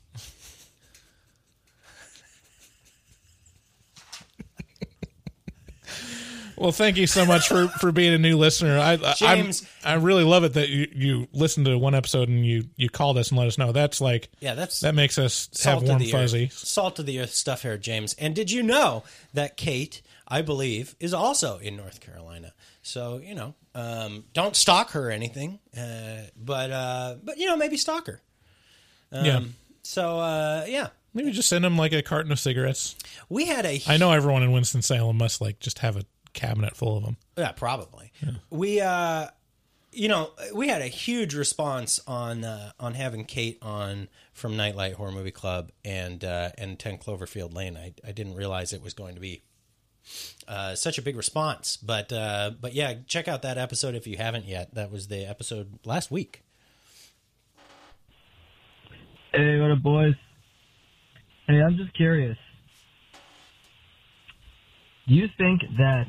Well, thank you so much for, for being a new listener. I, I James- I'm, I really love it that you, you listened to one episode and you, you called us and let us know. That's like Yeah, that's that makes us have salt warm of the fuzzy. earth, salt of the earth stuff here, James. And did you know that Kate, I believe, is also in North Carolina? So you know, um, don't stalk her or anything, uh, but uh, but you know, maybe stalk her. Um, Yeah. So uh, yeah, Maybe just send them like a carton of cigarettes. We had a I know everyone in Winston Salem must like just have a cabinet full of them. Yeah, probably. We uh you know, we had a huge response on uh, on having Kate on from Nightlight Horror Movie Club and uh, and Ten Cloverfield Lane. I, I didn't realize it was going to be uh, such a big response, but uh, but yeah, check out that episode if you haven't yet. That was the episode last week. Hey, what up, boys? Hey, I'm just curious. Do you think that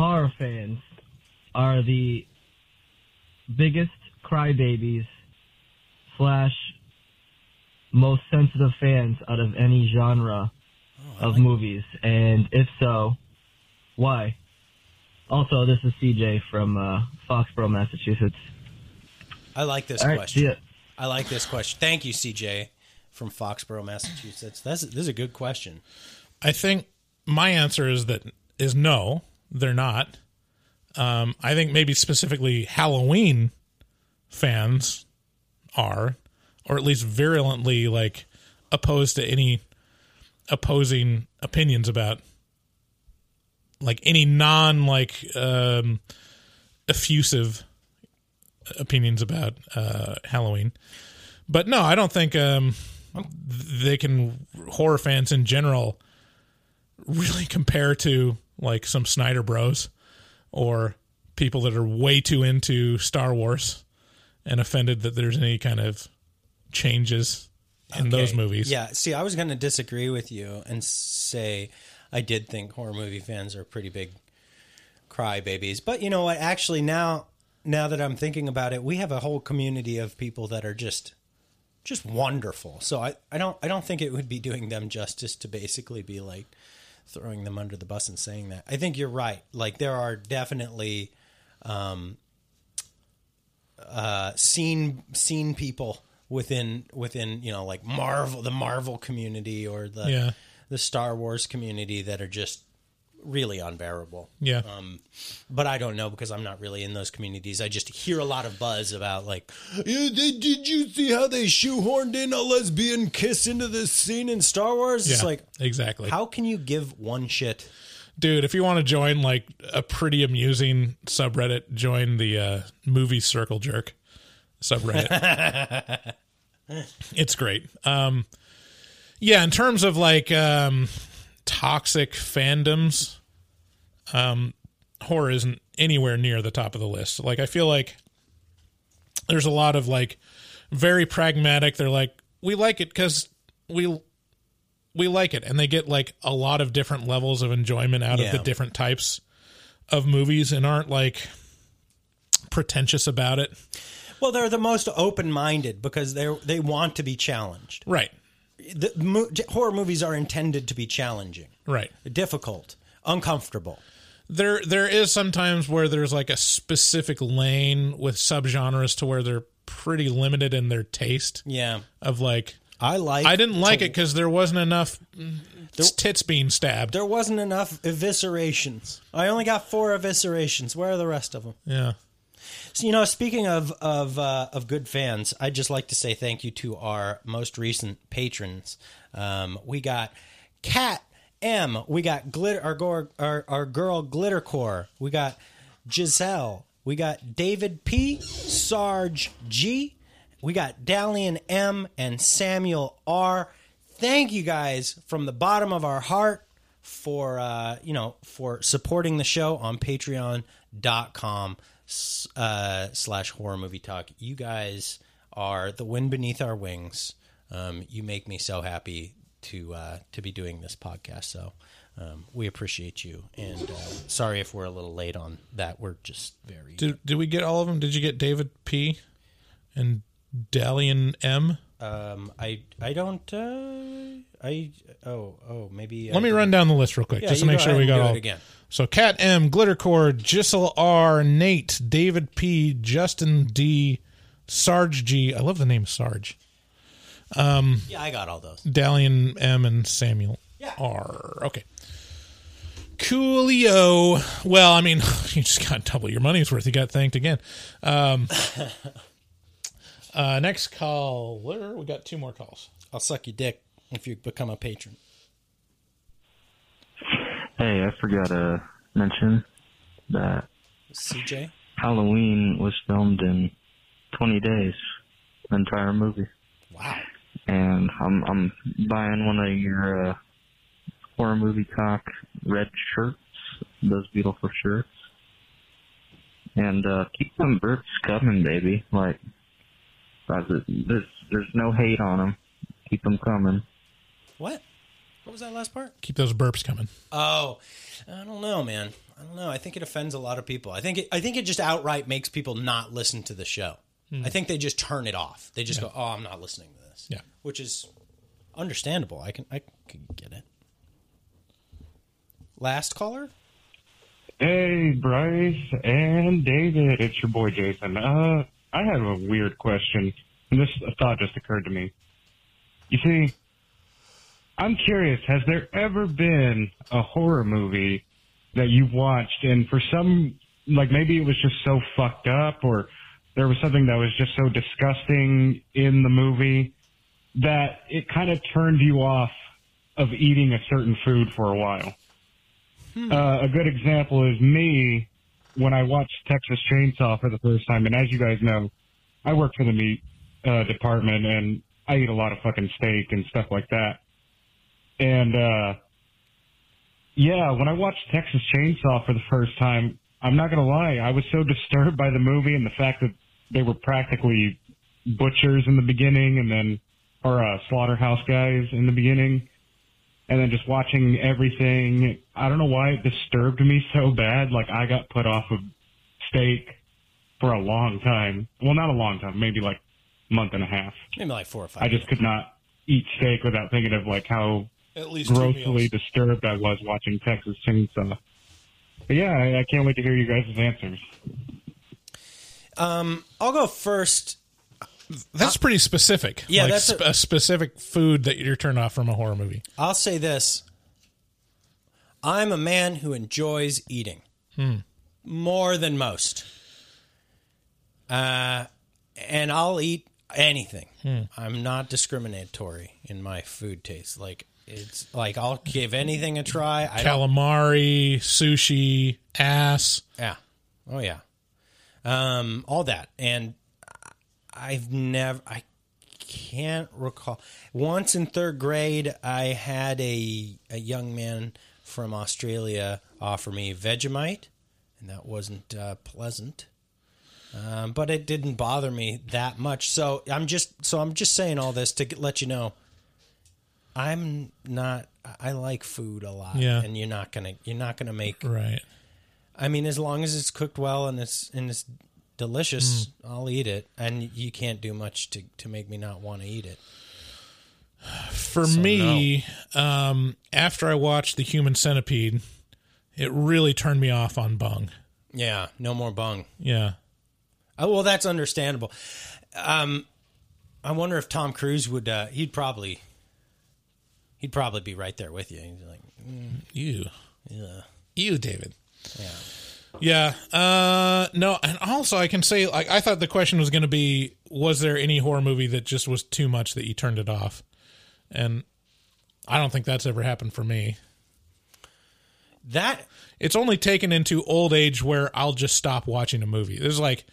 horror fans are the biggest crybabies slash most sensitive fans out of any genre of movies? And if so, why? Also, this is CJ from uh, Foxborough, Massachusetts. I like this All right, question. see. I like this question. Thank you, CJ from Foxborough, Massachusetts. That's this is a good question. I think my answer is that is no, they're not. Um, I think maybe specifically Halloween fans are, or at least virulently like opposed to any opposing opinions about like any non like um, effusive opinions about uh, Halloween. But no, I don't think um, they can horror fans in general really compare to like some Snyder Bros or people that are way too into Star Wars and offended that there's any kind of changes in those movies. Yeah, see, I was going to disagree with you and say I did think horror movie fans are pretty big crybabies. But you know what? Actually, now now that I'm thinking about it, we have a whole community of people that are just just wonderful. So I, I don't I don't think it would be doing them justice to basically be like throwing them under the bus and saying that. I think you're right. Like there are definitely um, uh, scene scene people within within you know like Marvel the Marvel community or the Yeah. the Star Wars community that are just really unbearable. Yeah. Um, but I don't know because I'm not really in those communities. I just hear a lot of buzz about like, yeah, they, did you see how they shoehorned in a lesbian kiss into this scene in Star Wars? It's like exactly. How can you give one shit? Dude, if you want to join like a pretty amusing subreddit, join the uh, movie circle jerk subreddit. it's great. Um, yeah, in terms of like um, toxic fandoms, um, horror isn't anywhere near the top of the list. Like, I feel like there's a lot of like very pragmatic. They're like, we like it because we we like it, and they get like a lot of different levels of enjoyment out of the different types of movies, and aren't like pretentious about it. Well, they're the most open minded because they they want to be challenged. Right. The mo- horror movies are intended to be challenging, Right. difficult, uncomfortable. There there is sometimes where there's like a specific lane with subgenres to where they're pretty limited in their taste. Yeah. Of like I like I didn't like to- it cuz there wasn't enough tits being stabbed. There wasn't enough eviscerations. I only got four eviscerations. Where are the rest of them? Yeah. So, you know, speaking of of uh, of good fans, I'd just like to say thank you to our most recent patrons. Um, we got Cat M. We got glitter our, our our girl Glittercore. We got Giselle. We got David P. Sarge G. We got Dalian M. and Samuel R. Thank you guys from the bottom of our heart for uh, you know for supporting the show on patreon.com uh, slash horror movie talk you guys are the wind beneath our wings um, you make me so happy to uh, to be doing this podcast so um, we appreciate you and uh, sorry if we're a little late on that we're just very Did did we get all of them? Did you get David P and Dalian M? um, I I don't uh, I oh oh maybe I Let me run down the list real quick Yeah, just to make sure we got all it again. So Cat M, Glittercore, Gissel R, Nate, David P, Justin D, Sarge G. I love the name Sarge. Um, yeah I got all those Dalian M and Samuel Yeah. R. Okay. Coolio. Well, I mean, you just got double your money's worth. You got thanked again. Um, uh, next caller. We got two more calls. I'll suck your dick. if you become a patron. Hey, I forgot to mention that CJ? Halloween was filmed in 20 days, the entire movie. Wow. And I'm I'm buying one of your uh, horror movie cock red shirts, those beautiful shirts. And uh keep them burps coming, baby. Like, uh, there's there's no hate on them. Keep them coming. What? What was that last part? Keep those burps coming. Oh, I don't know, man. I don't know. I think it offends a lot of people. I think it, I think it just outright makes people not listen to the show. Hmm. I think they just turn it off. They just Yeah. go, "Oh, I'm not listening to this." Yeah. which is understandable. I can I can get it. Last caller. Hey, Bryce and David, it's your boy Jason. Uh, I have a weird question, and this thought just occurred to me. You see, I'm curious, has there ever been a horror movie that you watched and for some, like maybe it was just so fucked up or there was something that was just so disgusting in the movie that it kind of turned you off of eating a certain food for a while? Uh, a good example is me when I watched Texas Chainsaw for the first time. And as you guys know, I work for the meat uh, department and I eat a lot of fucking steak and stuff like that. And uh, yeah, when I watched Texas Chainsaw for the first time, I'm not gonna lie, I was so disturbed by the movie and the fact that they were practically butchers in the beginning and then or uh, slaughterhouse guys in the beginning and then just watching everything. I don't know why it disturbed me so bad. Like I got put off of steak for a long time. Well, not a long time, maybe like a month and a half. Maybe like four or five. I just could not eat steak without thinking of like how At least grossly disturbed I was watching Texas Chainsaw. But yeah, I, I can't wait to hear you guys' answers. Um, I'll go first. That's pretty specific. Yeah, like that's sp- a, specific food that you're turned off from a horror movie. I'll say this. I'm a man who enjoys eating Hmm. more than most. Uh, and I'll eat anything. Hmm. I'm not discriminatory in my food taste. Like it's like I'll give anything a try. I don't, Calamari, sushi, ass. yeah. Oh yeah. Um, all that. And I've never I can't recall. Once in third grade I had a a young man from Australia offer me Vegemite and that wasn't uh, pleasant. Um, but it didn't bother me that much. So I'm just so I'm just saying all this to get- let you know I'm not I like food a lot Yeah. and you're not going to you're not to make Right. I mean, as long as it's cooked well and it's and it's delicious, I'll eat it. And you can't do much to to make me not want to eat it. For So, me, um, after I watched The Human Centipede, it really turned me off on bung. Yeah, no more bung. Yeah. Oh, well, that's understandable. Um, I wonder if Tom Cruise would. Uh, he'd probably. He'd probably be right there with you. He's like, mm, You. yeah, You, David. yeah. Yeah. Uh, no, and also I can say, like, I thought the question was going to be, was there any horror movie that just was too much that you turned it off? And I don't think that's ever happened for me. That It's only taken into old age where I'll just stop watching a movie. There's like,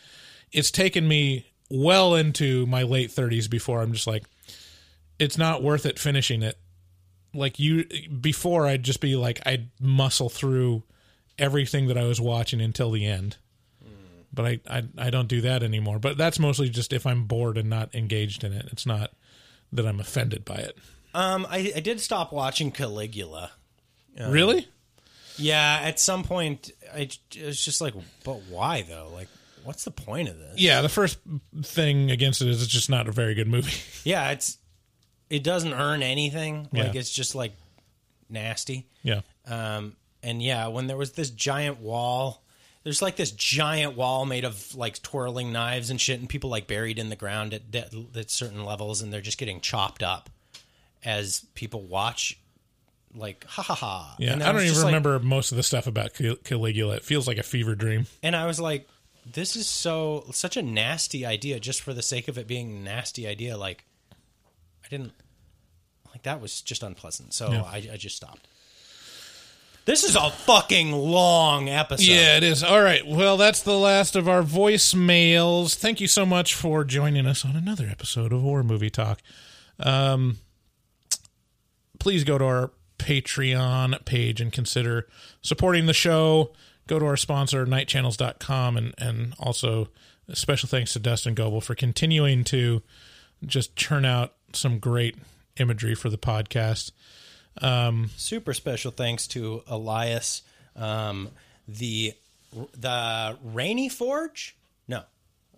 it's taken me well into my late 30s before I'm just like, it's not worth it finishing it. Like you, before I'd just be like, I'd muscle through everything that I was watching until the end. But I, I, I don't do that anymore. But that's mostly just if I'm bored and not engaged in it. It's not that I'm offended by it. Um, I, I did stop watching Caligula. Um, really? Yeah, at some point, I it's just like, but why though? Like, what's the point of this? Yeah, the first thing against it is it's just not a very good movie. Yeah, it's it doesn't earn anything. Like it's just like nasty. Yeah. Um, and yeah, when there was this giant wall, there's like this giant wall made of like twirling knives and shit, and people like buried in the ground at, at, at certain levels, and they're just getting chopped up as people watch. Like ha ha ha. Yeah, I don't even like- remember most of the stuff about Cal- Caligula. It feels like a fever dream. and I was like, this is so such a nasty idea just for the sake of it being a nasty idea. Like, I didn't like that was just unpleasant. So Yeah. I, I just stopped. This is a fucking long episode. Yeah, it is. All right. Well, that's the last of our voicemails. Thank you so much for joining us on another episode of Horror Movie Talk. Um, please go to our Patreon page and consider supporting the show. Go to our sponsor, nightchannels.com, and, and also special thanks to Dustin Goebel for continuing to just churn out some great imagery for the podcast. Um, Super special thanks to Elias. Um, the the Rainy Forge? No,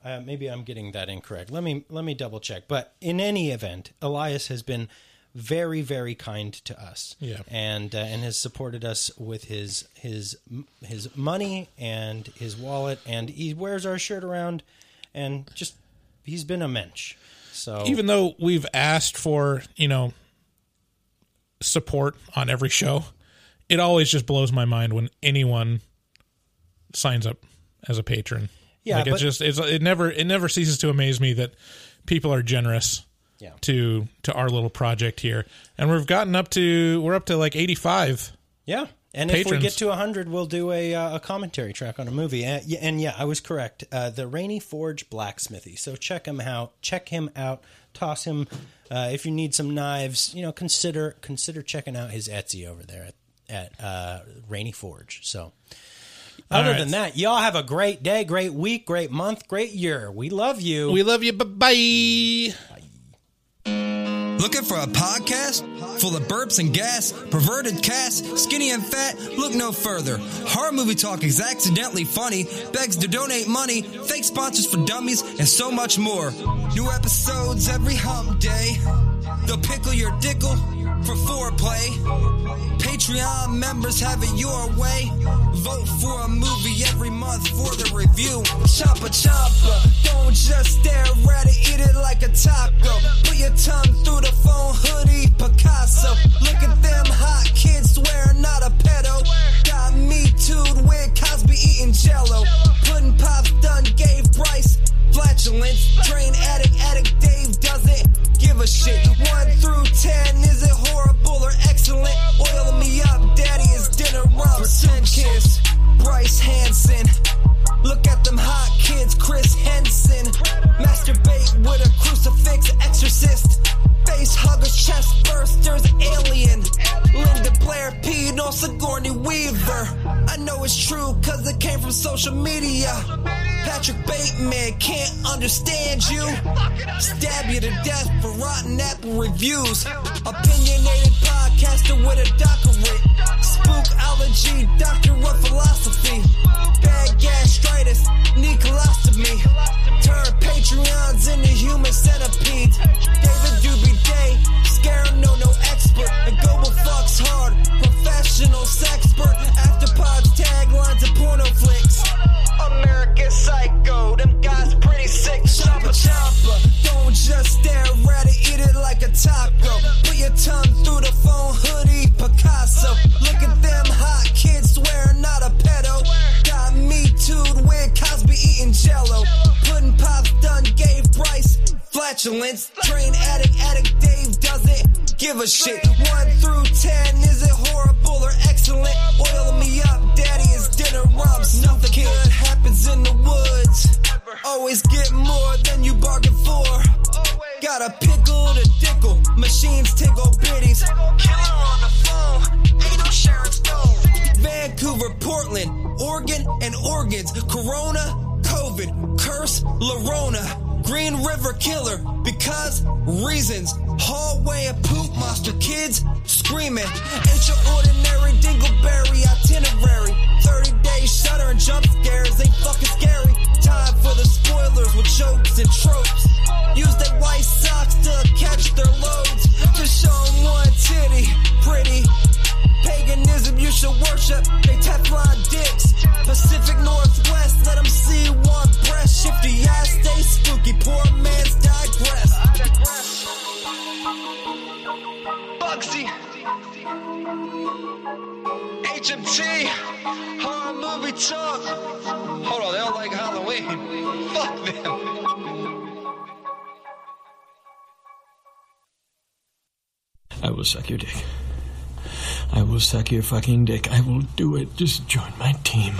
uh, maybe I'm getting that incorrect. Let me let me double check. But in any event, Elias has been very very kind to us. Yeah. and uh, and has supported us with his his his money and his wallet, and he wears our shirt around, and just he's been a mensch. So even though we've asked for you know support on every show it always just blows my mind when anyone signs up as a patron Yeah, like it's just it's it never it never ceases to amaze me that people are generous Yeah. to to our little project here and we've gotten up to we're up to like 85 Yeah. And if we get to 100, we'll do a, uh, a commentary track on a movie. And, yeah, and yeah, I was correct. Uh, the Rainy Forge Blacksmithy. So check him out. Check him out. Toss him. Uh, if you need some knives, you know, consider consider checking out his Etsy over there at, at uh, Rainy Forge. So, other right. than that, y'all have a great day, great week, great month, great year. We love you. we love you Bye bye Looking for a podcast full of burps and gas, perverted cast, skinny and fat? Look no further. Horror Movie Talk is accidentally funny, begs to donate money, fake sponsors for dummies, and so much more. New episodes every hump day. They'll pickle your dickle for foreplay. Patreon members have it your way. Vote for a movie every month for the review. Choppa choppa, don't just stare at it, eat it like a taco. Put your tongue through the phone, hoodie, Picasso. Look at them hot kids, swear not a pedo. Got me tooed with Cosby eating jello. Pudding pops done gave Bryce flatulence. Train addict, addict Dave doesn't give a shit. One through ten, is it horrible or excellent? Oil me up, daddy is dinner rum. Kiss, Bryce Hanson. Look at them hot kids, Chris Henson. Masturbate with a crucifix, exorcist. Face huggers, chest bursters, alien. Linda Blair peed on Sigourney Weaver. I know it's true, cause it came from social media. Patrick Bateman can't understand you. Stab you to death for rotten apple reviews. Opinionated podcaster with a doctorate. Spookology, doctor of philosophy. Bad gastritis, need colostomy. Turn Patreons into human centipedes. David Doobie Day, scare him, no, no expert. And global fucks hard, professional sexpert. Afterpods, taglines, and porno flicks. American Psycho, them guys pretty sick. Choppa choppa, don't just stare at it, eat it like a taco. Put your tongue through the phone, hoodie, Picasso. Look at them hot kids, swear not a pedo. Got me tooed with Cosby eating jello. Pudding pops done gave Bryce flatulence. Train addict, addict Dave doesn't give a shit. One through ten, is it horrible or excellent? Oil me up, daddy is dinner rum. Nothing good happens in the woods. Always get more than you bargain for. Got a pickle to dickle, machines tickle bitties. Killer on the phone, ain't no sheriff's Stone. Vancouver, Portland, Oregon, and organs. Corona, COVID, curse, Llorona. Green River Killer, because reasons. Hallway of poop monster kids screaming. Ain't your ordinary dingleberry itinerary. 30 days Shudder and jump scares ain't fucking scary. Time for the spoilers with jokes and tropes. Use their white socks to catch their loads. To show 'em one titty, pretty. Paganism you should worship. They Teflon dicks. Pacific Northwest, let 'em see one breast. Shifty ass, stay spooky. Poor man's digress. Bugsy. HMT. Horror movie talk. Hold on, they don't like Halloween. Fuck them. I will suck your dick. I will suck your fucking dick. I will do it. Just join my team.